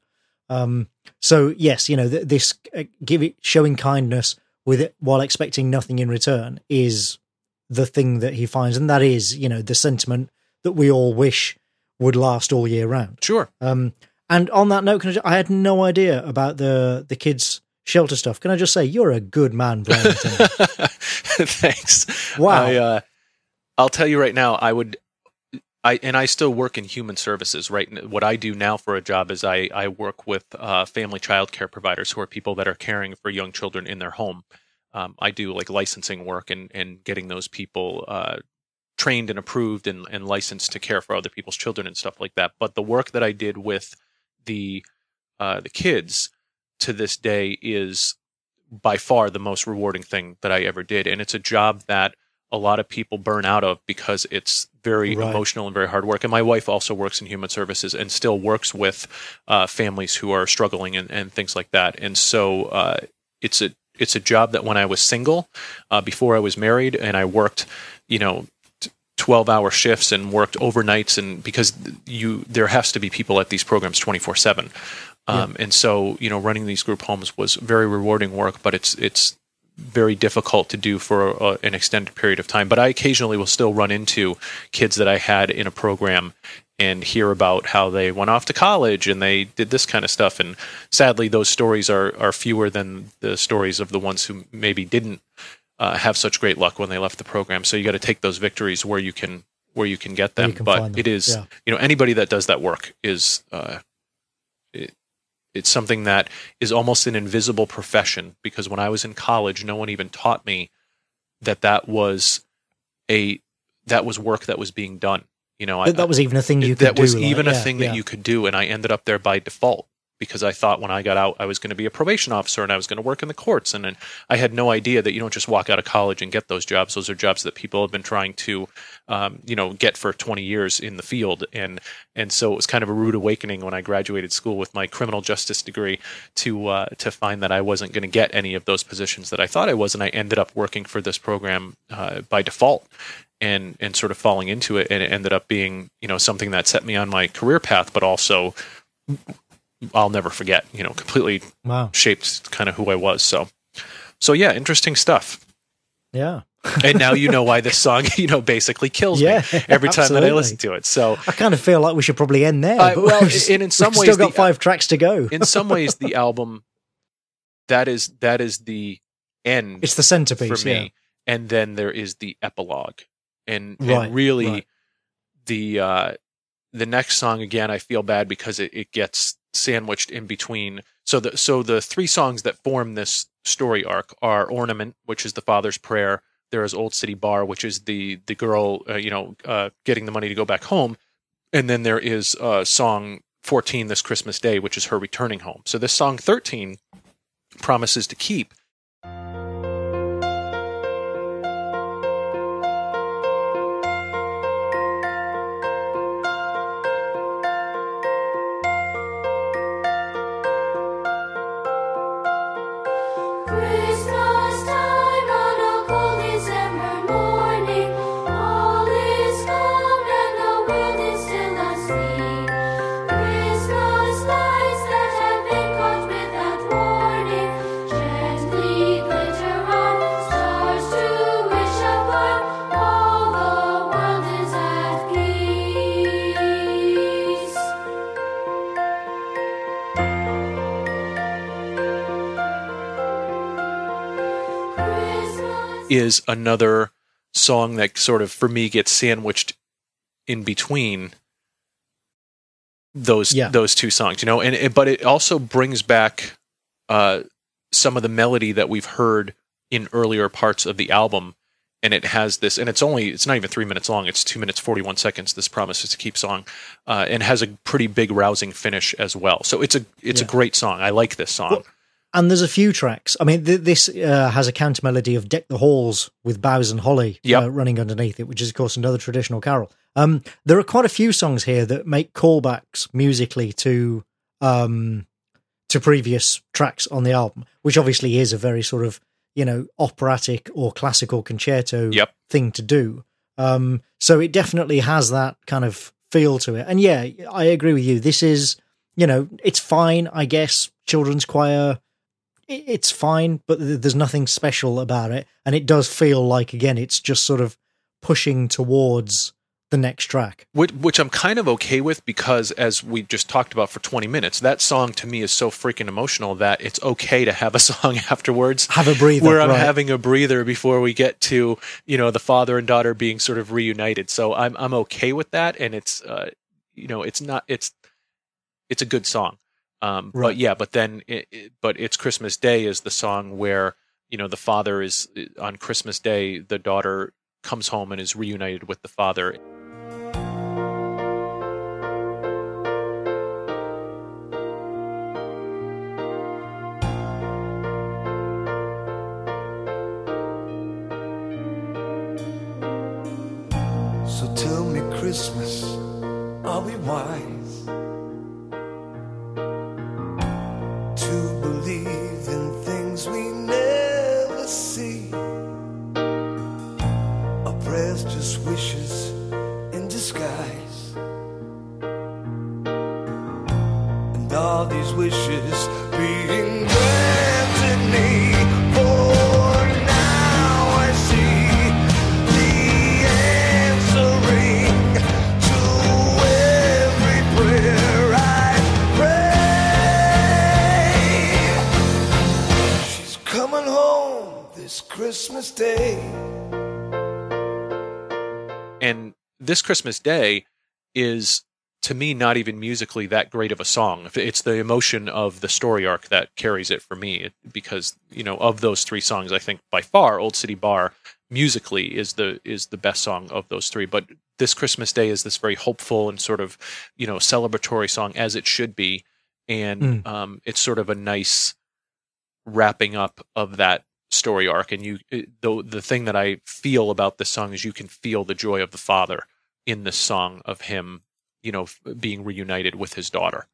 Um, so yes, you know th- this uh, give it, showing kindness with it while expecting nothing in return is the thing that he finds, and that is you know the sentiment that we all wish would last all year round. sure Um, and on that note, can I, ju- I had no idea about the the kids shelter stuff. Can I just say you're a good man, Brian? Thanks. Wow. I, uh, I'll tell you right now. I would. I and I still work in human services. Right. What I do now for a job is I I work with uh, family child care providers who are people that are caring for young children in their home. Um, I do like licensing work and and getting those people. Uh, trained and approved and, and licensed to care for other people's children and stuff like that but the work that i did with the uh, the kids to this day is by far the most rewarding thing that I ever did. And it's a job that a lot of people burn out of because it's very Right. emotional and very hard work. And my wife also works in human services and still works with uh, families who are struggling and, and things like that. And so uh, it's a it's a job that when I was single, uh, before I was married, and I worked, you know. 12 hour shifts and worked overnights and because you there has to be people at these programs 24 7 um, and so you know running these group homes was very rewarding work but it's it's very difficult to do for a, an extended period of time. But i occasionally will still run into kids that i had in a program and hear about how they went off to college and they did this kind of stuff. And sadly those stories are are fewer than the stories of the ones who maybe didn't uh, have such great luck when they left the program so you got to take those victories where you can where you can get them can but them. it is Yeah. you know anybody that does that work is uh, it, it's something that is almost an invisible profession because when I was in college, no one even taught me that that was a that was work that was being done. You know, that, that was even a thing you could that do. was like, even a yeah, thing yeah. that you could do, and I ended up there by default because I thought when I got out I was going to be a probation officer and I was going to work in the courts, and then I had no idea that you don't just walk out of college and get those jobs. Those are jobs that people have been trying to, um, you know, get for 20 years in the field, and and so it was kind of a rude awakening when I graduated school with my criminal justice degree to uh, to find that I wasn't going to get any of those positions that I thought I was, and I ended up working for this program uh, by default and and sort of falling into it. And it ended up being you know something that set me on my career path but also I'll never forget you know completely Wow. shaped kind of who I was so So yeah, interesting stuff. Yeah. and now you know why this song, you know, basically kills Yeah, me every time that I listen to it. So I kind of feel like we should probably end there. Uh, but well, we've just- and in some we've ways still got the- five tracks to go. in some ways, the album that is that is the end It's the centerpiece. for me, Yeah. and then there is the epilogue, and, Right, and really right. the uh, the next song again. I feel bad because it, it gets sandwiched in between. So the so the three songs that form this story arc are "Ornament," which is the father's prayer. There is "Old City Bar," which is the the girl, uh, you know, uh, getting the money to go back home, and then there is uh, song 14 this Christmas Day, which is her returning home. So this song 13 promises to keep. Is another song that sort of for me gets sandwiched in between those Yeah. those two songs you know? And it, but it also brings back uh some of the melody that we've heard in earlier parts of the album. And it has this and it's only it's not even three minutes long. It's two minutes 41 seconds this promises to keep song uh, and has a pretty big rousing finish as well. So it's a it's Yeah. a great song. I like this song. Well, And there's a few tracks. I mean, th- this uh, has a counter melody of "Deck the Halls" with boughs and holly Yep. uh, running underneath it, which is, of course, another traditional carol. Um, there are quite a few songs here that make callbacks musically to um, to previous tracks on the album, which obviously is a very sort of you know operatic or classical concerto Yep. thing to do. Um, so it definitely has that kind of feel to it. And yeah, I agree with you. This is you know it's fine, I guess. Children's choir it's fine, but there's nothing special about it, and it does feel like again it's just sort of pushing towards the next track. which, which I'm kind of okay with because, as we just talked about for 20 minutes, that song to me is so freaking emotional that it's okay to have a song afterwards Have a breather, where I'm right. having a breather before we get to you know the father and daughter being sort of reunited. So I'm I'm okay with that, and it's uh, you know it's not it's it's a good song. Um, Right. But yeah, but then it, it, but it's Christmas Day is the song where you know the father is on Christmas Day the daughter comes home and is reunited with the father Christmas Day is to me not even musically that great of a song. It's the emotion of the story arc that carries it for me because you know of those three songs I think by far Old City Bar musically is the is the best song of those three but this Christmas Day is this very hopeful and sort of you know celebratory song as it should be and Mm. um, it's sort of a nice wrapping up of that story arc and you the the thing that I feel about this song is you can feel the joy of the father in the song of him you know f- being reunited with his daughter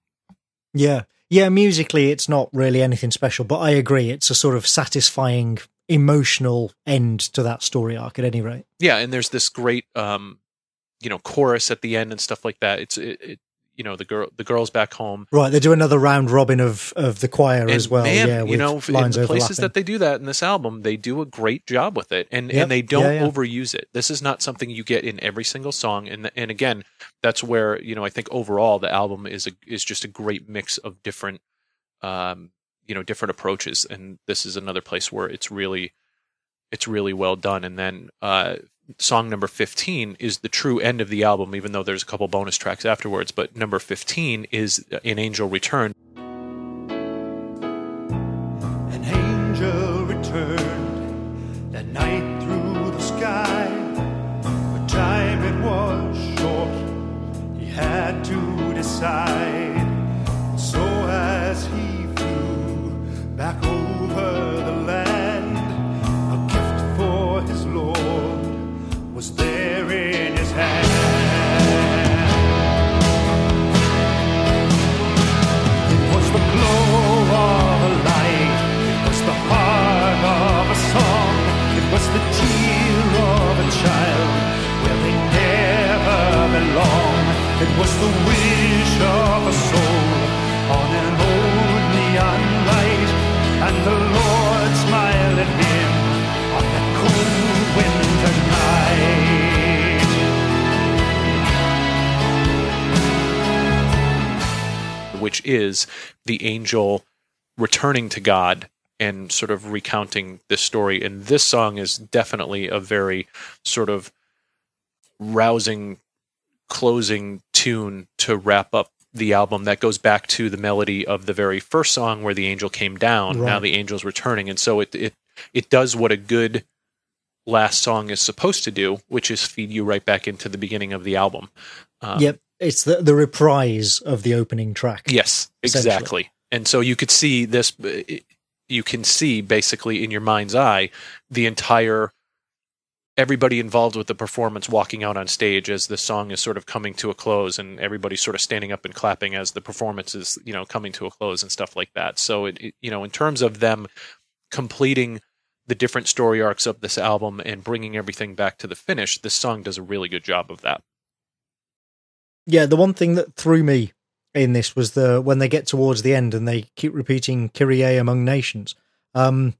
Yeah, yeah. Musically, it's not really anything special, but I agree. It's a sort of satisfying emotional end to that story arc. At any rate, yeah and there's this great um you know chorus at the end and stuff like that it's it, it you know the girl the girls back home Right, they do another round robin of of the choir as well. man, yeah, you know, in the places that they do that in this album, they do a great job with it, and Yep. and they don't Yeah, yeah. overuse it. This is not something you get in every single song, and and again, that's where you know I think overall the album is a is just a great mix of different, um, you know, different approaches, and this is another place where it's really, it's really well done. And then uh, song number fifteen is the true end of the album, even though there's a couple bonus tracks afterwards. But number fifteen is "An Angel Return." An angel returned that night through the sky. But time it was short, he had to decide. Which is the angel returning to God and sort of recounting this story. And this song is definitely a very sort of rousing closing tune to wrap up the album that goes back to the melody of the very first song where the angel came down. Now the angel's returning. And so it it it does what a good last song is supposed to do, which is feed you right back into the beginning of the album. Um, yep, it's the the reprise of the opening track. Yes, exactly. And so you could see this, uh, you can see basically in your mind's eye the entire, everybody involved with the performance walking out on stage as the song is sort of coming to a close and everybody's sort of standing up and clapping as the performance is, you know, coming to a close and stuff like that. So, it, it- you know, in terms of them completing the different story arcs of this album and bringing everything back to the finish, this song does a really good job of that. Yeah, the one thing that threw me in this was the when they get towards the end and they keep repeating Kyrie among nations. Um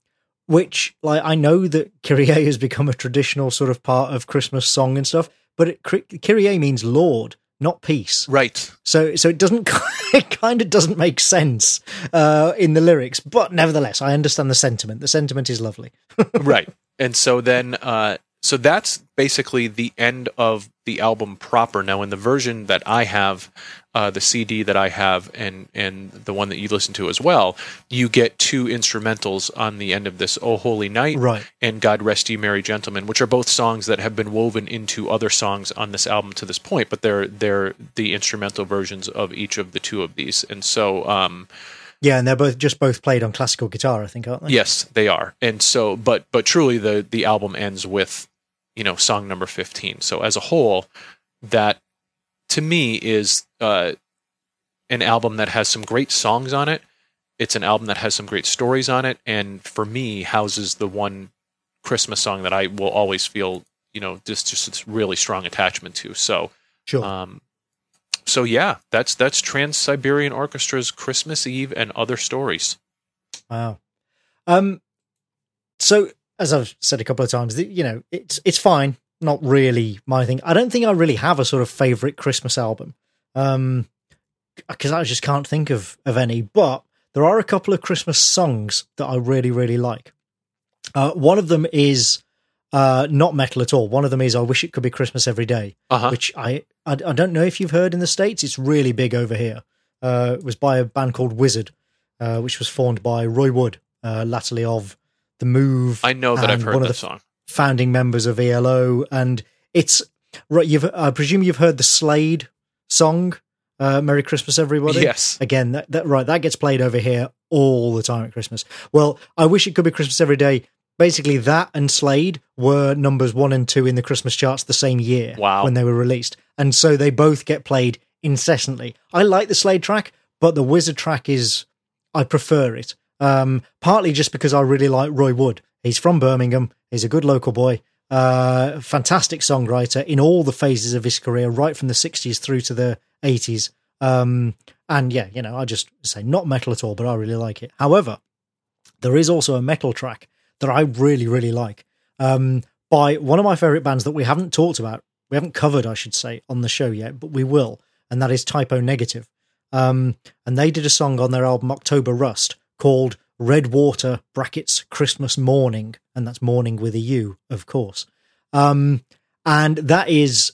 which like I know that Kyrie has become a traditional sort of part of Christmas song and stuff, but it, Kyrie means Lord, not peace. Right. So so it doesn't it kind of doesn't make sense uh in the lyrics, but nevertheless I understand the sentiment. The sentiment is lovely. right. And so then, uh, so that's basically the end of the album proper. Now, in the version that I have, uh, the CD that I have, and and the one that you listen to as well, you get two instrumentals on the end of this "Oh Holy Night" Right. and "God Rest You Merry Gentlemen," which are both songs that have been woven into other songs on this album to this point. But they're they're the instrumental versions of each of the two of these, and so. Um, Yeah, and they're both just both played on classical guitar, I think, aren't they? Yes, they are. And so but but truly the the album ends with, you know, song number 15. So as a whole, that to me is uh an album that has some great songs on it. It's an album that has some great stories on it and for me houses the one Christmas song that I will always feel, you know, just just this really strong attachment to. So Sure. um, so yeah, that's that's Trans Siberian Orchestra's Christmas Eve and other stories. Wow. Um. So, as I've said a couple of times, you know, it's it's fine. Not really my thing. I don't think I really have a sort of favorite Christmas album. Um, because I just can't think of of any. But there are a couple of Christmas songs that I really really like. Uh, one of them is uh not metal at all. One of them is "I Wish It Could Be Christmas Every Day." Uh-huh. which I, I I don't know if you've heard in the states. It's really big over here. Uh, it was by a band called Wizzard, uh, which was formed by Roy Wood, uh, latterly of the Move. I know that I've heard one that of the song. founding members of ELO, and it's right. You've I presume you've heard the Slade song, uh, "Merry Christmas, Everybody." Yes. Again, that, that right that gets played over here all the time at Christmas. Well, I wish it could be Christmas every day. Basically, that and Slade were numbers one and two in the Christmas charts the same year Wow. when they were released, and so they both get played incessantly. I like the Slade track, but the Wizzard track is I prefer it. Um, partly just because I really like Roy Wood. He's from Birmingham. He's a good local boy. Uh, fantastic songwriter in all the phases of his career, right from the '60s through to the '80s. Um, and yeah, you know, I just say not metal at all, but I really like it. However, there is also a metal track that I really, really like um, by one of my favorite bands that we haven't talked about, we haven't covered, I should say, on the show yet, but we will, and that is Type O Negative. Um, and they did a song on their album October Rust called Red Water brackets Christmas Morning, and that's morning with a U, of course. Um, and that is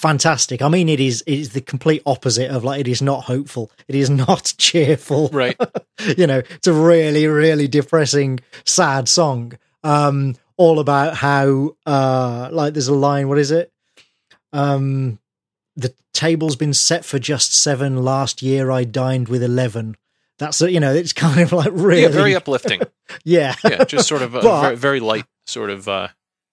fantastic. I mean, it is it is the complete opposite of like it is not hopeful. It is not cheerful. Right. you know, it's a really, really depressing, sad song. Um, all about how uh like there's a line, what is it? Um the table's been set for just seven. Last year I dined with eleven. That's you know, it's kind of like really Yeah, very uplifting. yeah. yeah, just sort of a But- very, very light sort of uh,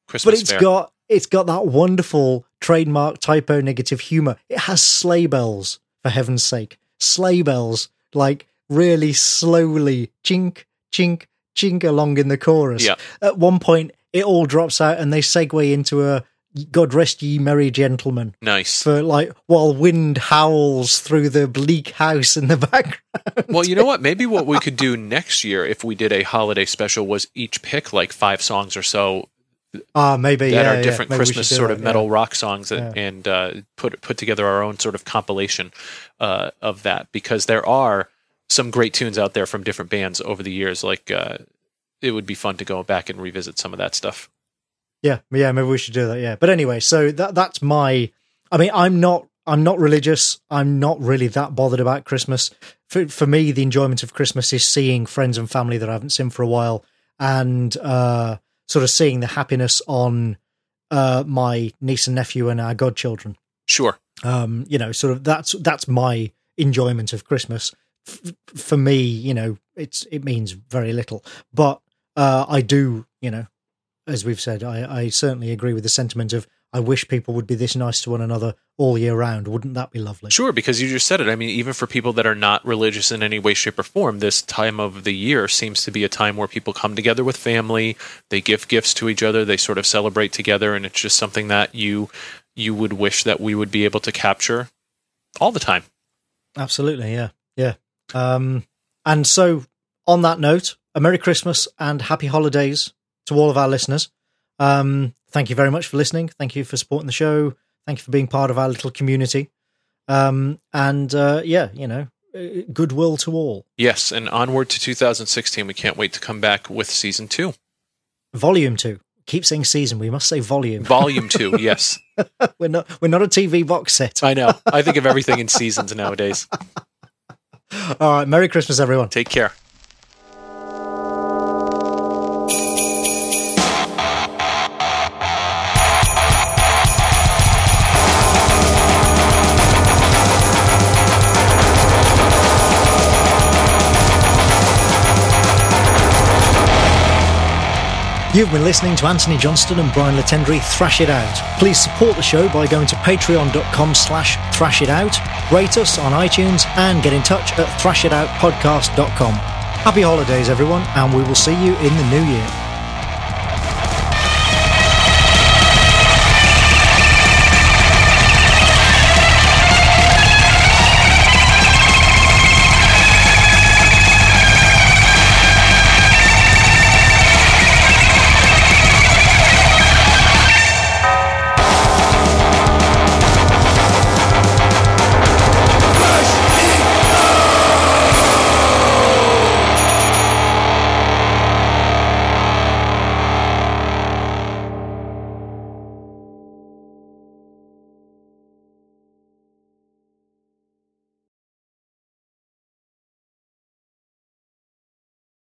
Christmas but it's fare. got it's got that wonderful trademark Type O Negative humor. It has sleigh bells for heaven's sake, sleigh bells like really slowly chink chink chink along in the chorus. Yeah. At one point, it all drops out and they segue into a "God rest ye merry gentlemen" nice. for like while wind howls through the bleak house in the background. Well, you know what? Maybe what we could do next year, if we did a holiday special, was each pick like five songs or so Ah, maybe that yeah, are different we Christmas sort that, of yeah. metal rock songs, and, Yeah. and uh, put put together our own sort of compilation uh, of that because there are some great tunes out there from different bands over the years. Like uh, it would be fun to go back and revisit some of that stuff. Yeah, yeah, maybe we should do that. Yeah, but anyway, so that that's my. I mean, I'm not. I'm not religious. I'm not really that bothered about Christmas. For for me, the enjoyment of Christmas is seeing friends and family that I haven't seen for a while, and uh, sort of seeing the happiness on uh, my niece and nephew and our godchildren. Sure. Um, you know, sort of that's that's my enjoyment of Christmas. F- for me, you know, it's it means very little, but uh, I do, you know, as we've said, I, I certainly agree with the sentiment of I wish people would be this nice to one another all year round. Wouldn't that be lovely? Sure, because you just said it. I mean, even for people that are not religious in any way, shape, or form, this time of the year seems to be a time where people come together with family. They give gifts to each other. They sort of celebrate together, and it's just something that you you would wish that we would be able to capture all the time. Absolutely, yeah, yeah. Um, and so, on that note, a Merry Christmas and Happy Holidays to all of our listeners. Um, thank you very much for listening. Thank you for supporting the show. Thank you for being part of our little community. Um, and uh, yeah, you know, uh, goodwill to all. Yes, and onward to 2016. We can't wait to come back with season two, Volume two. Keep saying season. We must say volume. volume two. Yes, we're not. We're not a TV box set. I know. I think of everything in seasons nowadays. All right. Merry Christmas, everyone. Take care. You've been listening to Antony Johnston and Brian Latendry thrash it out. Please support the show by going to patreon.com slash thrash it out, rate us on iTunes, and get in touch at thrashitoutpodcast.com. Happy holidays, everyone, and we will see you in the new year.